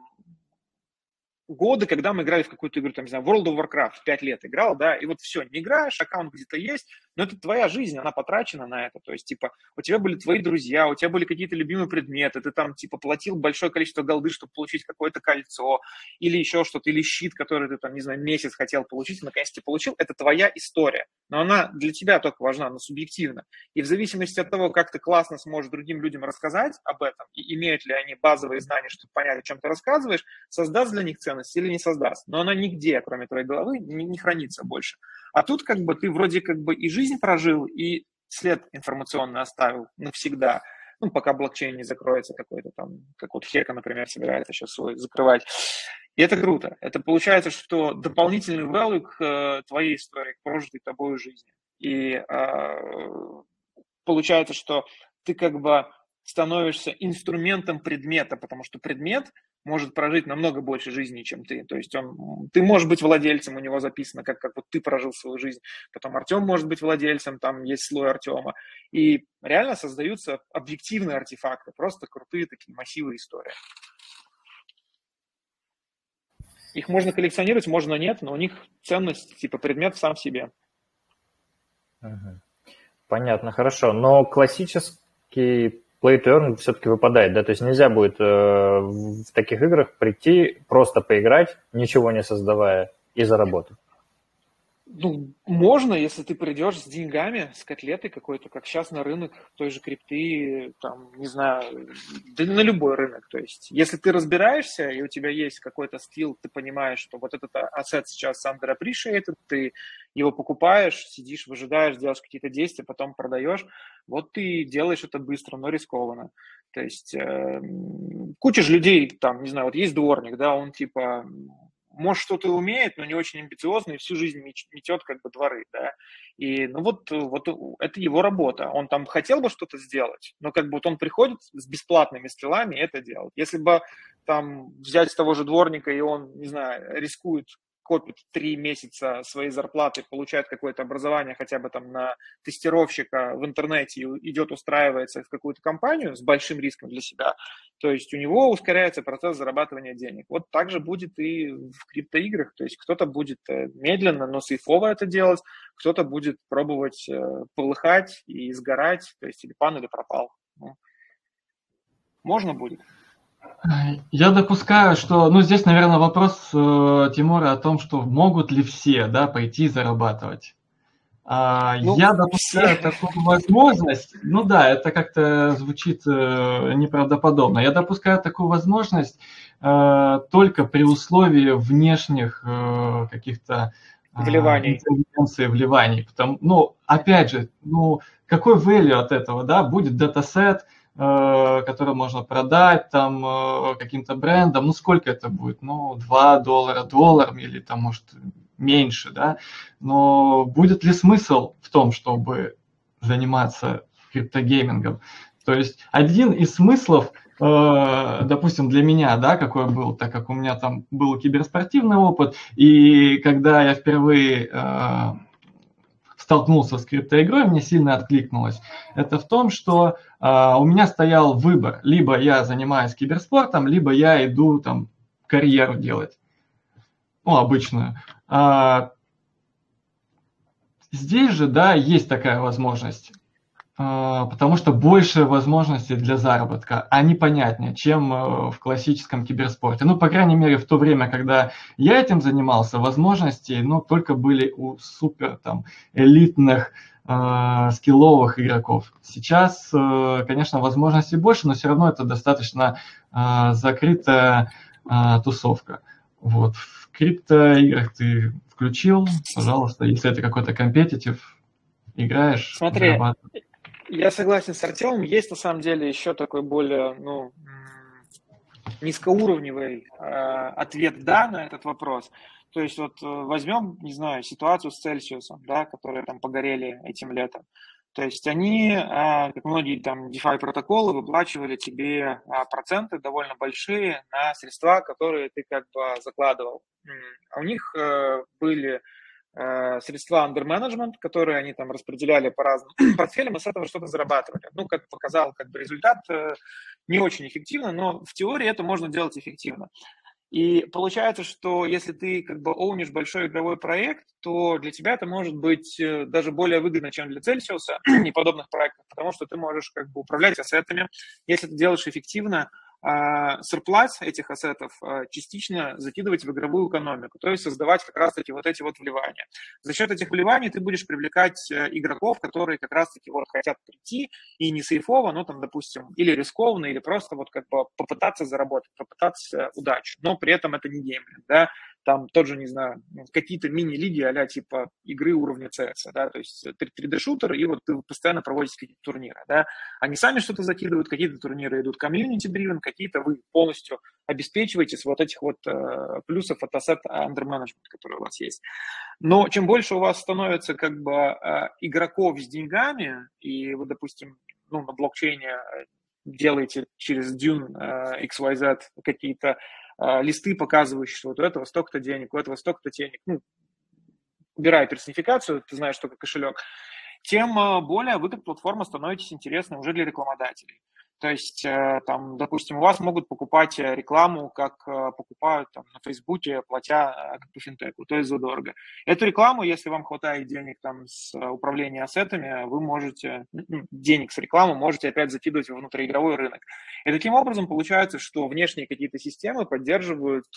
годы, когда мы играли в какую-то игру, там, не знаю, World of Warcraft, 5 лет играл, да, и вот все, не играешь, аккаунт где-то есть, но это твоя жизнь, она потрачена на это, то есть, типа, у тебя были твои друзья, у тебя были какие-то любимые предметы, ты там, типа, платил большое количество голды, чтобы получить какое-то кольцо, или еще что-то, или щит, который ты там, не знаю, месяц хотел получить, наконец-то получил, это твоя история, но она для тебя только важна, она субъективна, и в зависимости от того, как ты классно сможешь другим людям рассказать об этом, и имеют ли они базовые знания, чтобы понять, о чем ты рассказываешь, создаст для них ценность или не создаст, но она нигде, кроме твоей головы, не, не хранится больше. А тут как бы ты вроде как бы и жизнь прожил, и след информационный оставил навсегда, ну, пока блокчейн не закроется какой-то там, как вот Хека, например, собирается сейчас свой закрывать. И это круто. Это получается, что дополнительный value к э, твоей истории, к прожитой тобой жизни. И э, получается, что ты как бы становишься инструментом предмета, потому что предмет может прожить намного больше жизни, чем ты. То есть он, ты можешь быть владельцем, у него записано, как, как вот ты прожил свою жизнь. Потом Артем может быть владельцем, там есть слой Артема. И реально создаются объективные артефакты, просто крутые такие массивы истории. Их можно коллекционировать, можно нет, но у них ценность, типа предмет сам в себе. Понятно, хорошо. Но классический play to earn все-таки выпадает, да, то есть нельзя будет э, в таких играх прийти, просто поиграть, ничего не создавая и заработать. Ну, можно, если ты придешь с деньгами, с котлетой какой-то, как сейчас на рынок той же крипты, там, не знаю, да на любой рынок. То есть, если ты разбираешься, и у тебя есть какой-то скилл, ты понимаешь, что вот этот ассет сейчас under appreciated, ты его покупаешь, сидишь, выжидаешь, делаешь какие-то действия, потом продаешь, вот ты делаешь это быстро, но рискованно. То есть, э, куча же людей, там, не знаю, вот есть дворник, да, он типа может, что-то умеет, но не очень амбициозный, всю жизнь метет как бы дворы, да. И, ну вот, вот это его работа. Он там хотел бы что-то сделать, но как бы вот он приходит с бесплатными стрелами и это делает. Если бы там взять того же дворника, и он, не знаю, рискует копит три месяца своей зарплаты, получает какое-то образование хотя бы там на тестировщика в интернете и идет устраивается в какую-то компанию с большим риском для себя, то есть у него ускоряется процесс зарабатывания денег. Вот так же будет и в криптоиграх, то есть кто-то будет э, медленно, но сейфово это делать, кто-то будет пробовать э, полыхать и сгорать, то есть или пан, или пропал. Ну, можно будет. Я допускаю, что, ну, здесь, наверное, вопрос э, Тимура о том, что могут ли все, да, пойти зарабатывать. А, ну, я допускаю все. такую возможность. Ну да, это как-то звучит э, неправдоподобно. Я допускаю такую возможность э, только при условии внешних э, каких-то э, вливаний. интервенций, вливаний. Потому, ну, опять же, ну, какой value от этого, да, будет датасет, Э, который можно продать там э, каким-то брендом, ну сколько это будет, ну 2 доллара, доллар или там может меньше, да, но будет ли смысл в том, чтобы заниматься криптогеймингом? То есть один из смыслов, э, допустим, для меня, да, какой был, так как у меня там был киберспортивный опыт, и когда я впервые столкнулся с криптоигрой, мне сильно откликнулось, это в том, что э, у меня стоял выбор. Либо я занимаюсь киберспортом, либо я иду там карьеру делать. Ну, обычную. А, здесь же, да, есть такая возможность. А, потому что больше возможностей для заработка, а непонятнее, чем э, в классическом киберспорте. Ну, по крайней мере, в то время, когда я этим занимался, возможности, ну, только были у супер там элитных э, скилловых игроков. Сейчас, э, конечно, возможностей больше, но все равно это достаточно э, закрытая э, тусовка. Вот. В криптоиграх ты включил, пожалуйста, если это какой-то компетитив, играешь, Смотри, я согласен с Артемом. Есть на самом деле еще такой более ну, низкоуровневый э, ответ «да» на этот вопрос. То есть вот э, возьмем, не знаю, ситуацию с Цельсиусом, да, которые там погорели этим летом. То есть они, э, как многие там DeFi протоколы, выплачивали тебе э, проценты довольно большие на средства, которые ты как бы закладывал. А у них были средства under management, которые они там распределяли по разным [CLEARS THROAT] портфелям, и с этого что-то зарабатывали. Ну, как показал как бы результат, э, не очень эффективно, но в теории это можно делать эффективно. И получается, что если ты как бы оунишь большой игровой проект, то для тебя это может быть э, даже более выгодно, чем для Celsius [CLEARS THROAT] и подобных проектов, потому что ты можешь как бы управлять ассетами. Если ты делаешь эффективно, surplus а, этих ассетов а, частично закидывать в игровую экономику, то есть создавать как раз-таки вот эти вот вливания. За счет этих вливаний ты будешь привлекать э, игроков, которые как раз-таки вот хотят прийти и не сейфово, но там, допустим, или рискованно, или просто вот как бы попытаться заработать, попытаться удачу, но при этом это не геймлинг, да, там тот же, не знаю, ну, какие-то мини-лиги а типа игры уровня CS, да, то есть 3D-шутер, и вот ты постоянно проводите какие-то турниры, да. Они сами что-то закидывают, какие-то турниры идут комьюнити-дривен, какие-то вы полностью обеспечиваете с вот этих вот э, плюсов от asset under management, которые у вас есть. Но чем больше у вас становится как бы э, игроков с деньгами, и вы, допустим, ну, на блокчейне э, делаете через Dune э, XYZ какие-то а, листы, показывающие, что вот у этого столько-то денег, у этого столько-то денег, ну, убирая персонификацию, ты знаешь только кошелек, тем а, более вы как платформа становитесь интересны уже для рекламодателей. То есть, э, там, допустим, у вас могут покупать э, рекламу, как э, покупают там, на Фейсбуке, платя как по финтеку, то есть задорого. Эту рекламу, если вам хватает денег там, с управления ассетами, вы можете, ну, денег с рекламы можете опять закидывать в внутриигровой рынок. И таким образом получается, что внешние какие-то системы поддерживают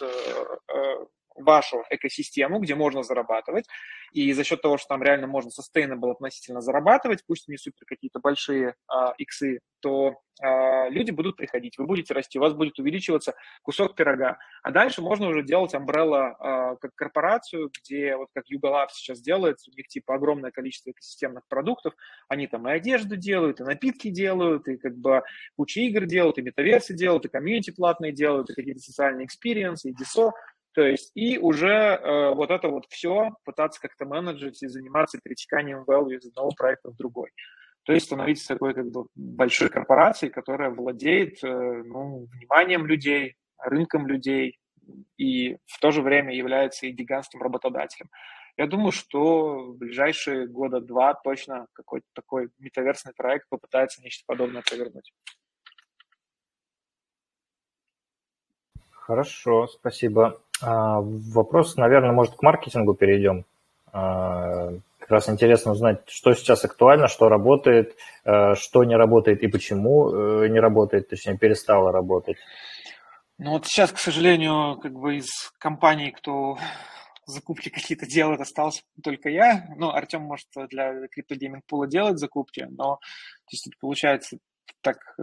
вашу экосистему, где можно зарабатывать, и за счет того, что там реально можно sustainable относительно зарабатывать, пусть не супер какие-то большие а, иксы, то а, люди будут приходить, вы будете расти, у вас будет увеличиваться кусок пирога. А дальше можно уже делать umbrella а, как корпорацию, где вот как Labs сейчас делает, у них типа огромное количество экосистемных продуктов, они там и одежду делают, и напитки делают, и как бы куча игр делают, и метаверсы делают, и комьюнити платные делают, и какие-то социальные экспириенсы, и DAO, то есть и уже э, вот это вот все пытаться как-то менеджить и заниматься перетеканием value из одного проекта в другой. То есть становиться такой как бы большой корпорацией, которая владеет э, ну, вниманием людей, рынком людей, и в то же время является и гигантским работодателем. Я думаю, что в ближайшие года два точно какой-то такой метаверсный проект попытается нечто подобное провернуть. Хорошо, спасибо. А, вопрос, наверное, может, к маркетингу перейдем. А, как раз интересно узнать, что сейчас актуально, что работает, а, что не работает и почему э, не работает, точнее, перестало работать. Ну вот сейчас, к сожалению, как бы из компаний, кто закупки какие-то делает, остался только я. Ну, Артем, может, для криптогейминг пула делать закупки, но то есть получается так э,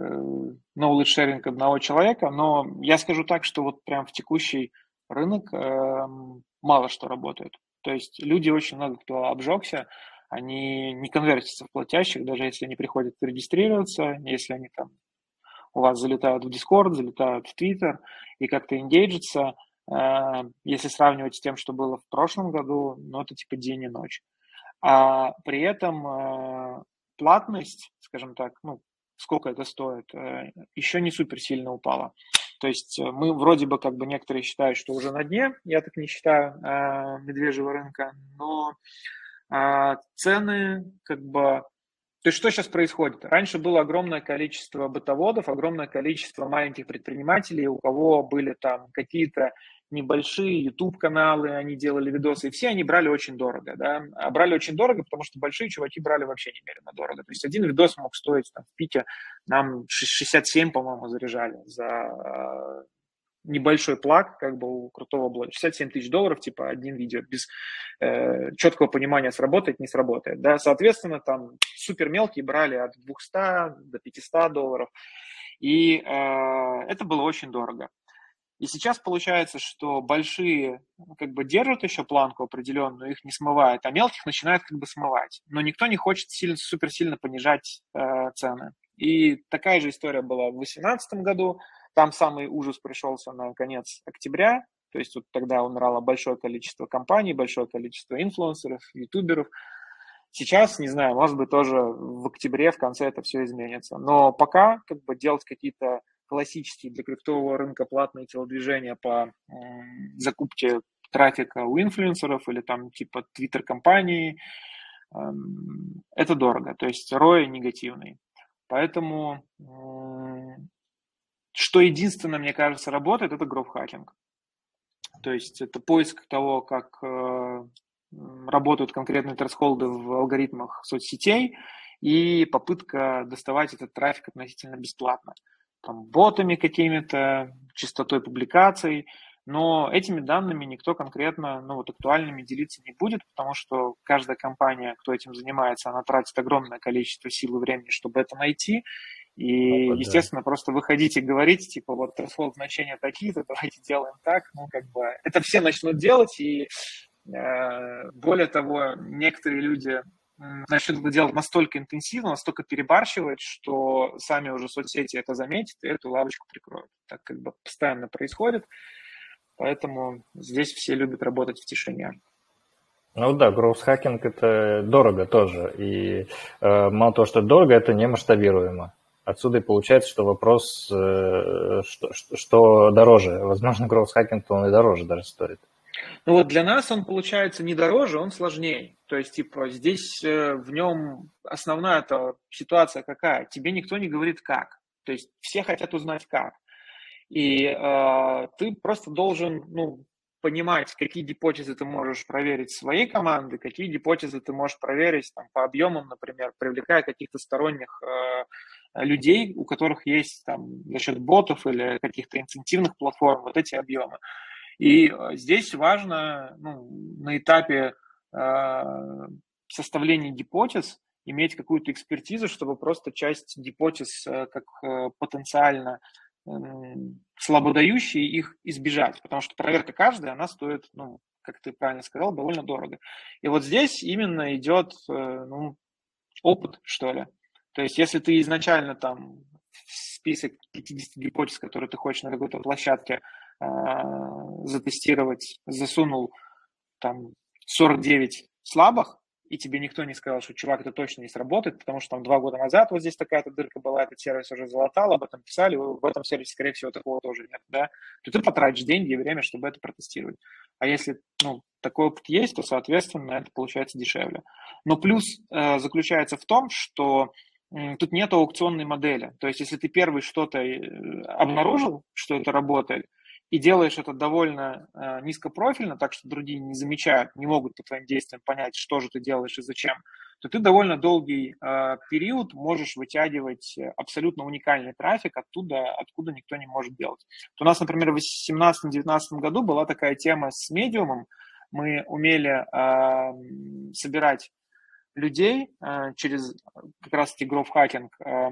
knowledge sharing одного человека, но я скажу так, что вот прям в текущий рынок э, мало что работает. То есть люди очень много кто обжегся, они не конвертятся в платящих, даже если они приходят регистрироваться, если они там у вас залетают в Discord, залетают в Twitter и как-то энгейджатся, э, если сравнивать с тем, что было в прошлом году, ну, это типа день и ночь. А при этом э, платность, скажем так, ну, сколько это стоит, э, еще не супер сильно упала. То есть мы вроде бы как бы некоторые считают, что уже на дне, я так не считаю, медвежьего рынка, но цены как бы то есть что сейчас происходит? Раньше было огромное количество бытоводов, огромное количество маленьких предпринимателей, у кого были там какие-то небольшие YouTube-каналы, они делали видосы, и все они брали очень дорого, да, а брали очень дорого, потому что большие чуваки брали вообще немерено дорого. То есть один видос мог стоить там, в пике, нам 67, по-моему, заряжали за небольшой плаг, как бы у крутого блога, 67 тысяч долларов, типа, один видео, без э, четкого понимания, сработает, не сработает, да, соответственно, там супер мелкие брали от 200 до 500 долларов, и э, это было очень дорого. И сейчас получается, что большие как бы держат еще планку определенную, их не смывают, а мелких начинают как бы смывать. Но никто не хочет сильно, супер сильно понижать э, цены. И такая же история была в 2018 году. Там самый ужас пришелся на конец октября, то есть вот тогда умирало большое количество компаний, большое количество инфлюенсеров, ютуберов. Сейчас, не знаю, может быть, тоже в октябре, в конце это все изменится. Но пока как бы делать какие-то классические для криптового рынка платные телодвижения по закупке трафика у инфлюенсеров или там типа твиттер-компании, э, это дорого. То есть ROI негативный. Поэтому что единственное, мне кажется, работает, это гроф-хакинг. То есть это поиск того, как э, работают конкретные тресхолды в алгоритмах соцсетей и попытка доставать этот трафик относительно бесплатно. Там, ботами какими-то, частотой публикаций, но этими данными никто конкретно, ну вот актуальными делиться не будет, потому что каждая компания, кто этим занимается, она тратит огромное количество сил и времени, чтобы это найти, и, ну, естественно, да. просто выходить и говорить, типа, вот threshold значения такие-то, давайте делаем так, ну, как бы, это все начнут делать, и э, более того, некоторые люди начнут это делать настолько интенсивно, настолько перебарщивать, что сами уже соцсети это заметят и эту лавочку прикроют. Так как бы постоянно происходит, поэтому здесь все любят работать в тишине. Ну да, гроус-хакинг это дорого тоже. И э, мало того, что дорого, это не масштабируемо. Отсюда и получается, что вопрос, э, что, что дороже. Возможно, гроус-хакинг, то он и дороже даже стоит. Ну вот для нас он получается не дороже, он сложнее. То есть, типа, здесь э, в нем основная эта ситуация какая? Тебе никто не говорит как. То есть все хотят узнать как. И э, ты просто должен, ну, понимать, какие гипотезы ты можешь проверить своей команды, какие гипотезы ты можешь проверить там, по объемам, например, привлекая каких-то сторонних э, людей, у которых есть там за счет ботов или каких-то инцентивных платформ вот эти объемы. И э, здесь важно ну, на этапе э, составления гипотез иметь какую-то экспертизу, чтобы просто часть гипотез э, как э, потенциально э, слабодающие их избежать, потому что проверка каждой, она стоит, ну, как ты правильно сказал, довольно дорого. И вот здесь именно идет э, ну, опыт, что ли. То есть, если ты изначально там список 50 гипотез, которые ты хочешь на какой-то площадке затестировать, засунул там 49 слабых, и тебе никто не сказал, что, чувак, это точно не сработает, потому что там два года назад вот здесь такая-то дырка была, этот сервис уже залатал, об этом писали, в этом сервисе, скорее всего, такого тоже нет, да, то ты потратишь деньги и время, чтобы это протестировать. А если, ну, такой опыт есть, то, соответственно, это получается дешевле. Но плюс э, заключается в том, что э, тут нет аукционной модели. То есть, если ты первый что-то э, обнаружил, что это работает, и делаешь это довольно э, низкопрофильно, так что другие не замечают, не могут по твоим действиям понять, что же ты делаешь и зачем, то ты довольно долгий э, период можешь вытягивать абсолютно уникальный трафик оттуда, откуда никто не может делать. То у нас, например, в 2018-2019 году была такая тема с медиумом. Мы умели э, собирать людей э, через как раз-таки growth э,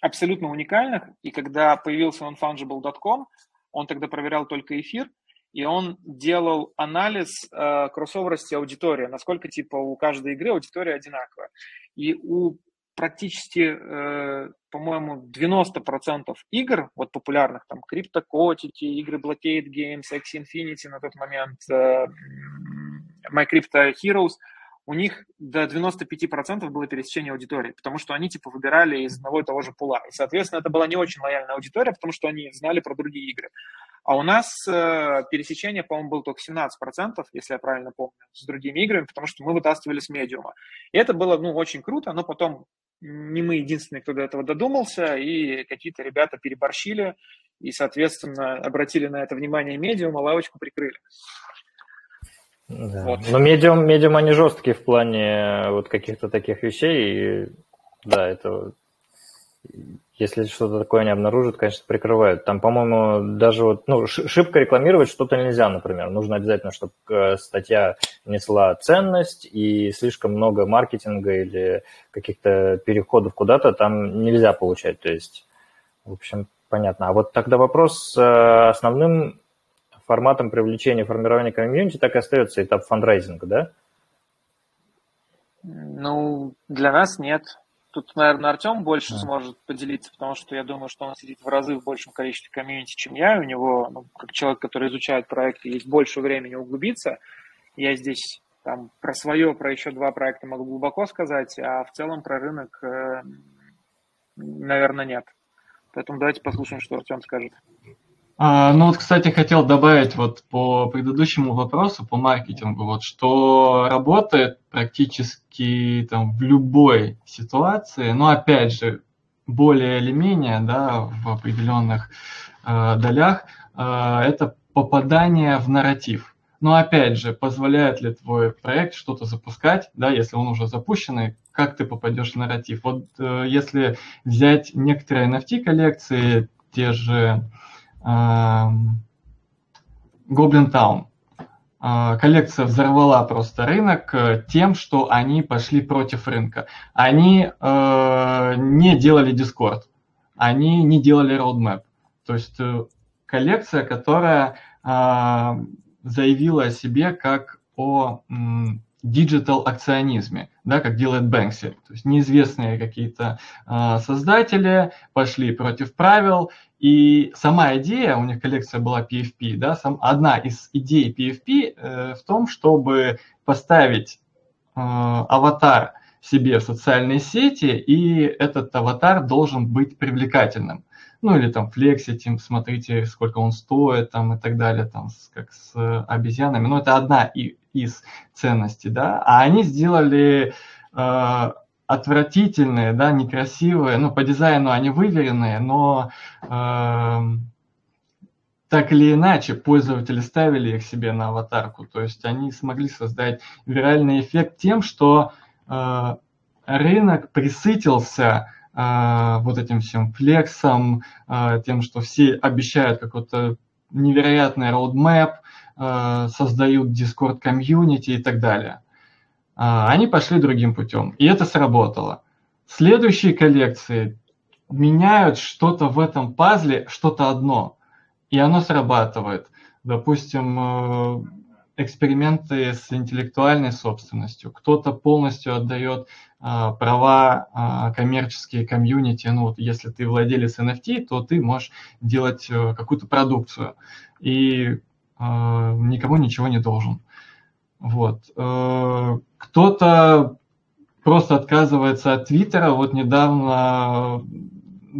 абсолютно уникальных, и когда появился nonfungible.com, он тогда проверял только эфир, и он делал анализ э, кроссоверности аудитории, насколько типа у каждой игры аудитория одинаковая. И у практически, э, по-моему, 90% игр, вот популярных, там, криптокотики, игры Blockade Games, Axie Infinity на тот момент, э, My Crypto Heroes – у них до 95% было пересечение аудитории, потому что они типа выбирали из одного и того же пула. И, соответственно, это была не очень лояльная аудитория, потому что они знали про другие игры. А у нас э, пересечение, по-моему, было только 17%, если я правильно помню, с другими играми, потому что мы вытаскивали с медиума. И это было, ну, очень круто, но потом не мы единственные, кто до этого додумался, и какие-то ребята переборщили, и, соответственно, обратили на это внимание медиума, лавочку прикрыли. Да. Вот. Но медиум, медиум, они жесткие в плане вот каких-то таких вещей. И, да, это если что-то такое они обнаружат, конечно, прикрывают. Там, по-моему, даже вот, ну, шибко рекламировать что-то нельзя, например. Нужно обязательно, чтобы э, статья несла ценность и слишком много маркетинга или каких-то переходов куда-то там нельзя получать. То есть, в общем, понятно. А вот тогда вопрос э, основным форматом привлечения формирования комьюнити так и остается этап фандрайзинга, да? Ну, для нас нет. Тут, наверное, Артем больше да. сможет поделиться, потому что я думаю, что он сидит в разы в большем количестве комьюнити, чем я. У него, ну, как человек, который изучает проекты, есть больше времени углубиться. Я здесь там про свое, про еще два проекта могу глубоко сказать, а в целом про рынок, э, наверное, нет. Поэтому давайте послушаем, что Артем скажет. А, ну вот, кстати, хотел добавить вот по предыдущему вопросу, по маркетингу, вот что работает практически там в любой ситуации, но опять же, более или менее, да, в определенных э, долях, э, это попадание в нарратив. Но опять же, позволяет ли твой проект что-то запускать, да, если он уже запущенный, как ты попадешь в нарратив? Вот э, если взять некоторые NFT коллекции, те же Goblin Town. А, коллекция взорвала просто рынок э, тем, что они пошли против рынка. Они э, не делали Discord, они не делали roadmap. То есть э, коллекция, которая э, заявила о себе как о digital акционизме, да, как делает Бэнкси. То есть неизвестные какие-то э, создатели пошли против правил, и сама идея, у них коллекция была PFP, да, сам, одна из идей PFP э, в том, чтобы поставить э, аватар себе в социальной сети, и этот аватар должен быть привлекательным. Ну или там флексите, смотрите, сколько он стоит, там и так далее, там с, как с обезьянами. Но это одна и, из ценностей, да. А они сделали э, отвратительные, да, некрасивые, ну по дизайну они выверенные, но э, так или иначе пользователи ставили их себе на аватарку, то есть они смогли создать виральный эффект тем, что э, рынок присытился э, вот этим всем флексом, э, тем, что все обещают какой-то невероятный roadmap, э, создают Discord комьюнити и так далее. Они пошли другим путем, и это сработало. Следующие коллекции меняют что-то в этом пазле, что-то одно, и оно срабатывает. Допустим, э, эксперименты с интеллектуальной собственностью. Кто-то полностью отдает а, права а, коммерческие комьюнити. Ну, вот если ты владелец NFT, то ты можешь делать а, какую-то продукцию и а, никому ничего не должен. Вот. Э, кто-то просто отказывается от Твиттера. Вот недавно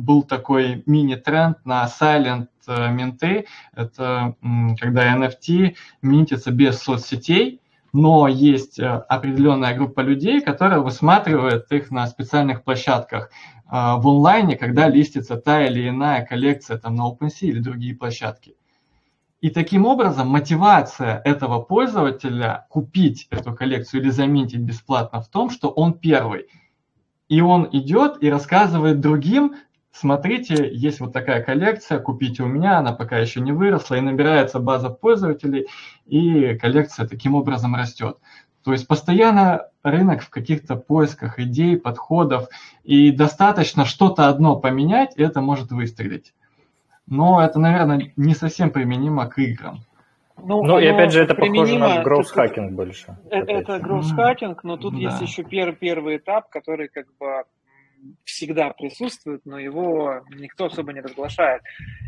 был такой мини-тренд на silent э, минты. Это когда NFT минтится без соцсетей, но есть э, определенная группа людей, которая высматривает их на специальных площадках в онлайне, когда листится та или иная коллекция там, на OpenSea или другие площадки. И таким образом мотивация этого пользователя купить эту коллекцию или заметить бесплатно в том, что он первый. И он идет и рассказывает другим, смотрите, есть вот такая коллекция, купите у меня, она пока еще не выросла, и набирается база пользователей, и коллекция таким образом растет. То есть постоянно рынок в каких-то поисках идей, подходов, и достаточно что-то одно поменять, и это может выстрелить но это, наверное, не совсем применимо к играм. Ну, ну и опять же, это похоже на гроусс-хакинг больше. Это, это гроусс-хакинг, но тут да. есть еще пер, первый этап, который как бы всегда присутствует, но его никто особо не разглашает.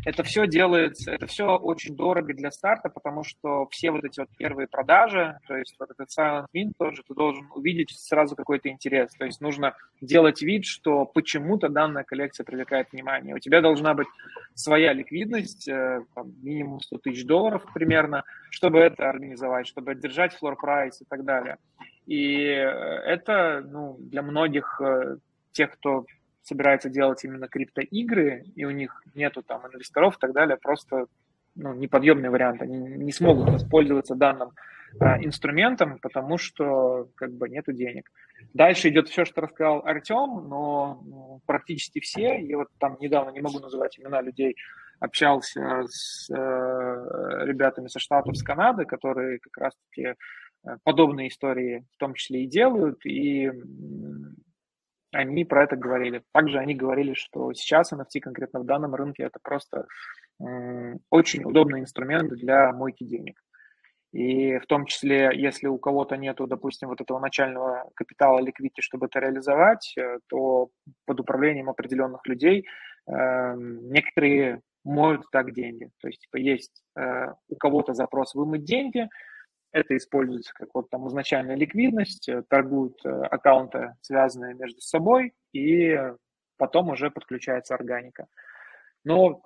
Это все делается, это все очень дорого для старта, потому что все вот эти вот первые продажи, то есть вот этот Silent Mint тоже, ты должен увидеть сразу какой-то интерес. То есть нужно делать вид, что почему-то данная коллекция привлекает внимание. У тебя должна быть своя ликвидность, э, там, минимум 100 тысяч долларов примерно, чтобы это организовать, чтобы держать флор прайс и так далее. И э, это ну, для многих э, тех, кто собирается делать именно криптоигры, и у них нету там инвесторов и так далее, просто ну, неподъемный вариант. Они не смогут воспользоваться данным а, инструментом, потому что как бы нету денег. Дальше идет все, что рассказал Артем, но ну, практически все, я вот там недавно не могу называть имена людей, общался с э, ребятами со Штатов, с Канады, которые как раз-таки э, подобные истории в том числе и делают, и они про это говорили. Также они говорили, что сейчас NFT конкретно в данном рынке это просто очень удобный инструмент для мойки денег. И в том числе, если у кого-то нету, допустим, вот этого начального капитала ликвидити, чтобы это реализовать, э, то под управлением определенных людей э, некоторые моют так деньги. То есть типа, есть э, у кого-то запрос вымыть деньги, это используется как вот там изначальная ликвидность, э, торгуют э, аккаунты, связанные между собой, и потом уже подключается органика. Но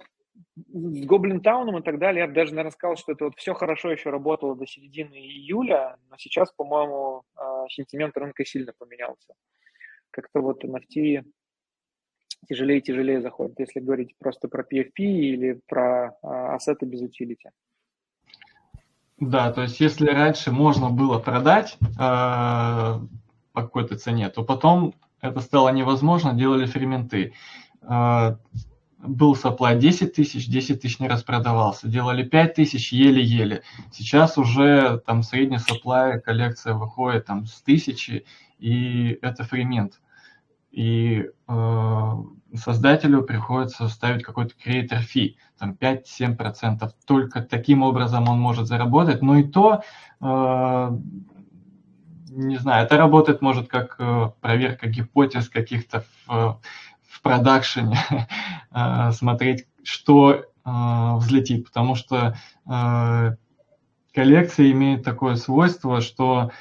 с Гоблин Тауном и так далее, я бы даже, наверное, сказал, что это вот все хорошо еще работало до середины июля, но сейчас, по-моему, а, сентимент рынка сильно поменялся. Как-то вот NFT тяжелее и тяжелее заходит, если говорить просто про PFP или про ассеты без утилити. Да, то есть если раньше можно было продать э, по какой-то цене, то потом это стало невозможно, делали ферменты. Э, был supply 10 тысяч, 10 тысяч не распродавался. Делали 5 тысяч, еле-еле. Сейчас уже там средний supply коллекция выходит там с тысячи, и это фремент. И э, создателю приходится ставить какой-то creator fee, там 5-7%. Только таким образом он может заработать. Но и то, э, не знаю, это работает, может, как э, проверка гипотез каких-то в, в продакшене, э, [LAUGHS] смотреть, что э, взлетит. Потому что э, коллекция имеет такое свойство, что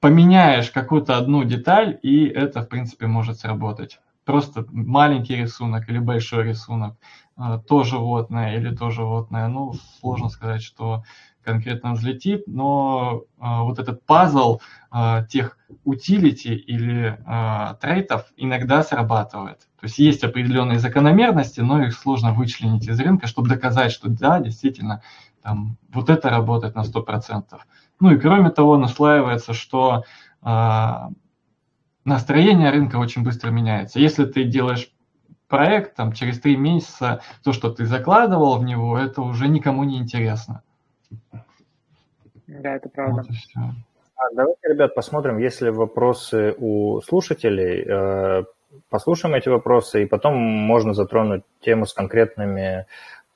поменяешь какую-то одну деталь, и это, в принципе, может сработать просто маленький рисунок или большой рисунок, э, то животное или то животное, ну, сложно сказать, что конкретно взлетит, но э, вот этот пазл э, тех утилити или трейтов иногда срабатывает. То есть есть определенные закономерности, но их сложно вычленить из рынка, чтобы доказать, что да, действительно, там, вот это работает на 100%. Ну и кроме того, наслаивается, что настроение рынка очень быстро меняется. Если ты делаешь проект, там, через три месяца то, что ты закладывал в него, это уже никому не интересно. Да, это правда. Вот а, давайте, ребят, посмотрим, есть ли вопросы у слушателей. Э, послушаем эти вопросы, и потом можно затронуть тему с конкретными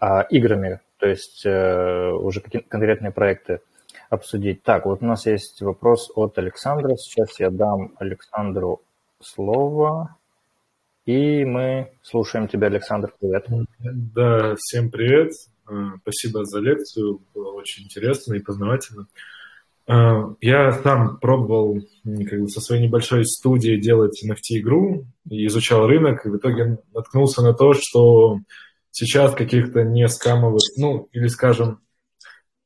а, играми, то есть э, уже конкретные проекты обсудить. Так, вот у нас есть вопрос от Александра. Сейчас я дам Александру слово. И мы слушаем тебя, Александр. Привет. Да, всем привет. А, спасибо за лекцию. Было очень интересно и познавательно. А, я сам пробовал как бы, со своей небольшой студией делать NFT-игру, изучал рынок, и в итоге наткнулся на то, что сейчас каких-то не скамовых, ну, или, скажем,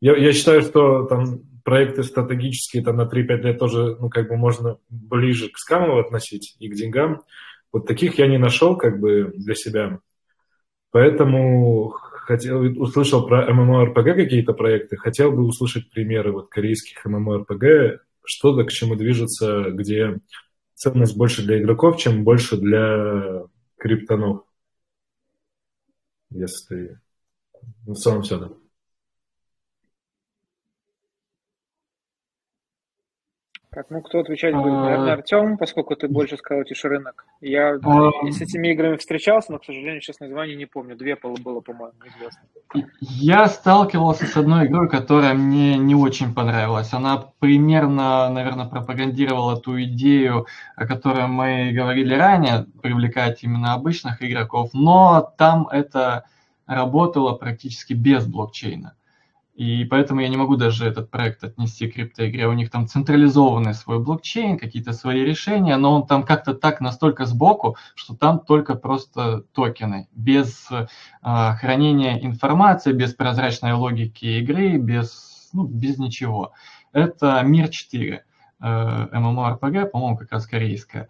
я, я считаю, что там проекты стратегические там на 3-5 лет тоже, ну, как бы можно ближе к скамам относить и к деньгам. Вот таких я не нашел, как бы, для себя. Поэтому хотел, услышал про MMORPG какие-то проекты, хотел бы услышать примеры вот корейских MMORPG, что-то к чему движется, где ценность больше для игроков, чем больше для криптонов. Если... Ну, в целом все, да. Так, ну кто отвечать будет? Наверное, а. Артем, поскольку ты больше скаутишь рынок. Я а. с этими играми встречался, но, к сожалению, сейчас название не помню. Две было, по-моему, известно. Я сталкивался с одной игрой, которая мне не очень понравилась. Она примерно, наверное, пропагандировала ту идею, о которой мы говорили ранее, привлекать именно обычных игроков, но там это работало практически без блокчейна. И поэтому я не могу даже этот проект отнести к криптоигре. У них там централизованный свой блокчейн, какие-то свои решения, но он там как-то так настолько сбоку, что там только просто токены, без э, хранения информации, без прозрачной логики игры, без, ну, без ничего. Это Мир 4, э, MMORPG, по-моему, как раз корейская.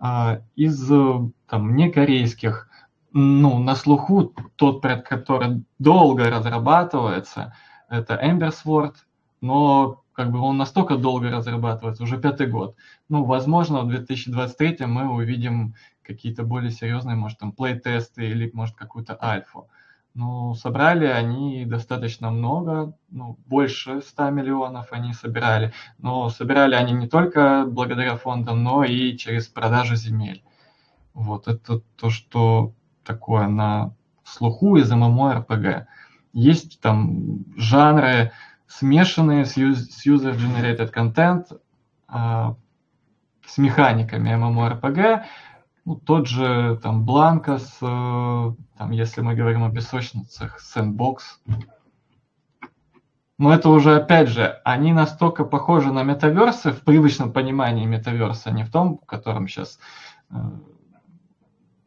Э, из там, некорейских, ну, на слуху тот проект, который долго разрабатывается – это Embersword, но как бы он настолько долго разрабатывается, уже пятый год. Ну, возможно, в 2023 мы увидим какие-то более серьезные, может, там, плей-тесты или, может, какую-то альфу. Ну, собрали они достаточно много, ну, больше 100 миллионов они собирали. Но собирали они не только благодаря фондам, но и через продажу земель. Вот это то, что такое на слуху из MMORPG. Есть там жанры смешанные с user-generated content, а, с механиками MMORPG, ну, тот же там Бланкос, э, там, если мы говорим о песочницах, Sandbox. Но это уже, опять же, они настолько похожи на метаверсы в привычном понимании метаверса, не в том, в котором сейчас э,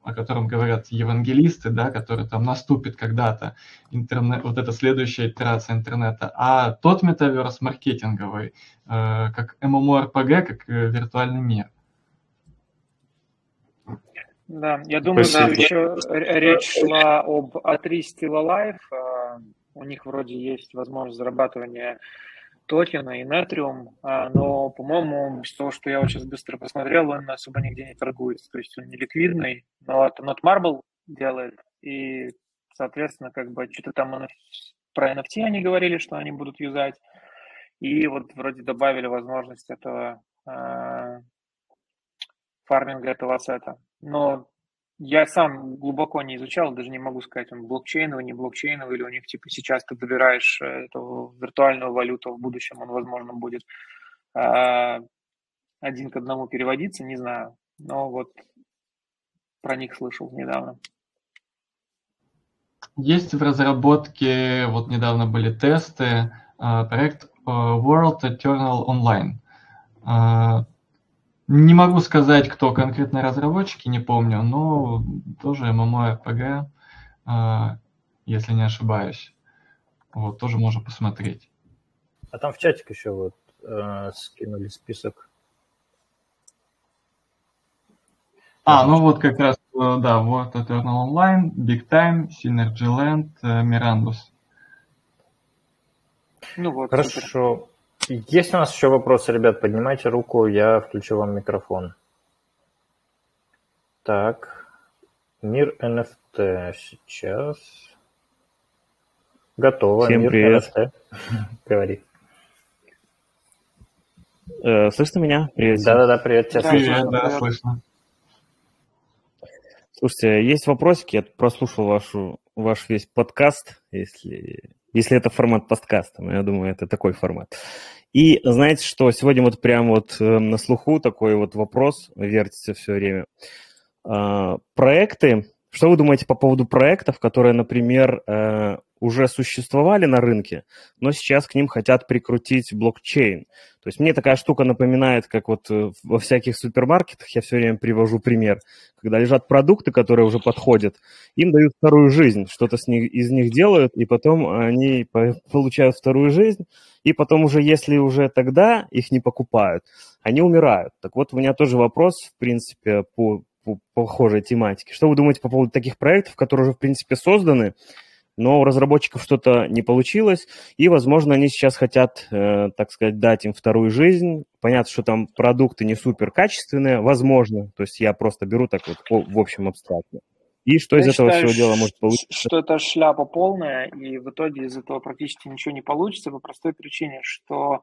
о котором говорят евангелисты, да, который там наступит когда-то интернет, вот эта следующая итерация интернета, а тот метаверс маркетинговый, э, как MMORPG, как э, виртуальный мир. Да, я думаю, Спасибо. что еще речь шла об A3 Still Alive. Э, у них вроде есть возможность зарабатывания токена и Netrium, а, но, по-моему, из того, что я вот сейчас быстро посмотрел, он особо нигде не торгуется. То есть он не ликвидный, но это Not Marble делает, и, соответственно, как бы что-то там про NFT они говорили, что они будут юзать, и вот вроде добавили возможность этого э, фарминга этого ассета. Но я сам глубоко не изучал, даже не могу сказать, он блокчейновый, не блокчейновый, или у них типа сейчас ты добираешь э, эту виртуальную валюту, в будущем он, возможно, будет э, один к одному переводиться, не знаю. Но вот про них слышал недавно. Есть в разработке, вот недавно были тесты, э, проект э, World Eternal Online. Не могу сказать, кто конкретно разработчики, не помню, но тоже MMORPG, а, если не ошибаюсь. Вот, тоже можно посмотреть. А там в чатик еще вот э, скинули список. А, ну вот как раз, э, да, вот Eternal Online, Big Time, Synergy Land, э, Mirandus. Ну вот, Хорошо. Супер. Есть у нас еще вопросы, ребят? Поднимайте руку, я включу вам микрофон. Так, мир NFT сейчас. Готово. Всем мир привет. NFT. [LAUGHS] Говори. Э, слышно меня? Привет. Да-да-да, привет. Тебя привет, слышно. да, слышно. Слушайте, есть вопросики. Я прослушал вашу, ваш весь подкаст, если, если это формат подкаста. Но я думаю, это такой формат. И знаете, что сегодня вот прям вот э, на слуху такой вот вопрос вертится все время. А, проекты, Что вы думаете по поводу проектов, которые, например, э, уже существовали на рынке, но сейчас к ним хотят прикрутить блокчейн? То есть мне такая штука напоминает, как вот э, во всяких супермаркетах, я все время привожу пример, когда лежат продукты, которые уже подходят, им дают вторую жизнь, что-то с них, из них делают, и потом они получают вторую жизнь, и потом уже, если уже тогда их не покупают, они умирают. Так вот, у меня тоже вопрос, в принципе, по по похожей тематике. Что вы думаете по поводу таких проектов, которые уже, в принципе, созданы, но у разработчиков что-то не получилось, и, возможно, они сейчас хотят, э, так сказать, дать им вторую жизнь. Понятно, что там продукты не супер качественные, возможно, то есть я просто беру так вот в общем абстрактно. И что я из этого считаю, всего дела может получиться? Что это шляпа полная, и в итоге из этого практически ничего не получится по простой причине, что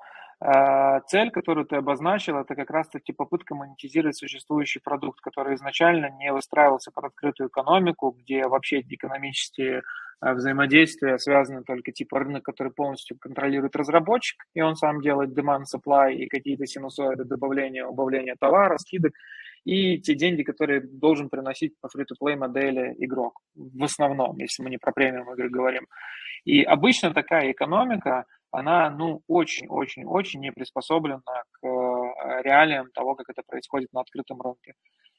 цель, которую ты обозначил, это как раз-таки попытка монетизировать существующий продукт, который изначально не выстраивался под открытую экономику, где вообще экономические э, взаимодействия связаны только типа рынок, который полностью контролирует разработчик, и он сам делает demand supply и какие-то синусоиды добавления, убавления товара, скидок, и те деньги, которые должен приносить по free-to-play модели игрок, в основном, если мы не про премиум игры говорим. И обычно такая экономика, она, ну, очень-очень-очень не приспособлена к э, реалиям того, как это происходит на открытом рынке.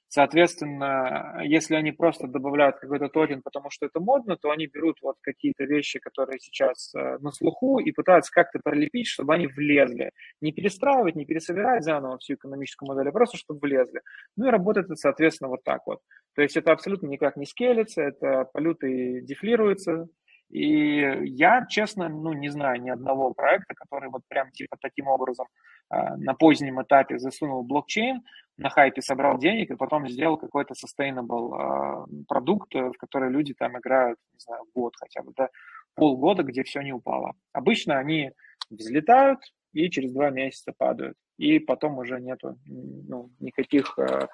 Соответственно, если они просто добавляют какой-то токен, потому что это модно, то они берут вот какие-то вещи, которые сейчас э, на слуху, и пытаются как-то пролепить, чтобы они влезли. Не перестраивать, не пересобирать заново всю экономическую модель, а просто чтобы влезли. Ну и работает это, соответственно, вот так вот. То есть это абсолютно никак не скелится, это полюты дефлируются, и я, честно, ну, не знаю ни одного проекта, который вот прям типа таким образом э, на позднем этапе засунул блокчейн, на хайпе собрал денег и потом сделал какой-то sustainable э, продукт, в который люди там играют, не знаю, год хотя бы, да, полгода, где все не упало. Обычно они взлетают и через два месяца падают. И потом уже нету ну, никаких э,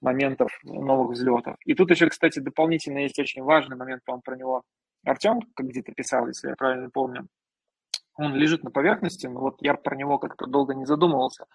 моментов новых взлетов. И тут еще, кстати, дополнительно есть очень важный момент, по-моему, про него Артем, как где-то писал, если я правильно помню, он лежит на поверхности, но вот я про него как-то долго не задумывался.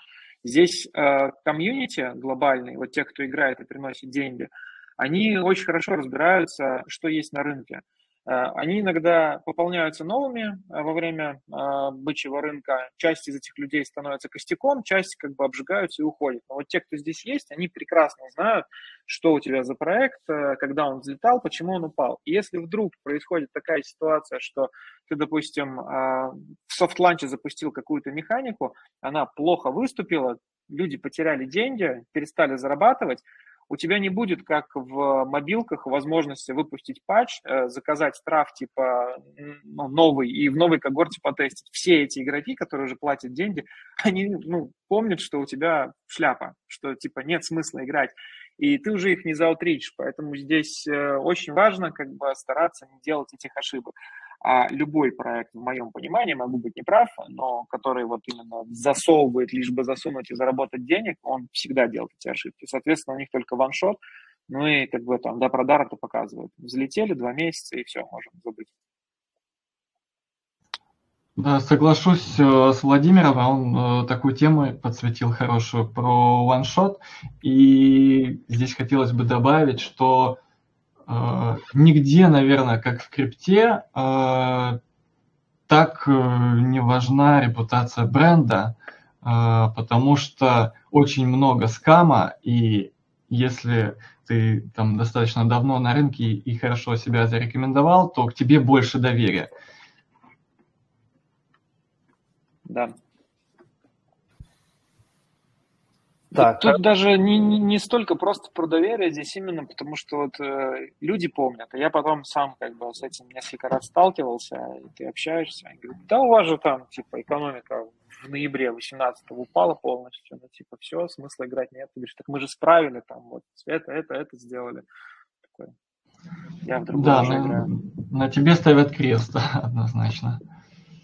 Здесь э, комьюнити глобальный, вот те, кто играет и приносит деньги, они очень хорошо разбираются, что есть на рынке. Э, они иногда пополняются новыми э, во время э, бычьего рынка. Часть из этих людей становится костяком, часть как бы обжигаются и уходят. Но вот те, кто здесь есть, они прекрасно знают, что у тебя за проект, когда он взлетал, почему он упал. И если вдруг происходит такая ситуация, что ты, допустим, в soft launch е запустил какую-то механику, она плохо выступила, люди потеряли деньги, перестали зарабатывать, у тебя не будет, как в мобилках, возможности выпустить патч, э, заказать траф типа ну, новый и в новой когорте потестить. Все эти игроки, которые уже платят деньги, [LAUGHS] они ну, помнят, что у тебя шляпа, что типа нет смысла играть. И ты уже их не заутричишь, поэтому здесь э, очень важно как бы стараться не делать этих ошибок. А любой проект, в моем понимании, могу быть неправ, но который вот именно засовывает, лишь бы засунуть и заработать денег, он всегда делает эти ошибки. Соответственно, у них только ваншот, ну и как бы там до продара то показывают. Взлетели два месяца и все, можем забыть. Да, соглашусь э, с Владимиром, он э, такую тему подсветил хорошую про ваншот. И здесь хотелось бы добавить, что нигде, наверное, как в крипте, э, так э, не важна репутация бренда, потому что очень много скама, и если ты там достаточно давно на рынке и хорошо себя зарекомендовал, то к тебе больше доверия. Да, так, тут, даже не, не, не столько просто про доверие здесь именно, потому что вот э, люди помнят, а я потом сам как бы с этим несколько раз сталкивался, и ты общаешься, и говорю, да у вас же там типа экономика в ноябре 18 упала полностью, ну типа все, смысла играть нет. Ты говоришь, так мы же справили там вот это, это, это сделали. Такой, я в да, на, играю. на тебе ставят крест, [LAUGHS] однозначно.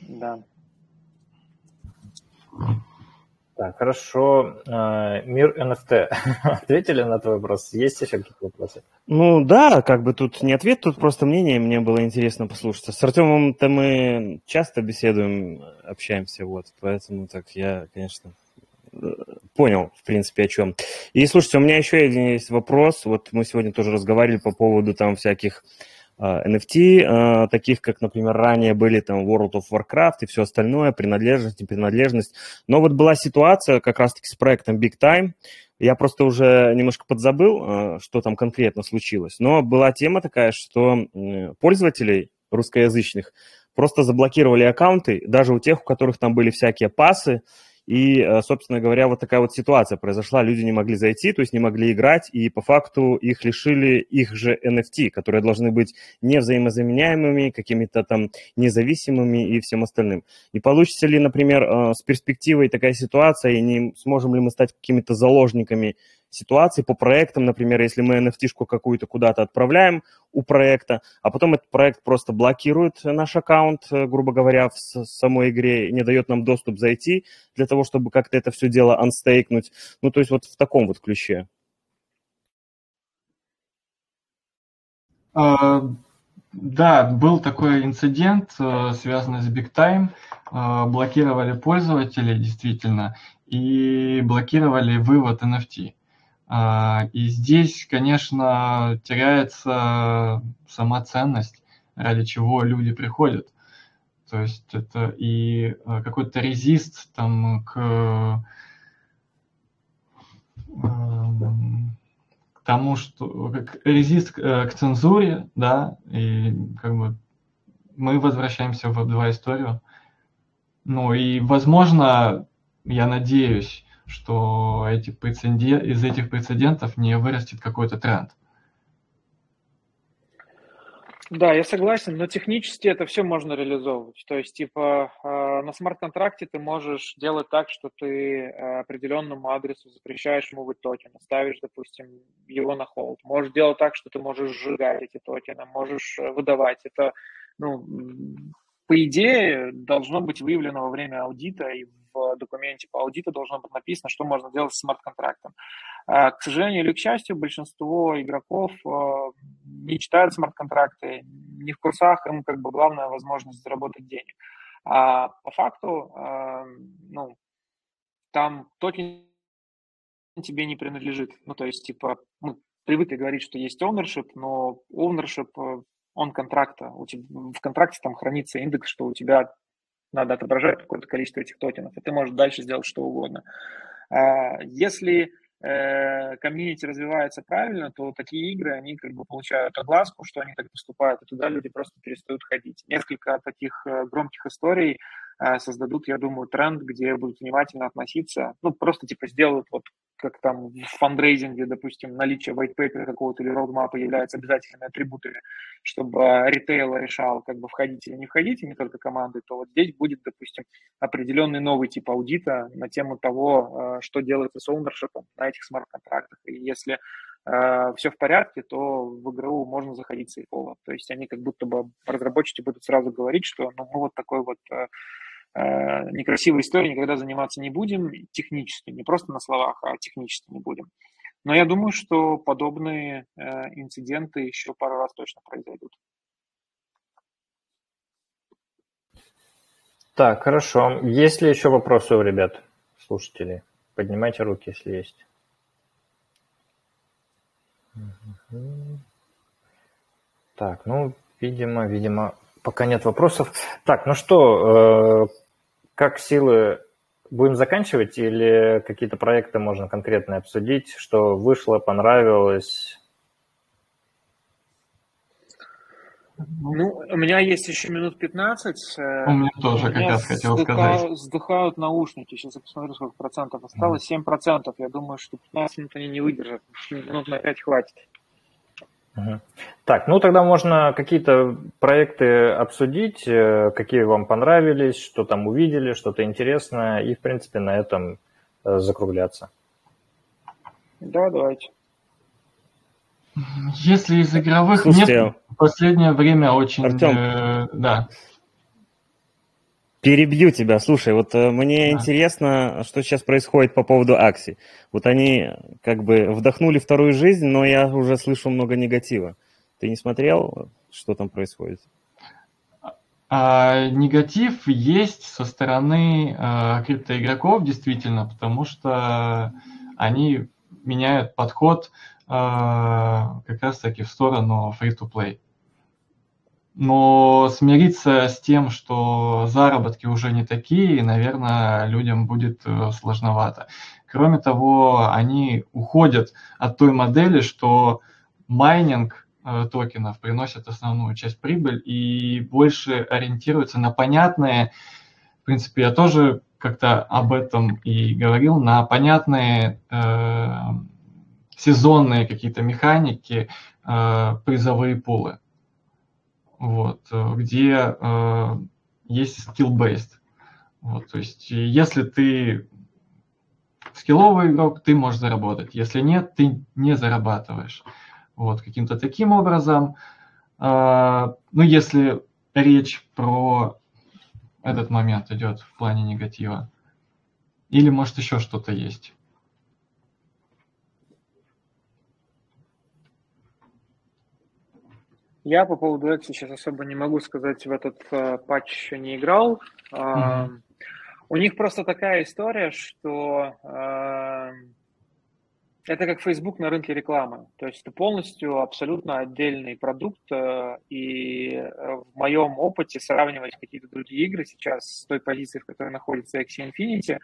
Да. Так, хорошо. А, мир NFT. [LAUGHS] Ответили на твой вопрос? Есть еще какие-то вопросы? Ну да, как бы тут не ответ, тут просто мнение, мне было интересно послушать. С Артемом-то мы часто беседуем, общаемся, вот, поэтому так я, конечно, понял, в принципе, о чем. И слушайте, у меня еще один есть вопрос. Вот мы сегодня тоже разговаривали по поводу там всяких NFT, а, таких как, например, ранее были там World of Warcraft и все остальное, принадлежность, непринадлежность. Но вот была ситуация как раз-таки с проектом Big Time. Я просто уже немножко подзабыл, а, что там конкретно случилось. Но была тема такая, что пользователей русскоязычных просто заблокировали аккаунты, даже у тех, у которых там были всякие пасы, и, э, собственно говоря, вот такая вот ситуация произошла. Люди не могли зайти, то есть не могли играть, и по факту их лишили их же NFT, которые должны быть невзаимозаменяемыми, какими-то там независимыми и всем остальным. И получится ли, например, э, с перспективой такая ситуация, и не сможем ли мы стать какими-то заложниками ситуации по проектам, например, если мы NFT-шку какую-то куда-то отправляем у проекта, а потом этот проект просто блокирует наш аккаунт, э, грубо говоря, в самой игре, не дает нам доступ зайти для того, чтобы как-то это все дело анстейкнуть. Ну, то есть вот в таком вот ключе. А, да, был такой инцидент, э, связанный с Big Time. А, блокировали пользователей, действительно, и блокировали вывод NFT. А, и здесь, конечно, теряется сама ценность, ради чего люди приходят. То есть это и а, какой-то резист там к, к тому, что как резист к, э, к цензуре, да, и как бы мы возвращаемся в Web2 историю. Ну и, возможно, я надеюсь, что эти прецедент, из этих прецедентов не вырастет какой-то тренд. Да, я согласен, но технически это все можно реализовывать. То есть, типа, а, на смарт-контракте ты можешь делать так, что ты а, определенному адресу запрещаешь ему быть токен, ставишь, допустим, его на холд. Можешь делать так, что ты можешь сжигать эти токены, можешь э, выдавать. Это, ну, по идее, должно быть выявлено во время аудита и в документе по аудиту должно быть написано, что можно делать с смарт-контрактом. А, к сожалению или к счастью, большинство игроков а, не читают смарт-контракты, не в курсах, им как бы главная возможность заработать денег. А по факту, а, ну, там токен тебе не принадлежит. Ну, то есть, типа, мы привыкли говорить, что есть ownership, но ownership э, он контракта. У тебя, в контракте там хранится индекс, что у тебя надо отображать какое-то количество этих токенов, и ты можешь дальше сделать что угодно. А, если э, комьюнити развивается правильно, то такие игры, они как бы получают огласку, что они так поступают, и туда люди просто перестают ходить. Несколько таких э, громких историй создадут, я думаю, тренд, где будут внимательно относиться, ну, просто типа сделают вот как там в фандрейзинге, допустим, наличие white paper какого-то или roadmap является обязательными атрибутами, чтобы ритейл решал, как бы входить или не входить, и не только команды, то вот здесь будет, допустим, определенный новый тип аудита на тему того, а, что делается с ownership на этих смарт-контрактах. И если э, все в порядке, то в игру можно заходить сейфово. То есть они как будто бы разработчики будут сразу говорить, что ну, мы вот такой вот Э, некрасивой историей никогда заниматься не будем технически, не просто на словах, а технически не будем. Но я думаю, что подобные э, инциденты еще пару раз точно произойдут. Так, хорошо. Есть ли еще вопросы у ребят, слушателей? Поднимайте руки, если есть. Так, ну, видимо, видимо, Пока нет вопросов. Так, ну что, э, как силы будем заканчивать или какие-то проекты можно конкретно обсудить, что вышло, понравилось? Ну, у меня есть еще минут 15. Э, у меня тоже у меня как раз хотел сдыхают, сказать. Сдыхают наушники. Сейчас я посмотрю, сколько процентов осталось. 7 процентов. Я думаю, что 15 минут они не выдержат. Минут на 5 хватит. Так, ну тогда можно какие-то проекты обсудить, э, какие вам понравились, что там увидели, что-то интересное, и, в принципе, на этом э, закругляться. Да, давайте. Если из игровых Слушайте, нет, в последнее время очень... Артем, э, да. Перебью тебя. Слушай, вот э, мне да. интересно, что сейчас происходит по поводу Акси. Вот они как бы вдохнули вторую жизнь, но я уже слышу много негатива. Ты не смотрел, что там происходит? А, негатив есть со стороны а, криптоигроков, действительно, потому что они меняют подход а, как раз-таки в сторону free-to-play. Но смириться с тем, что заработки уже не такие, наверное, людям будет э, сложновато. Кроме того, они уходят от той модели, что майнинг токенов приносят основную часть прибыль и больше ориентируются на понятные, в принципе, я тоже как-то об этом и говорил, на понятные э, сезонные какие-то механики, э, призовые пулы, вот, где э, есть skill-based. Вот, то есть, если ты скилловый игрок, ты можешь заработать. Если нет, ты не зарабатываешь. Вот, каким-то таким образом. А, ну, если речь про этот момент идет в плане негатива. Или, может, еще что-то есть. Я по поводу X сейчас особо не могу сказать, в этот э, патч еще не играл. Mm-hmm. У них просто такая история, что э, это как Facebook на рынке рекламы. То есть это полностью абсолютно отдельный продукт. Э, и э, в моем опыте сравнивать какие-то другие игры сейчас с той позицией, в которой находится Axie Infinity,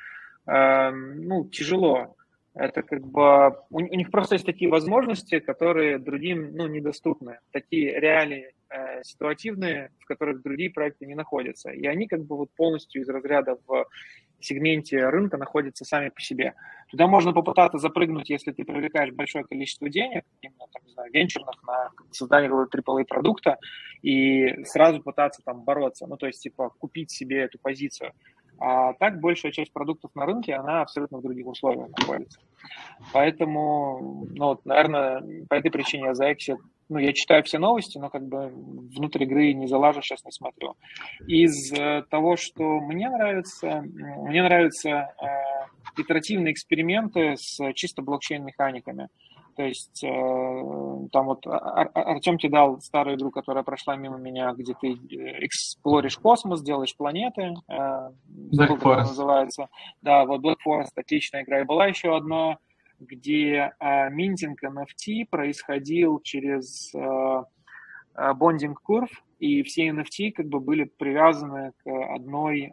эм, ну, тяжело. Это как бы... У, них просто есть такие возможности, которые другим ну, недоступны. Такие реалии э, ситуативные, в которых другие проекты не находятся. И они как бы вот полностью из разряда в сегменте рынка находятся сами по себе. Туда можно попытаться запрыгнуть, если ты привлекаешь большое количество денег, именно там, не знаю, венчурных на создание какого-то продукта, и сразу пытаться там бороться, ну, то есть, типа, купить себе эту позицию. А так большая часть продуктов на рынке, она абсолютно в других условиях находится. Поэтому, ну, вот, наверное, по этой причине я за Exit ну, я читаю все новости, но как бы внутрь игры не залажу, сейчас не смотрю. Из э, того, что мне нравится, мне нравятся э, итеративные эксперименты с чисто блокчейн-механиками. То есть э, там вот Ар- Артем тебе дал старую игру, которая прошла мимо меня, где ты эксплоришь космос, делаешь планеты. Э, Black Forest. называется. Да, вот Black Forest отличная игра. И была еще одна где э, минтинг NFT происходил через э, бондинг курв, и все NFT как бы были привязаны к одной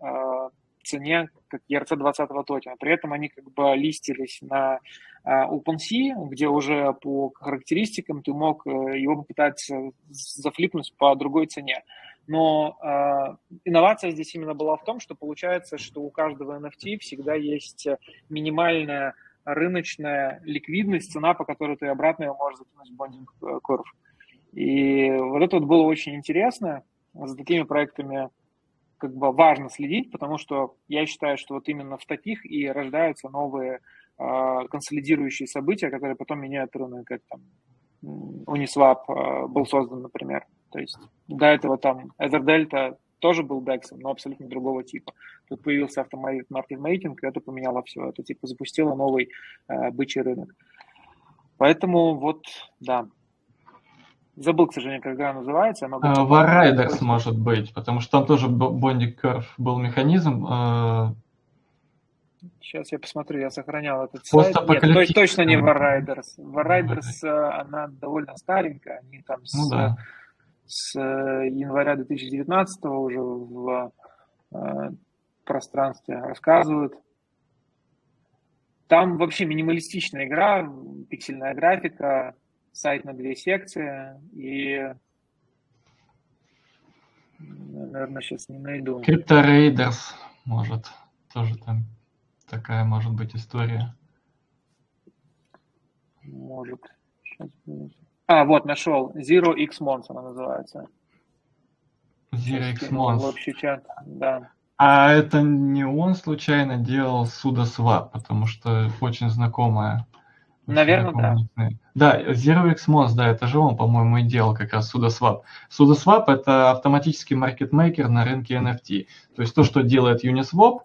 цене, как ERC-20 токена. При этом они как бы листились на OpenSea, где уже по характеристикам ты мог э, его попытаться зафлипнуть по другой цене. Но э, инновация здесь именно была в том, что получается, что у каждого NFT всегда есть минимальная рыночная ликвидность, цена, по которой ты обратно его можешь закинуть в бондинг курв. И вот это вот было очень интересно. За такими проектами как бы важно следить, потому что я считаю, что вот именно в таких и рождаются новые э, консолидирующие события, которые потом меняют рынок, как там Uniswap э, был создан, например. То есть до этого там EtherDelta тоже был DEX, но абсолютно другого типа. Тут появился автомат маркетмейкинг, и это поменяло все. Это типа запустило новый э, бычий рынок. Поэтому вот, да. Забыл, к сожалению, как игра называется. Она uh, Warriders может быть, потому что там тоже Bonding Curve был механизм. Uh... Сейчас я посмотрю, я сохранял этот сайт. Нет, точно не Warriders. Warriders, она довольно старенькая, они там ну, с да с э, января 2019 уже в э, пространстве рассказывают. Там вообще минималистичная игра, пиксельная графика, сайт на две секции и наверное, сейчас не найду. Crypto Raiders, может, тоже там такая может быть история. Может. Сейчас, а, вот, нашел. Zero X Mons она называется. Zero X Mons. В общий чат, да. А это не он случайно делал SudoSwap, потому что очень знакомая. Наверное, да. Да, Zero X Mons, да, это же он, по-моему, и делал как раз SudoSwap. SudoSwap – это автоматический маркетмейкер на рынке NFT. То есть то, что делает Uniswap,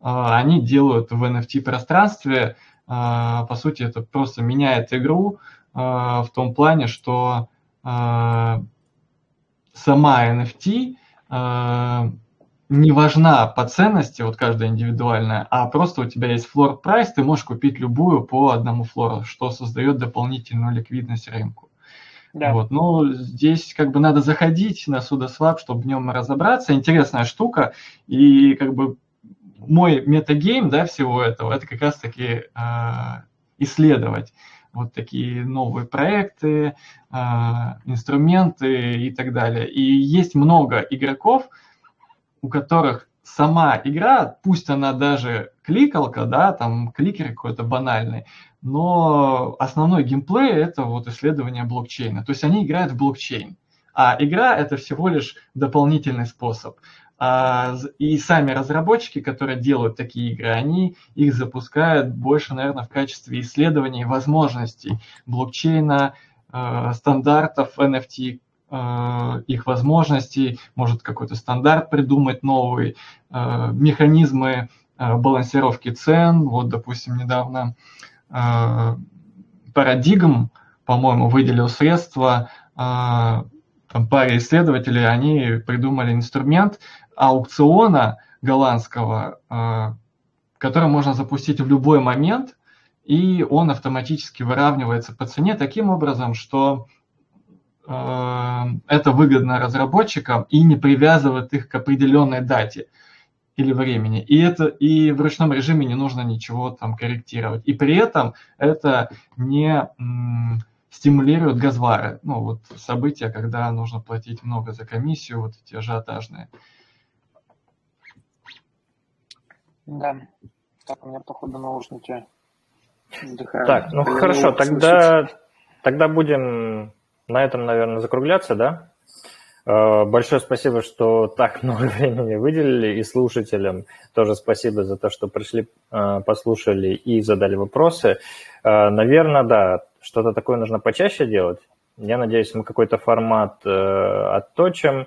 а, они делают в NFT-пространстве. А, по сути, это просто меняет игру, в том плане, что а, сама NFT не важна по ценности, вот каждая индивидуальная, а просто у тебя есть флор прайс, ты можешь купить любую по одному флору, что создает дополнительную ликвидность рынку. Да. Вот, но здесь как бы надо заходить на SudoSwap, чтобы в нем разобраться. Интересная штука. И как бы мой метагейм да, всего этого, это как раз-таки э, исследовать вот такие новые проекты, э, инструменты и так далее. И есть много игроков, у которых сама игра, пусть она даже кликалка, да, там кликер какой-то банальный, но основной геймплей это вот исследование блокчейна. То есть они играют в блокчейн. А игра это всего лишь дополнительный способ. А, и сами разработчики, которые делают такие игры, они их запускают больше, наверное, в качестве исследований возможностей блокчейна, э, стандартов NFT, Э, их возможностей, может какой-то стандарт придумать новый, э, механизмы балансировки цен. Вот, допустим, недавно Парадигм, по-моему, выделил средства там, паре исследователей, они придумали инструмент аукциона голландского, который можно запустить в любой момент, и он автоматически выравнивается по цене таким образом, что Э, это выгодно разработчикам и не привязывает их к определенной дате или времени. И это и в ручном режиме не нужно ничего там корректировать. И при этом это не стимулирует газвары. Ну, вот события, когда нужно платить много за комиссию, вот эти ажиотажные. Да. Так, у меня, походу, наушники вдыхают. Так, ну хорошо, тогда, тогда будем на этом, наверное, закругляться, да? Э, большое спасибо, что так много [LAUGHS] времени выделили, и слушателям тоже спасибо за то, что пришли, э, послушали и задали вопросы. Э, наверное, да, что-то такое нужно почаще делать. Я надеюсь, мы какой-то формат отточим,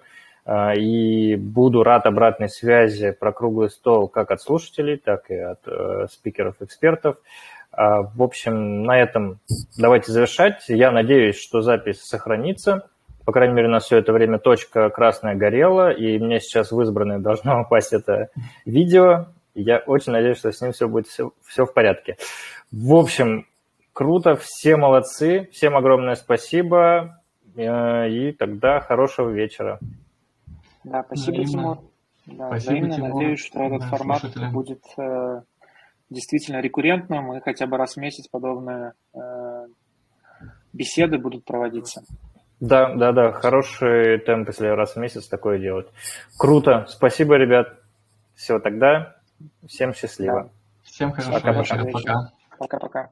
и буду рад обратной связи про круглый стол как от слушателей, так и от спикеров-экспертов. А, в общем, на этом давайте завершать. Я надеюсь, что запись сохранится. По крайней мере, у нас все это время точка красная горела, и мне сейчас в избранное должно [LAUGHS] упасть это видео. Я очень надеюсь, что с ним все будет все, все в порядке. В общем, круто, все молодцы, всем огромное спасибо, э, и тогда хорошего вечера. Да, спасибо, Тимур. Да, спасибо, Тимур. Надеюсь, что этот да, формат слушателям. будет э, действительно рекуррентным, и хотя бы раз в месяц подобные э, беседы будут проводиться. Да, да, да, хороший темп, если раз в месяц такое делать. Круто, спасибо, ребят. Все, тогда всем счастливо. Да. Всем хорошего пока, вечера. Пока. Пока-пока.